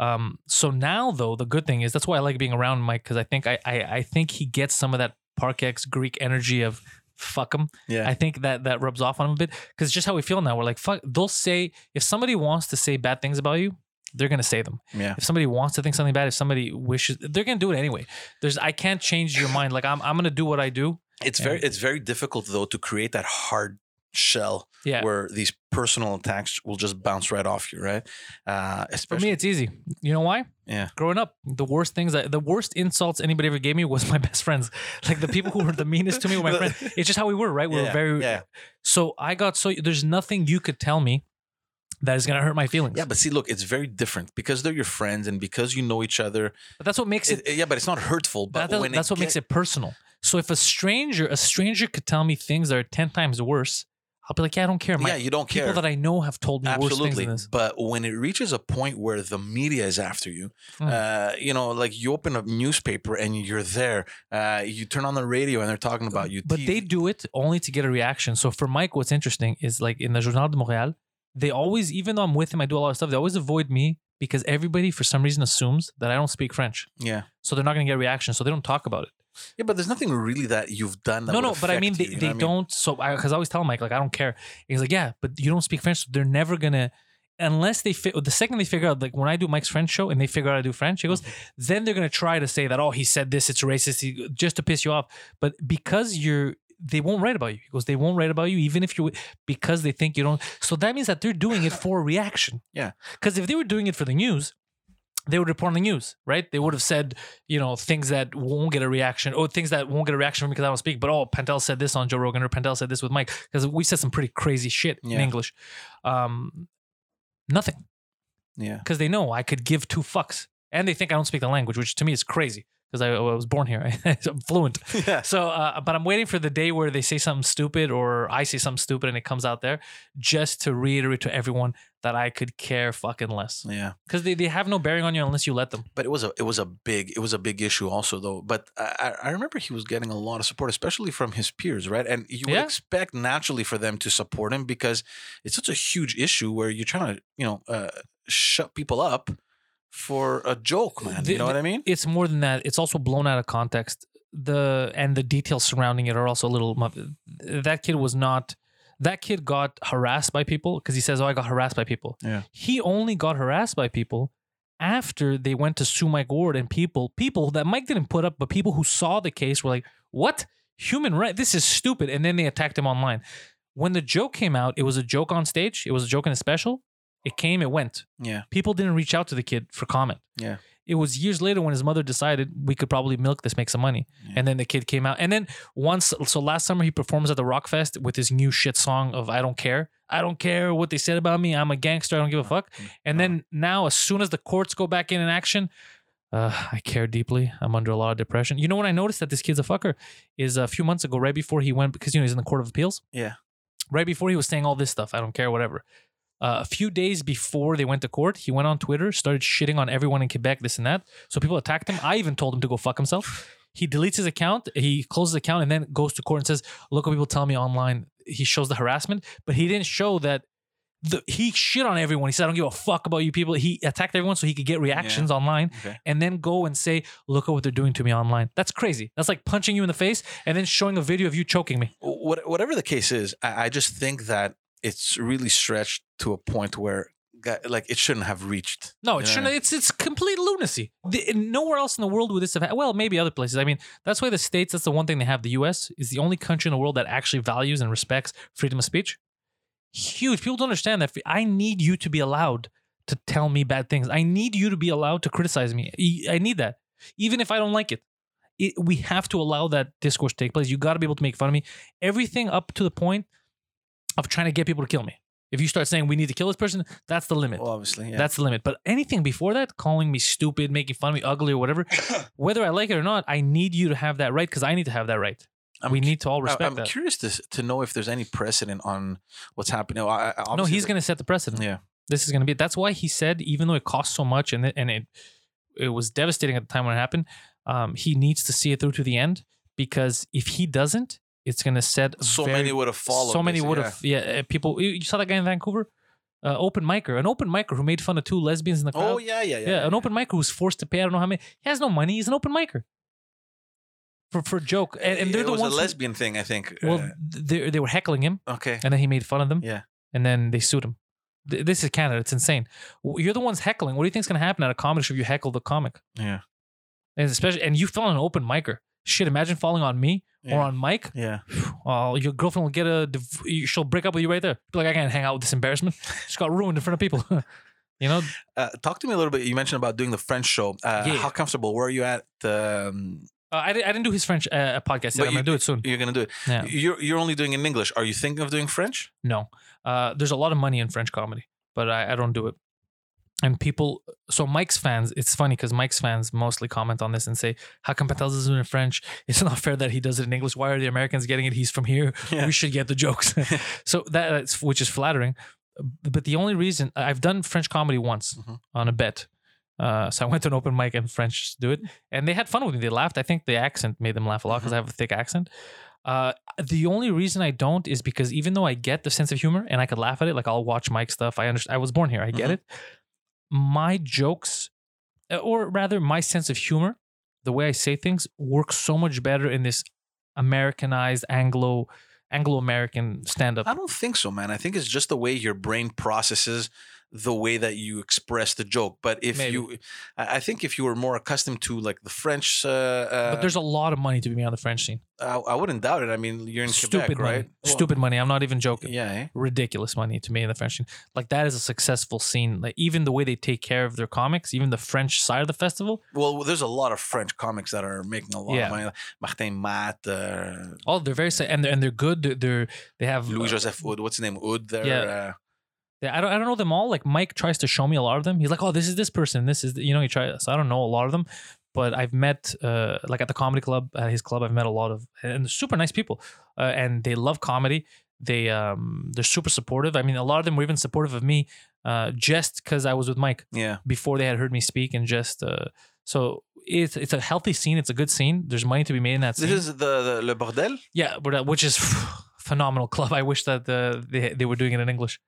Um, so now though, the good thing is that's why I like being around Mike because I think I, I I think he gets some of that Parkex Greek energy of fuck him. yeah. I think that that rubs off on him a bit because it's just how we feel now. We're like, fuck. They'll say if somebody wants to say bad things about you, they're gonna say them. yeah. If somebody wants to think something bad, if somebody wishes, they're gonna do it anyway. There's I can't change your mind. Like I'm I'm gonna do what I do. It's very it's very difficult though to create that hard shell Yeah. where these personal attacks will just bounce right off you, right? Uh, For me, it's easy. You know why? Yeah. Growing up, the worst things, that, the worst insults anybody ever gave me was my best friends. Like the people who were the meanest to me were my friends. It's just how we were, right? We were very. yeah. So I got so there's nothing you could tell me that is gonna hurt my feelings. Yeah, but see, look, it's very different because they're your friends and because you know each other. but that's what makes it It- yeah, but it's not hurtful. But that that's what makes it personal. So if a stranger, a stranger could tell me things that are ten times worse, I'll be like, yeah, I don't care. My yeah, you don't care. people that I know have told me worse things Absolutely, but when it reaches a point where the media is after you, Mm. uh, you know, like you open a newspaper and you're there, uh, you turn on the radio and they're talking about you. But TV. they do it only to get a reaction. So for Mike, what's interesting is like in the Journal de Montréal, they always, even though I'm with him, I do a lot of stuff. They always avoid me because everybody, for some reason, assumes that I don't speak French. yeah, So they're not going to get a reaction. So they don't talk about it. Yeah, but there's nothing really that you've done. That no, no, but I mean, they, you, you know they I mean? don't. So, because I, always tell Mike, like, I don't care. He's like, yeah, but you don't speak French. So they're never going to, unless they, fi- the second they figure out, like, when I do Mike's French show and they figure out I do French, he goes, Mm-hmm. then they're going to try to say that, oh, he said this, it's racist, he, just to piss you off. But because you're, they won't write about you. He goes, they won't write about you, even if you, because they think you don't. So that means that they're doing it for a reaction. Yeah. Because if they were doing it for the news, they would report on the news, right? They would have said, you know, things that won't get a reaction, or things that won't get a reaction from me because I don't speak. But oh, Pantelis said this on Joe Rogan, or Pantelis said this with Mike, because we said some pretty crazy shit in English. Um, nothing, Yeah, because they know I could give two fucks, and they think I don't speak the language, which to me is crazy. Because I, I was born here. I'm fluent. yeah. So, uh, but I'm waiting for the day where they say something stupid or I say something stupid and it comes out there just to reiterate to everyone that I could care fucking less. Yeah. Because they, they have no bearing on you unless you let them. But it was a it was a big it was a big issue also though. But I, I remember he was getting a lot of support, especially from his peers, right? And you would Yeah. expect naturally for them to support him because it's such a huge issue where you're trying to you know uh, shut people up for a joke, man. The- you know what I mean? It's more than that. It's also blown out of context. The and the details surrounding it are also a little. That kid was not. That kid got harassed by people because he says, "Oh, I got harassed by people." Yeah. He only got harassed by people after they went to sue Mike Ward and people, people that Mike didn't put up, but people who saw the case were like, "What? Human right? This is stupid." And then they attacked him online. When the joke came out, it was a joke on stage. It was a joke in a special. It came, it went Yeah. people didn't reach out to the kid for comment. Yeah. It was years later when his mother decided we could probably milk this, make some money. Yeah. And then the kid came out. And then once, so last summer he performs at the Rock Fest with his new shit song of I don't care. I don't care what they said about me. I'm a gangster. I don't give a fuck. And then now, as soon as the courts go back in in action, uh, I care deeply. I'm under a lot of depression. You know what I noticed that this kid's a fucker is a few months ago, right before he went, because you know he's in the Court of Appeals. Yeah. Right before he was saying all this stuff, I don't care, whatever. Uh, a few days before they went to court, he went on Twitter, started shitting on everyone in Quebec, this and that. So people attacked him. I even told him to go fuck himself. He deletes his account, he closes the account, and then goes to court and says, "Look what people tell me online." He shows the harassment, but he didn't show that the, he shit on everyone. He said, "I don't give a fuck about you people." He attacked everyone so he could get reactions online, Okay. and then go and say, "Look at what they're doing to me online." That's crazy. That's like punching you in the face and then showing a video of you choking me. What, whatever the case is, I, I just think that it's really stretched to a point where like it shouldn't have reached. No, it Yeah. shouldn't. It's it's complete lunacy. The, nowhere else in the world would this have. ha- Well, maybe other places. I mean, that's why the states. That's the one thing they have. The U.S. is the only country in the world that actually values and respects freedom of speech. Huge. People don't understand that. I need you to be allowed to tell me bad things. I need you to be allowed to criticize me. I- I need that, even if I don't like it. it we have to allow that discourse to take place. You got to be able to make fun of me. Everything up to the point of trying to get people to kill me. If you start saying we need to kill this person, that's the limit. Well, obviously, yeah. That's the limit. But anything before that, calling me stupid, making fun of me, ugly, or whatever, whether I like it or not, I need you to have that right because I need to have that right. I'm we need to all respect I'm that. curious to to know if there's any precedent on what's happening. I, I, No, he's going to set the precedent. Yeah. This is going to be. That's why he said, even though it cost so much and it, and it it was devastating at the time when it happened, um, he needs to see it through to the end because if he doesn't, it's going to set So very- many would have followed. So many would yeah. have. Yeah, uh, people. You saw that guy in Vancouver, uh, open micer, an open micer who made fun of two lesbians in the crowd. Oh yeah, yeah, yeah. Yeah, an open micer who's forced to pay. I don't know how many. He has no money. He's an open micer. For for joke, and, and they're it the was ones. a who- lesbian thing, I think. well, Uh, they they were heckling him, okay. and then he made fun of them. Yeah. and then they sued him. Th- This is Canada. It's insane. You're the ones heckling. What do you think's gonna happen at a comedy show if you heckle the comic? Yeah. And especially, and you fell on an open micer. Shit, imagine falling on me Yeah. or on Mike. Yeah. Oh, your girlfriend will get a. div- She'll break up with you right there. Be like, I can't hang out with this embarrassment. Just got ruined in front of people. you know, Uh, talk to me a little bit. You mentioned about doing the French show. Uh, Yeah. How comfortable were you at? Um, uh, I, didn't, I didn't do his French uh, podcast yet. But I'm gonna do it soon. you're gonna do it. Yeah. You're you're only doing it in English. Are you thinking of doing French? No, uh, there's a lot of money in French comedy, but I, I don't do it. And people, so Mike's fans, it's funny because Mike's fans mostly comment on this and say, "How come Patel does it in French? It's not fair that he does it in English. Why are the Americans getting it? He's from here. Yeah. We should get the jokes." so that- that's which is flattering. But the only reason I've done French comedy once Mhm. on a bet. Uh, so I went to an open mic and French to do it, and they had fun with me. They laughed. I think the accent made them laugh a lot because I have a thick accent. Uh, the only reason I don't is because even though I get the sense of humor and I could laugh at it, like I'll watch Mike stuff. I understand. I was born here. I get Mhm. it. My jokes, uh, or rather, my sense of humor, the way I say things, works so much better in this Americanized Anglo Anglo American stand up. I don't think so, man. I think it's just the way your brain processes the way that you express the joke. But if Maybe. you, I think if you were more accustomed to like the French, uh, uh, But there's a lot of money to be made on the French scene. I, I wouldn't doubt it. I mean, you're in Stupid Quebec, money. right? Well, Stupid money. I'm not even joking. Yeah. eh? ridiculous money to me in the French scene. Like that is a successful scene. Like even the way they take care of their comics, even the French side of the festival. Well, there's a lot of French comics that are making a lot Yeah. of money. Martin Matte, uh, Oh, they're very and they're, and they're good. They're, they have Louis uh, José Houde. What's his name? Houde. There. Yeah. I don't I don't know them all. Like Mike tries to show me a lot of them. He's like, oh, this is this person. This is the-" you know he tries. So I don't know a lot of them, but I've met uh, like at the comedy club at his club. I've met a lot of and super nice people, uh, and they love comedy. They um they're super supportive. I mean, a lot of them were even supportive of me, uh, just because I was with Mike Yeah. before they had heard me speak, and just uh, so it's it's a healthy scene. It's a good scene. There's money to be made in that scene. This is the, the Le Bordel. yeah, uh, which is phenomenal club. I wish that uh, they they were doing it in English.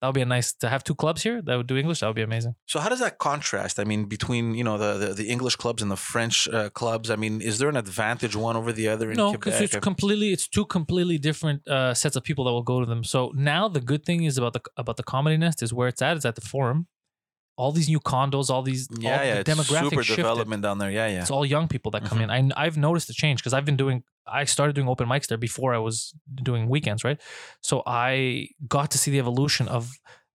That would be a nice to have two clubs here that would do English. That would be amazing. So how does that contrast? I mean, between you know the the, the English clubs and the French uh, clubs. I mean, is there an advantage one over the other in no, because it's completely it's two completely different uh, sets of people that will go to them. So now the good thing is about the about the comedy nest is where it's at is at the forum. All these new condos, all these yeah, all yeah, the demographic super shifted. development down there. Yeah, yeah. It's all young people that come in. Mm-hmm. I, I've noticed a change because I've been doing. I started doing open mics there before I was doing weekends, right? So I got to see the evolution of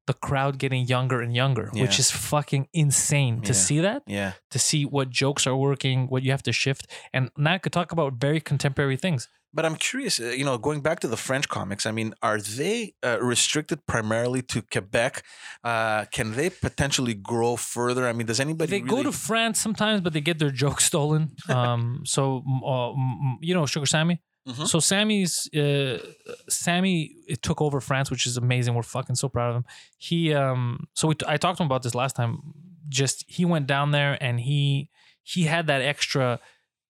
the crowd getting younger and younger, which is fucking insane to Yeah. see that yeah. to see what jokes are working, what you have to shift. And now I could talk about very contemporary things. But I'm curious, uh, you know, going back to the French comics, I mean, are they uh, restricted primarily to Quebec? Uh, can they potentially grow further? I mean, does anybody they really... go to France sometimes, but they get their jokes stolen. Um, so uh, you know, Sugar Sammy. Mhm. So Sammy's uh, Sammy it took over France, which is amazing. We're fucking so proud of him. He um, so we, I talked to him about this last time. Just he went down there and he he had that extra.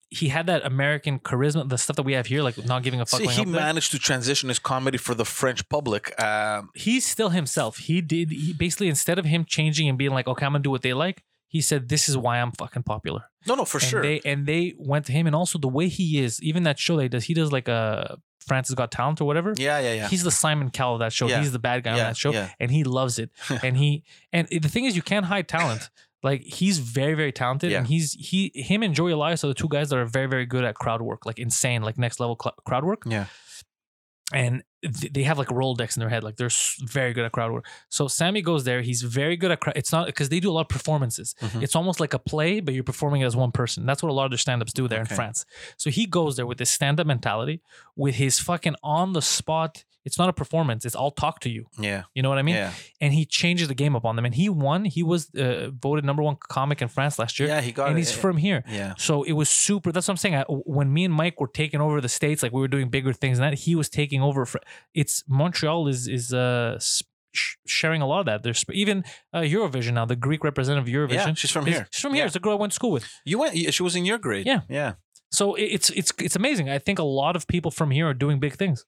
He had that American charisma, the stuff that we have here, like not giving a fuck. See, he up there. managed to transition his comedy for the French public. Um, he's still himself. He did he basically instead of him changing and being like, okay, I'm gonna do what they like. He said, "This is why I'm fucking popular." no, no, for and sure. They and they went to him, and also the way he is, even that show that he does, he does like a France's Got Talent or whatever. yeah, yeah, yeah. He's the Simon Cowell of that show. Yeah. He's the bad guy yeah, on that show, Yeah. and he loves it. and he and the thing is, you can't hide talent. Like he's very, very talented, and he's he him and Joey Elias are the two guys that are very, very good at crowd work, like insane, like next level cl- crowd work Yeah. and they have like a Rolodex in their head. Like they're very good at crowd work. So Sammy goes there. He's very good at crowd. It's not because they do a lot of performances. Mhm. It's almost like a play, but you're performing it as one person. That's what a lot of their stand-ups do there Okay. in France. So he goes there with this stand-up mentality, with his fucking on the spot. It's not a performance. It's I'll talk to you. Yeah. You know what I mean? yeah. And he changes the game up on them. And he won. He was uh, voted number one comic in France last year. Yeah, he got and it. he's from here. Yeah. So it was super. That's what I'm saying. I, when me and Mike were taking over the states, like we were doing bigger things, and that he was taking over. For, it's Montreal is is uh sharing a lot of that. There's even uh, Eurovision now. The Greek representative of Eurovision. Yeah, she's from here. She's from here. Yeah. It's a girl I went to school with. You went. She was in your grade. Yeah. Yeah. So it's it's it's amazing. I think a lot of people from here are doing big things.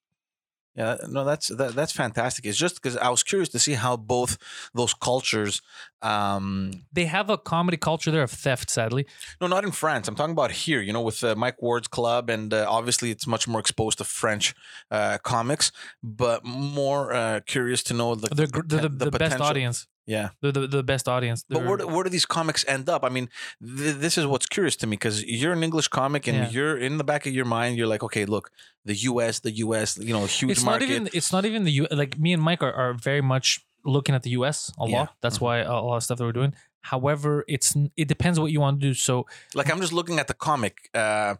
Yeah, no, that's that, that's fantastic. It's just because I was curious to see how both those cultures. Um, They have a comedy culture there of theft. Sadly, no, not in France. I'm talking about here. You know, with uh, Mike Ward's club, and uh, obviously it's much more exposed to French uh, comics. But more uh, curious to know the they're, they're the, poten- the, best audience. Yeah, They're the, the best audience. but They're- where, do- where do these comics end up? I mean, th- this is what's curious to me because you're an English comic, and Yeah. you're in the back of your mind. You're like, okay, look, the U.S., the U.S., you know, huge it's market. not even it's not even the U like me and Mike are, are very much looking at the US a Yeah. lot. That's Mhm. why a lot of stuff that we're doing. However, it's it depends what you want to do. So like I'm just looking at the comic uh,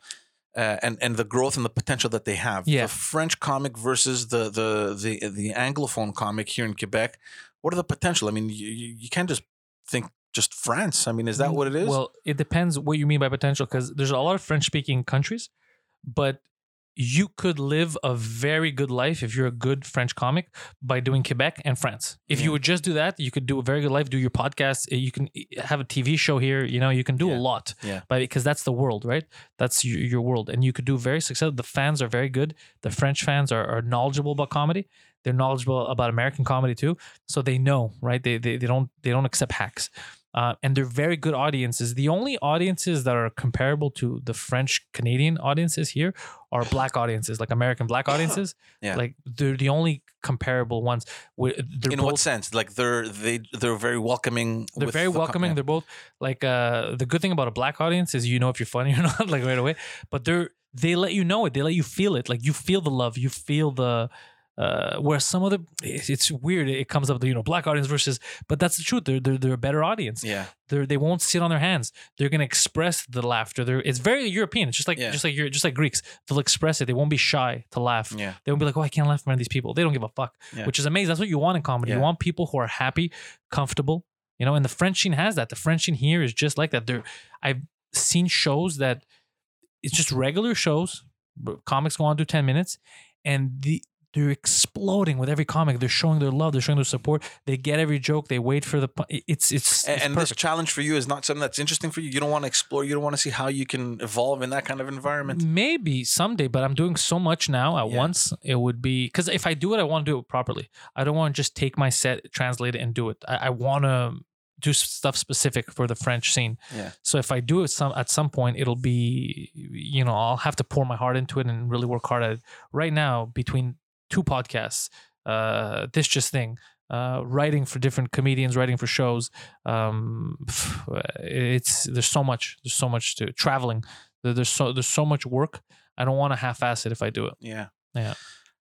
uh, and and the growth and the potential that they have. Yeah. The French comic versus the the the the Anglophone comic here in Quebec. What are the potential? I mean, you you, can't just think just France. I mean, is that what it is? Well, it depends what you mean by potential because there's a lot of French speaking countries, but you could live a very good life if you're a good French comic by doing Quebec and France. If Yeah. you would just do that, you could do a very good life, do your podcast, eh, you can eh, have a TV show here, you know, you can do Yeah. a lot. Yeah. But because that's the world, right? That's your, your world. And you could do very successful. The fans are very good. The French fans are, are knowledgeable about comedy. They're knowledgeable about American comedy too. So they know, right? They they, they don't they don't accept hacks. Uh, and they're very good audiences. The only audiences that are comparable to the French Canadian audiences here are black audiences, like American black audiences. Yeah. Like they're the only comparable ones. They're in both what sense? Like they're they they're very welcoming. they're with very the co- welcoming. yeah. They're both like uh the good thing about a black audience is you know if you're funny or not like right away. But they're they let you know it. They let you feel it. Like you feel the love. You feel the uh where some of the it's weird. It comes up to you know black audience versus but that's the truth. They're they're, they're a better audience. Yeah. They're they won't sit on their hands. They're gonna express the laughter. They're it's very European. It's just like Yeah. just like you're just like Greeks. They'll express it. They won't be shy to laugh. Yeah. They won't be like, oh, I can't laugh in front of these people. They don't give a fuck, Yeah. which is amazing. That's what you want in comedy. Yeah. You want people who are happy, comfortable, you know. And the French scene has that. The French scene here is just like that. They're I've seen shows that it's just regular shows. Comics go on to ten minutes, and the they're exploding with every comic. They're showing their love. They're showing their support. They get every joke. They wait for the. It's it's, And, it's and this challenge for you is not something that's interesting for you. You don't want to explore. You don't want to see how you can evolve in that kind of environment. Maybe someday, but I'm doing so much now at Yeah. once. It would be because if I do it, I want to do it properly. I don't want to just take my set, translate it, and do it. I, I want to do stuff specific for the French scene. Yeah. So if I do it some at some point, it'll be you know I'll have to pour my heart into it and really work hard at it. Right now, between two podcasts, uh, this just thing. Uh, writing for different comedians, writing for shows. Um, it's there's so much. There's so much to traveling. There's so there's so much work. I don't want to half-ass it if I do it. Yeah. Yeah.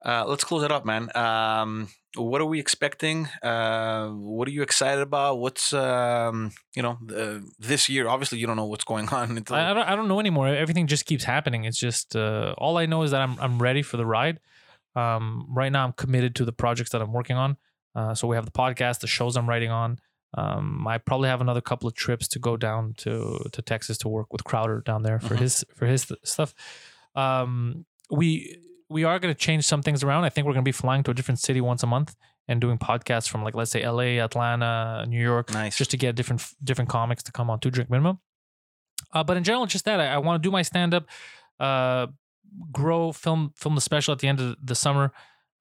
Uh, let's close it up, man. Um, what are we expecting? Uh, what are you excited about? What's um, you know uh, this year? Obviously, you don't know what's going on. Until, I, I don't I don't know anymore. Everything just keeps happening. It's just uh, all I know is that I'm I'm ready for the ride. Um, right now, I'm committed to the projects that I'm working on. Uh, so we have the podcast, the shows I'm writing on. Um, I probably have another couple of trips to go down to to Texas to work with Crowder down there for Mhm. his for his th- stuff. Um, we we are going to change some things around. I think we're going to be flying to a different city once a month and doing podcasts from like let's say L.A., Atlanta, New York, nice. just to get different different comics to come on two drink minimum. Uh, but in general, just that I, I want to do my stand up, uh, grow, film film the special at the end of the summer,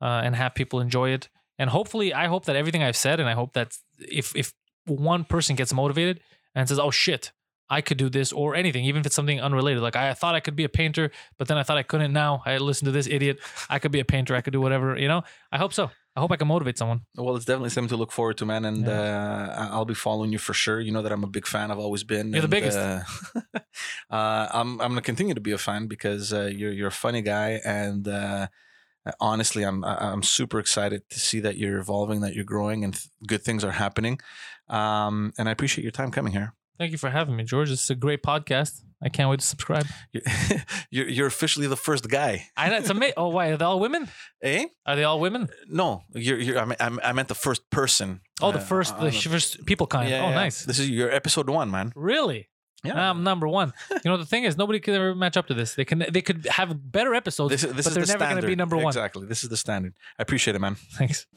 uh, and have people enjoy it. And hopefully, I hope that everything I've said, and I hope that if if one person gets motivated and says, "Oh shit." I could do this or anything, even if it's something unrelated. Like I thought I could be a painter, but then I thought I couldn't. Now I listen to this idiot. I could be a painter. I could do whatever. You know. I hope so. I hope I can motivate someone. Well, it's definitely something to look forward to, man. And uh, I- I'll be following you for sure. You know that I'm a big fan. I've always been. You're the biggest. Uh, uh, I'm I'm gonna continue to be a fan because uh, you're you're a funny guy, and uh, honestly, I'm I'm super excited to see that you're evolving, that you're growing, and th- good things are happening. Um, and I appreciate your time coming here. Thank you for having me, George. This is a great podcast. I can't wait to subscribe. You're you're, officially the first guy, I know it's amazing. Oh, why are they all women? eh? Are they all women? No, you're you're. I mean, I meant the first person. Oh, the uh, first, on the the- first people kind. Yeah, oh, yeah. nice. This is your episode one, man. Really? Yeah. I'm number one. You know the thing is, nobody could ever match up to this. They can, they could have better episodes, this is this but they're the never going to be number one. Exactly. This is the standard. I appreciate it, man. Thanks.